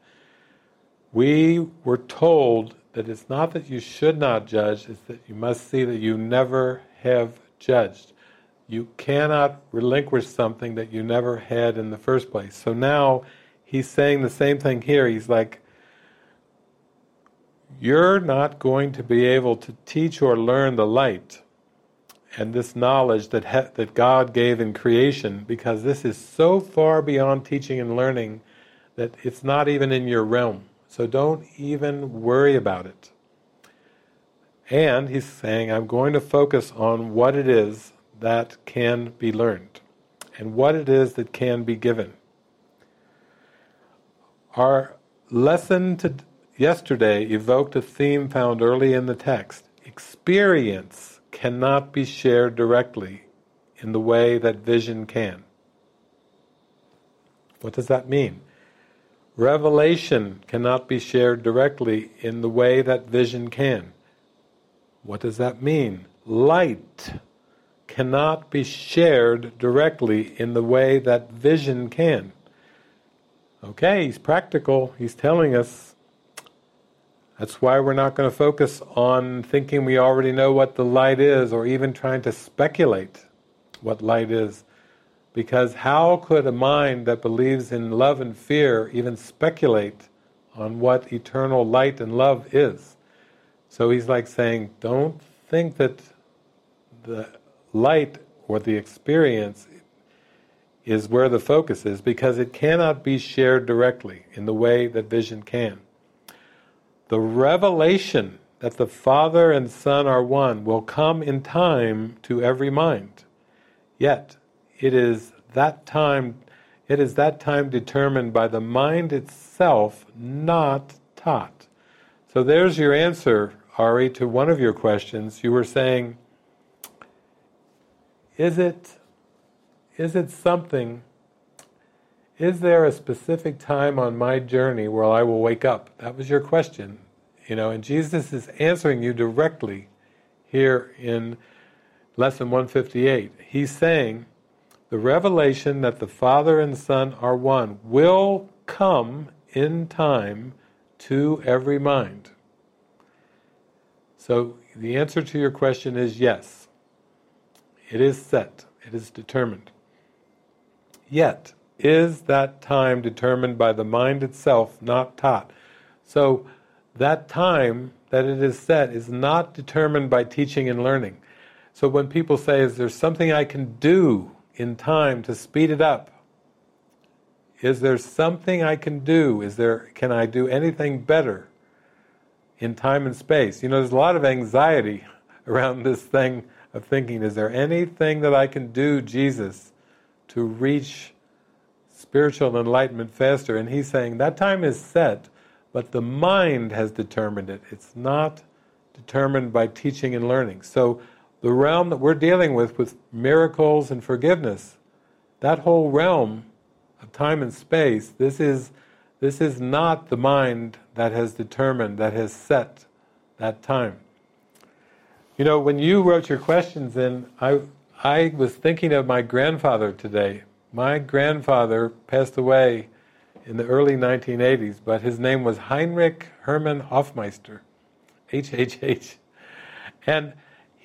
We were told that it's not that you should not judge, it's that you must see that you never have judged. You cannot relinquish something that you never had in the first place. So now he's saying the same thing here. He's like, you're not going to be able to teach or learn the light and this knowledge that that God gave in creation because this is so far beyond teaching and learning that it's not even in your realm. So don't even worry about it. And he's saying, I'm going to focus on what it is that can be learned and what it is that can be given. Our lesson to yesterday evoked a theme found early in the text. Experience cannot be shared directly in the way that vision can. What does that mean? Revelation cannot be shared directly in the way that vision can. What does that mean? Light cannot be shared directly in the way that vision can. Okay, he's practical. He's telling us. That's why we're not going to focus on thinking we already know what the light is or even trying to speculate what light is. Because how could a mind that believes in love and fear even speculate on what eternal light and love is? So he's like saying, don't think that the light or the experience is where the focus is because it cannot be shared directly in the way that vision can. The revelation that the Father and Son are one will come in time to every mind. Yet, it is that time it is that time determined by the mind itself, not taught. So there's your answer, Ari, to one of your questions. You were saying, is it is it something is there a specific time on my journey where I will wake up? That was your question. You know, and Jesus is answering you directly here in lesson 158. He's saying, the revelation that the Father and Son are one will come in time to every mind. So the answer to your question is yes. It is set, it is determined. Yet, is that time determined by the mind itself, not taught? So that time that it is set is not determined by teaching and learning. So when people say, is there something I can do in time to speed it up? Is there something I can do? Is there can I do anything better in time and space? You know, there's a lot of anxiety around this thing of thinking, is there anything that I can do, Jesus, to reach spiritual enlightenment faster. And he's saying that time is set, but the mind has determined it. It's not determined by teaching and learning. So the realm that we're dealing with, with miracles and forgiveness, that whole realm of time and space, this is, this is not the mind that has determined, that has set that time. You know, when you wrote your questions in, I, I was thinking of my grandfather today. My grandfather passed away in the early 1980s, but his name was Heinrich Hermann Hoffmeister, HHH. And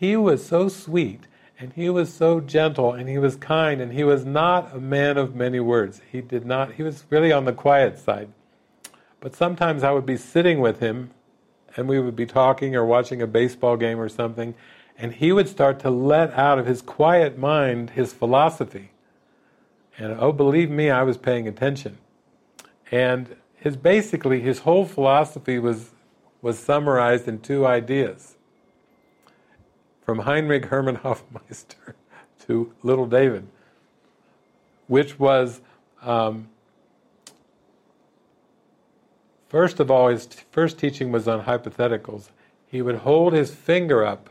he was so sweet, and he was so gentle, and he was kind, and he was not a man of many words. He did not, he was really on the quiet side. But sometimes I would be sitting with him and we would be talking or watching a baseball game or something, and he would start to let out of his quiet mind his philosophy. And oh, believe me, I was paying attention. And his basically his whole philosophy was was summarized in two ideas. From Heinrich Hermann Hoffmeister to Little David, which was um, First of all, his first teaching was on hypotheticals. He would hold his finger up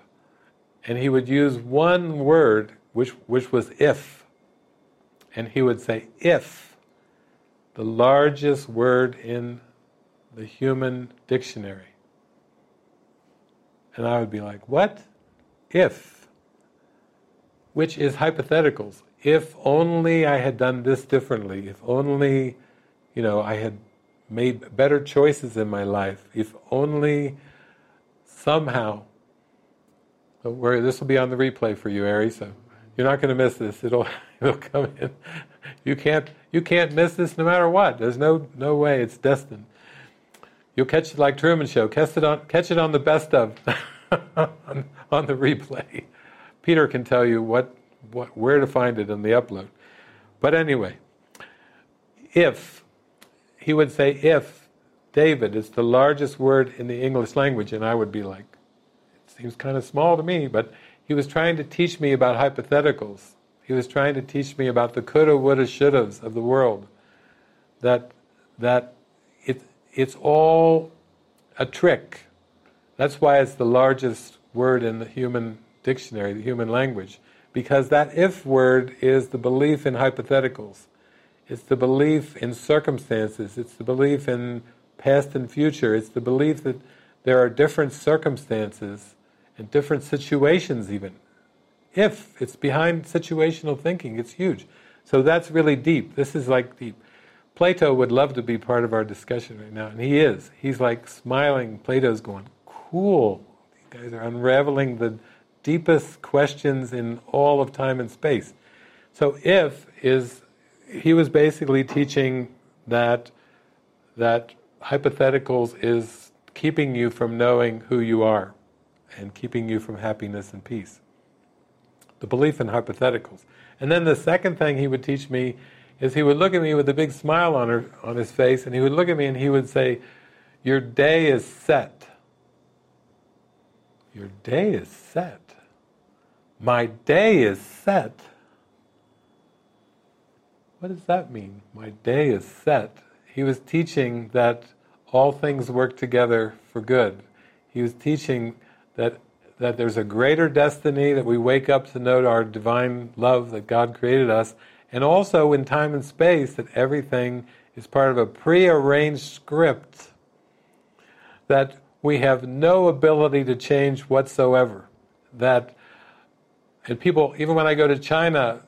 and he would use one word, which, which was if. And he would say, if, the largest word in the human dictionary. And I would be like, what? If. Which is hypotheticals. If only I had done this differently, if only, you know, I had made better choices in my life, if only somehow, worry, this will be on the replay for you, Ari, so you're not going to miss this. It'll, it'll come in. You can't, you can't miss this no matter what. There's no, no way, it's destined. You'll catch it like Truman Show, catch it on, catch it on the best of, on, on the replay. Peter can tell you what, what, where to find it in the upload. But anyway, if he would say if David is the largest word in the English language, and I would be like, it seems kind of small to me, but he was trying to teach me about hypotheticals. He was trying to teach me about the coulda, woulda, shouldas of the world. That that it it's all a trick. That's why it's the largest word in the human dictionary, the human language, because that if word is the belief in hypotheticals. It's the belief in circumstances. It's the belief in past and future. It's the belief that there are different circumstances and different situations, even. If it's behind situational thinking, it's huge. So that's really deep. This is like deep. Plato would love to be part of our discussion right now, and he is. He's like smiling. Plato's going, cool. You guys are unraveling the deepest questions in all of time and space. So, if is he was basically teaching that that hypotheticals is keeping you from knowing who you are and keeping you from happiness and peace. The belief in hypotheticals. And then the second thing he would teach me is he would look at me with a big smile on her, on his face and he would look at me and he would say, "Your day is set." Your day is set. My day is set. What does that mean? My day is set. He was teaching that all things work together for good. He was teaching that that there's a greater destiny that we wake up to know our divine love that God created us, and also in time and space that everything is part of a prearranged script that we have no ability to change whatsoever. That and people, even when I go to China,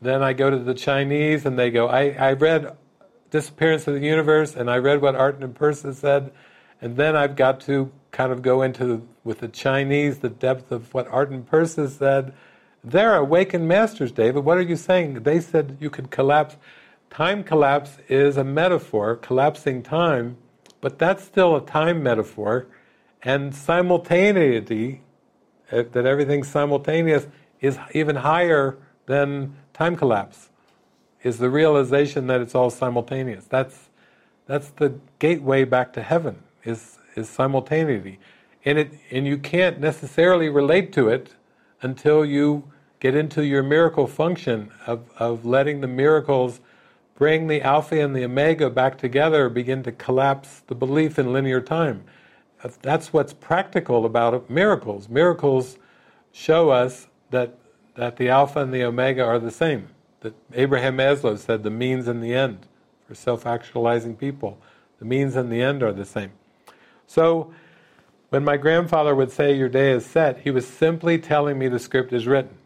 then I go to the Chinese and they go, I, I read Disappearance of the Universe and I read what Arten Pursah said, and then I've got to kind of go into, with the Chinese, the depth of what Arten Pursah said. They're awakened masters, David. What are you saying? They said you could collapse. Time collapse is a metaphor, collapsing time, but that's still a time metaphor. And simultaneity, eh, that everything's simultaneous, is even higher than time collapse is the realization that it's all simultaneous. That's that's the gateway back to heaven is is simultaneity. And it and you can't necessarily relate to it until you get into your miracle function of, of letting the miracles bring the alpha and the omega back together, begin to collapse the belief in linear time. That's what's practical about miracles. Miracles show us that, that the alpha and the omega are the same. That Abraham Maslow said the means and the end for self-actualizing people. The means and the end are the same. So, when my grandfather would say, Your day is set, he was simply telling me the script is written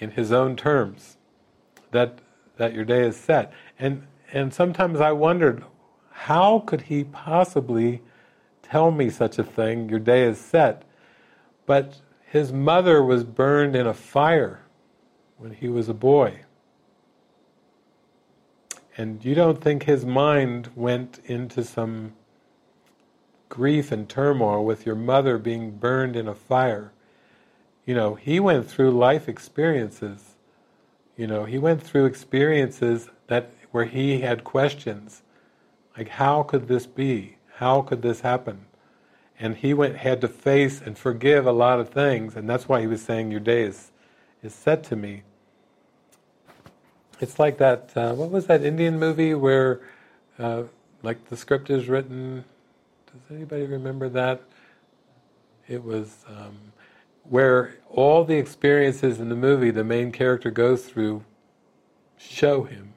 in his own terms, that, that your day is set. And, and sometimes I wondered, how could he possibly tell me such a thing, your day is set? But his mother was burned in a fire when he was a boy. And you don't think his mind went into some grief and turmoil with your mother being burned in a fire. You know, he went through life experiences. You know, he went through experiences that where he had questions, like how could this be? How could this happen? And he went had to face and forgive a lot of things, and that's why he was saying, "Your day is is set to me." It's like that. Uh, what was that Indian movie where, uh, like, the script is written? Does anybody remember that? It was um, where all the experiences in the movie the main character goes through show him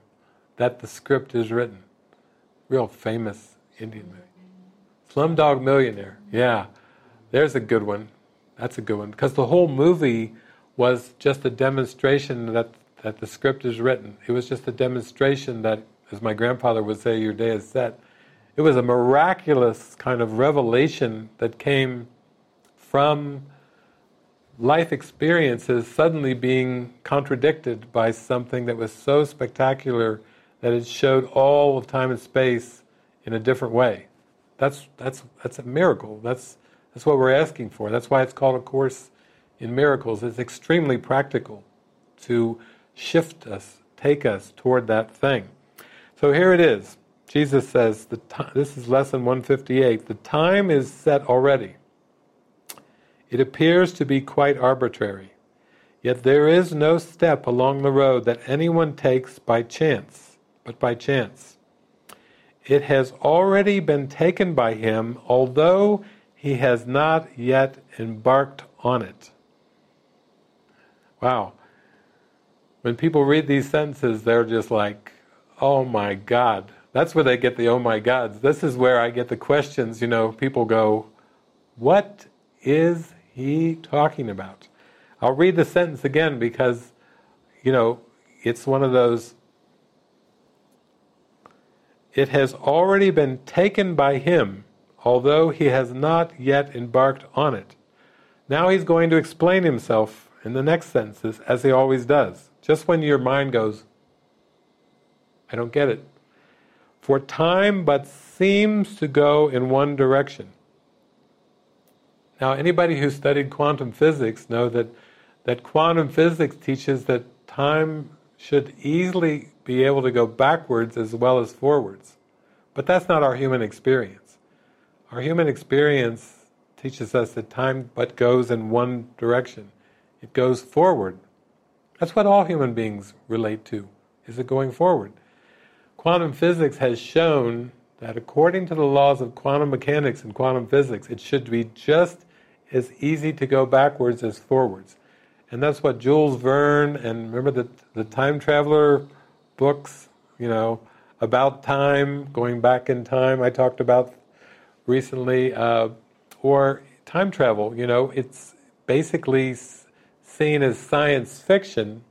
that the script is written. Real famous Indian movie. Slumdog Millionaire. Yeah, there's a good one. That's a good one because the whole movie was just a demonstration that that the script is written. It was just a demonstration that, as my grandfather would say, your day is set. It was a miraculous kind of revelation that came from life experiences suddenly being contradicted by something that was so spectacular that it showed all of time and space in a different way. That's, that's, that's a miracle. That's, that's what we're asking for. That's why it's called A Course in Miracles. It's extremely practical to shift us, take us toward that thing. So here it is. Jesus says, the this is lesson 158, the time is set already. It appears to be quite arbitrary, yet there is no step along the road that anyone takes by chance, but by chance. It has already been taken by him, although he has not yet embarked on it. Wow when people read these sentences, they're just like, oh my God. That's where they get the oh my gods. This is where I get the questions, you know, people go, what is he talking about? I'll read the sentence again because, you know, it's one of those. It has already been taken by him, although he has not yet embarked on it. Now he's going to explain himself in the next sentences, as he always does. Just when your mind goes, I don't get it. For time but seems to go in one direction. Now, anybody who studied quantum physics know that, that quantum physics teaches that time should easily be able to go backwards as well as forwards. But that's not our human experience. Our human experience teaches us that time but goes in one direction. It goes forward that's what all human beings relate to, is it going forward. Quantum physics has shown that according to the laws of quantum mechanics and quantum physics, it should be just as easy to go backwards as forwards. And that's what Jules Verne and remember the, the time traveler books, you know, about time, going back in time, I talked about recently, uh, or time travel, you know, it's basically seen as science fiction,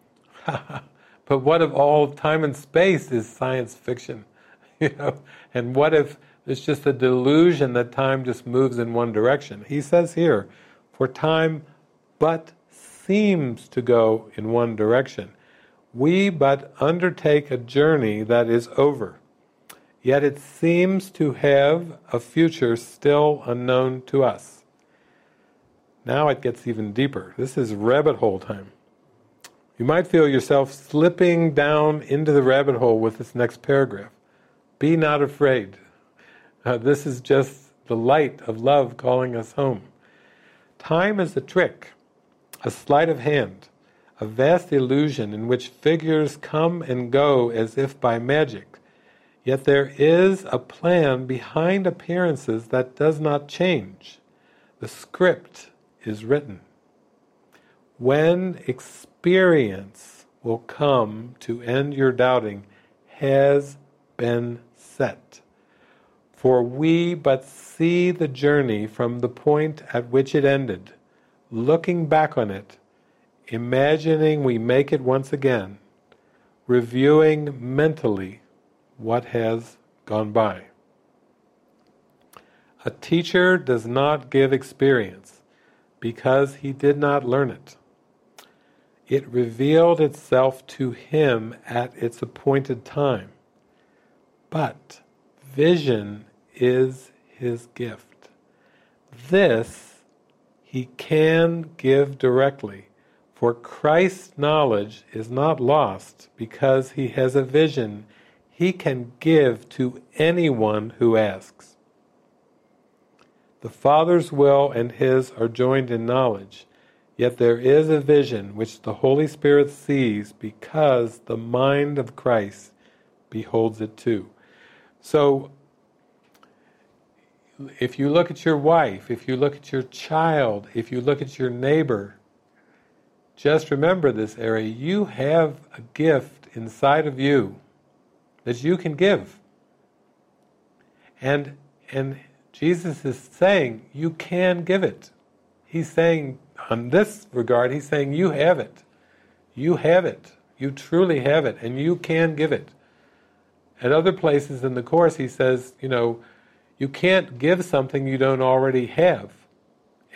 but what if all time and space is science fiction? You know, and what if it's just a delusion that time just moves in one direction? He says here, for time but seems to go in one direction. We but undertake a journey that is over, yet it seems to have a future still unknown to us. Now it gets even deeper. This is rabbit hole time. You might feel yourself slipping down into the rabbit hole with this next paragraph. Be not afraid. Uh, this is just the light of love calling us home. Time is a trick, a sleight of hand, a vast illusion in which figures come and go as if by magic. Yet there is a plan behind appearances that does not change. The script is written. When experience will come to end your doubting has been set. For we but see the journey from the point at which it ended, looking back on it, imagining we make it once again, reviewing mentally what has gone by. A teacher does not give experience because he did not learn it. It revealed itself to him at its appointed time. But vision is his gift. This he can give directly, for Christ's knowledge is not lost because he has a vision he can give to anyone who asks. The Father's will and his are joined in knowledge, yet there is a vision which the Holy Spirit sees because the mind of Christ beholds it too. So, if you look at your wife, if you look at your child, if you look at your neighbor, just remember this area. You have a gift inside of you that you can give. And, and Jesus is saying you can give it. He's saying, on this regard, he's saying you have it. You have it. You truly have it, and you can give it. At other places in the Course, he says, you know, you can't give something you don't already have.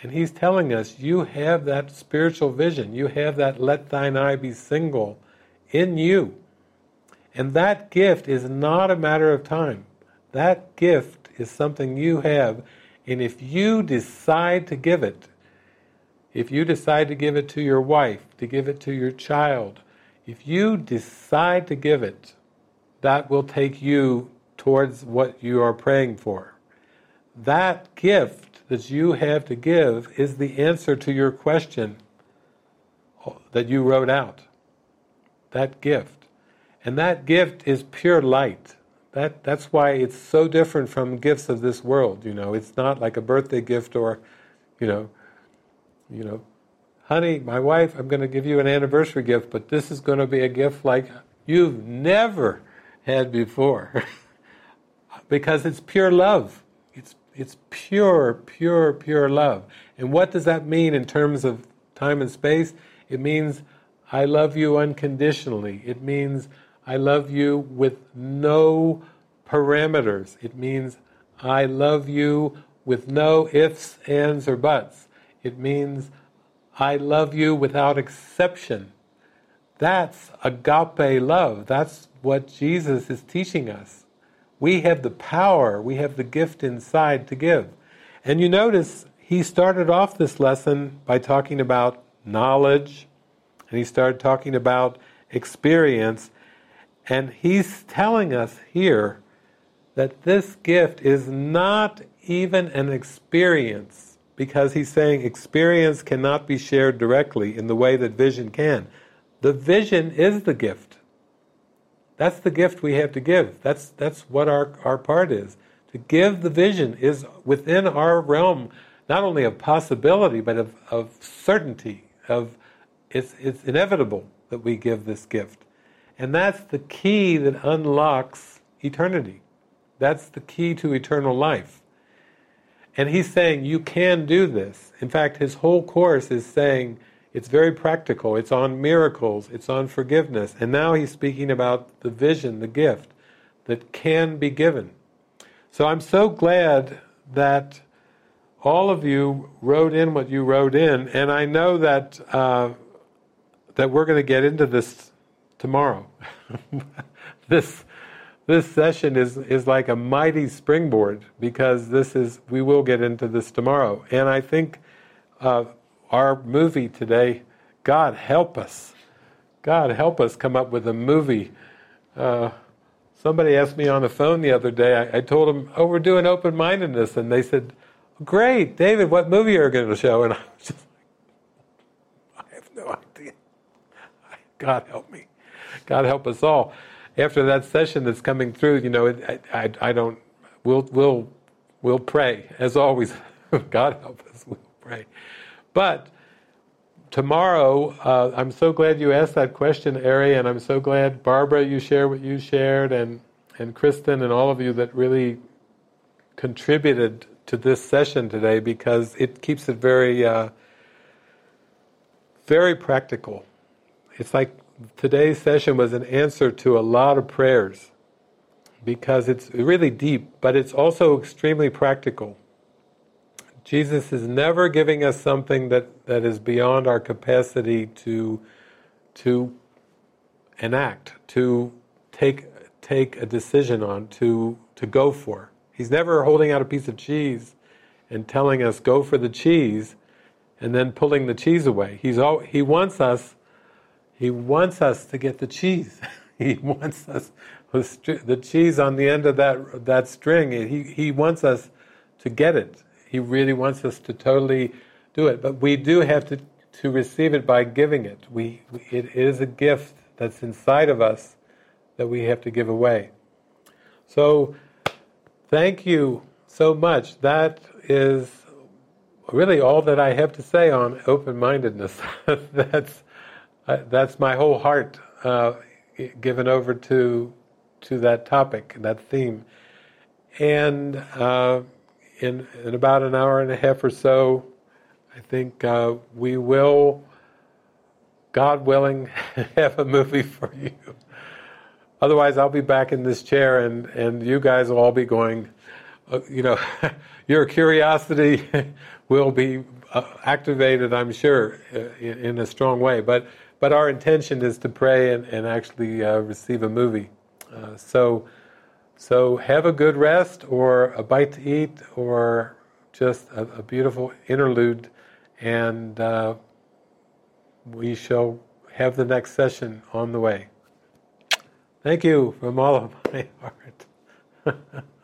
And he's telling us, you have that spiritual vision, you have that let thine eye be single in you. And that gift is not a matter of time. That gift is something you have, and if you decide to give it, if you decide to give it to your wife, to give it to your child, if you decide to give it, that will take you towards what you are praying for. That gift that you have to give is the answer to your question that you wrote out. That gift. And that gift is pure light. That, that's why it's so different from gifts of this world, you know. It's not like a birthday gift or, you know, you know, honey, my wife, I'm going to give you an anniversary gift, but this is going to be a gift like you've never had before. because it's pure love. It's, it's pure, pure, pure love. And what does that mean in terms of time and space? It means I love you unconditionally. It means I love you with no parameters. It means I love you with no ifs, ands, or buts. It means I love you without exception. That's agape love. That's what Jesus is teaching us. We have the power, we have the gift inside to give. And you notice he started off this lesson by talking about knowledge, and he started talking about experience, and he's telling us here that this gift is not even an experience, because he's saying experience cannot be shared directly in the way that vision can. The vision is the gift. That's the gift we have to give. That's, that's what our, our part is. To give the vision is within our realm, not only of possibility, but of, of certainty, of it's, it's inevitable that we give this gift. And that's the key that unlocks eternity. That's the key to eternal life. And he's saying you can do this. In fact, his whole course is saying it's very practical. It's on miracles, it's on forgiveness. And now he's speaking about the vision, the gift that can be given. So I'm so glad that all of you wrote in what you wrote in, and I know that uh, that we're going to get into this tomorrow. this this session is is like a mighty springboard because this is we will get into this tomorrow, and I think uh, our movie today, God help us, God help us come up with a movie. Uh, somebody asked me on the phone the other day. I, I told them, "Oh, we're doing open mindedness," and they said, "Great, David, what movie are you going to show?" And I was just like, "I have no idea." God help me. God help us all. After that session that's coming through, you know, I, I, I don't. We'll we'll we'll pray as always. God help us. We'll pray, but tomorrow, uh, I'm so glad you asked that question, Ari, and I'm so glad, Barbara, you shared what you shared, and, and Kristen, and all of you that really contributed to this session today because it keeps it very, uh, very practical. It's like today's session was an answer to a lot of prayers because it's really deep, but it's also extremely practical. Jesus is never giving us something that, that is beyond our capacity to, to enact, to take, take a decision on, to, to go for. He's never holding out a piece of cheese and telling us, go for the cheese, and then pulling the cheese away. He's all, he wants us, he wants us to get the cheese. he wants us, the cheese on the end of that, that string, he, he wants us to get it he really wants us to totally do it, but we do have to to receive it by giving it. We it is a gift that's inside of us that we have to give away. So, thank you so much. That is really all that I have to say on open-mindedness. that's uh, that's my whole heart uh, given over to to that topic, that theme, and. Uh, in, in about an hour and a half or so, I think uh, we will, God willing, have a movie for you. Otherwise, I'll be back in this chair, and, and you guys will all be going, uh, you know, your curiosity will be uh, activated, I'm sure, uh, in, in, a strong way. But but our intention is to pray and, and actually uh, receive a movie. Uh, so. So have a good rest, or a bite to eat, or just a, a beautiful interlude, and uh, we shall have the next session on the way. Thank you from all of my heart.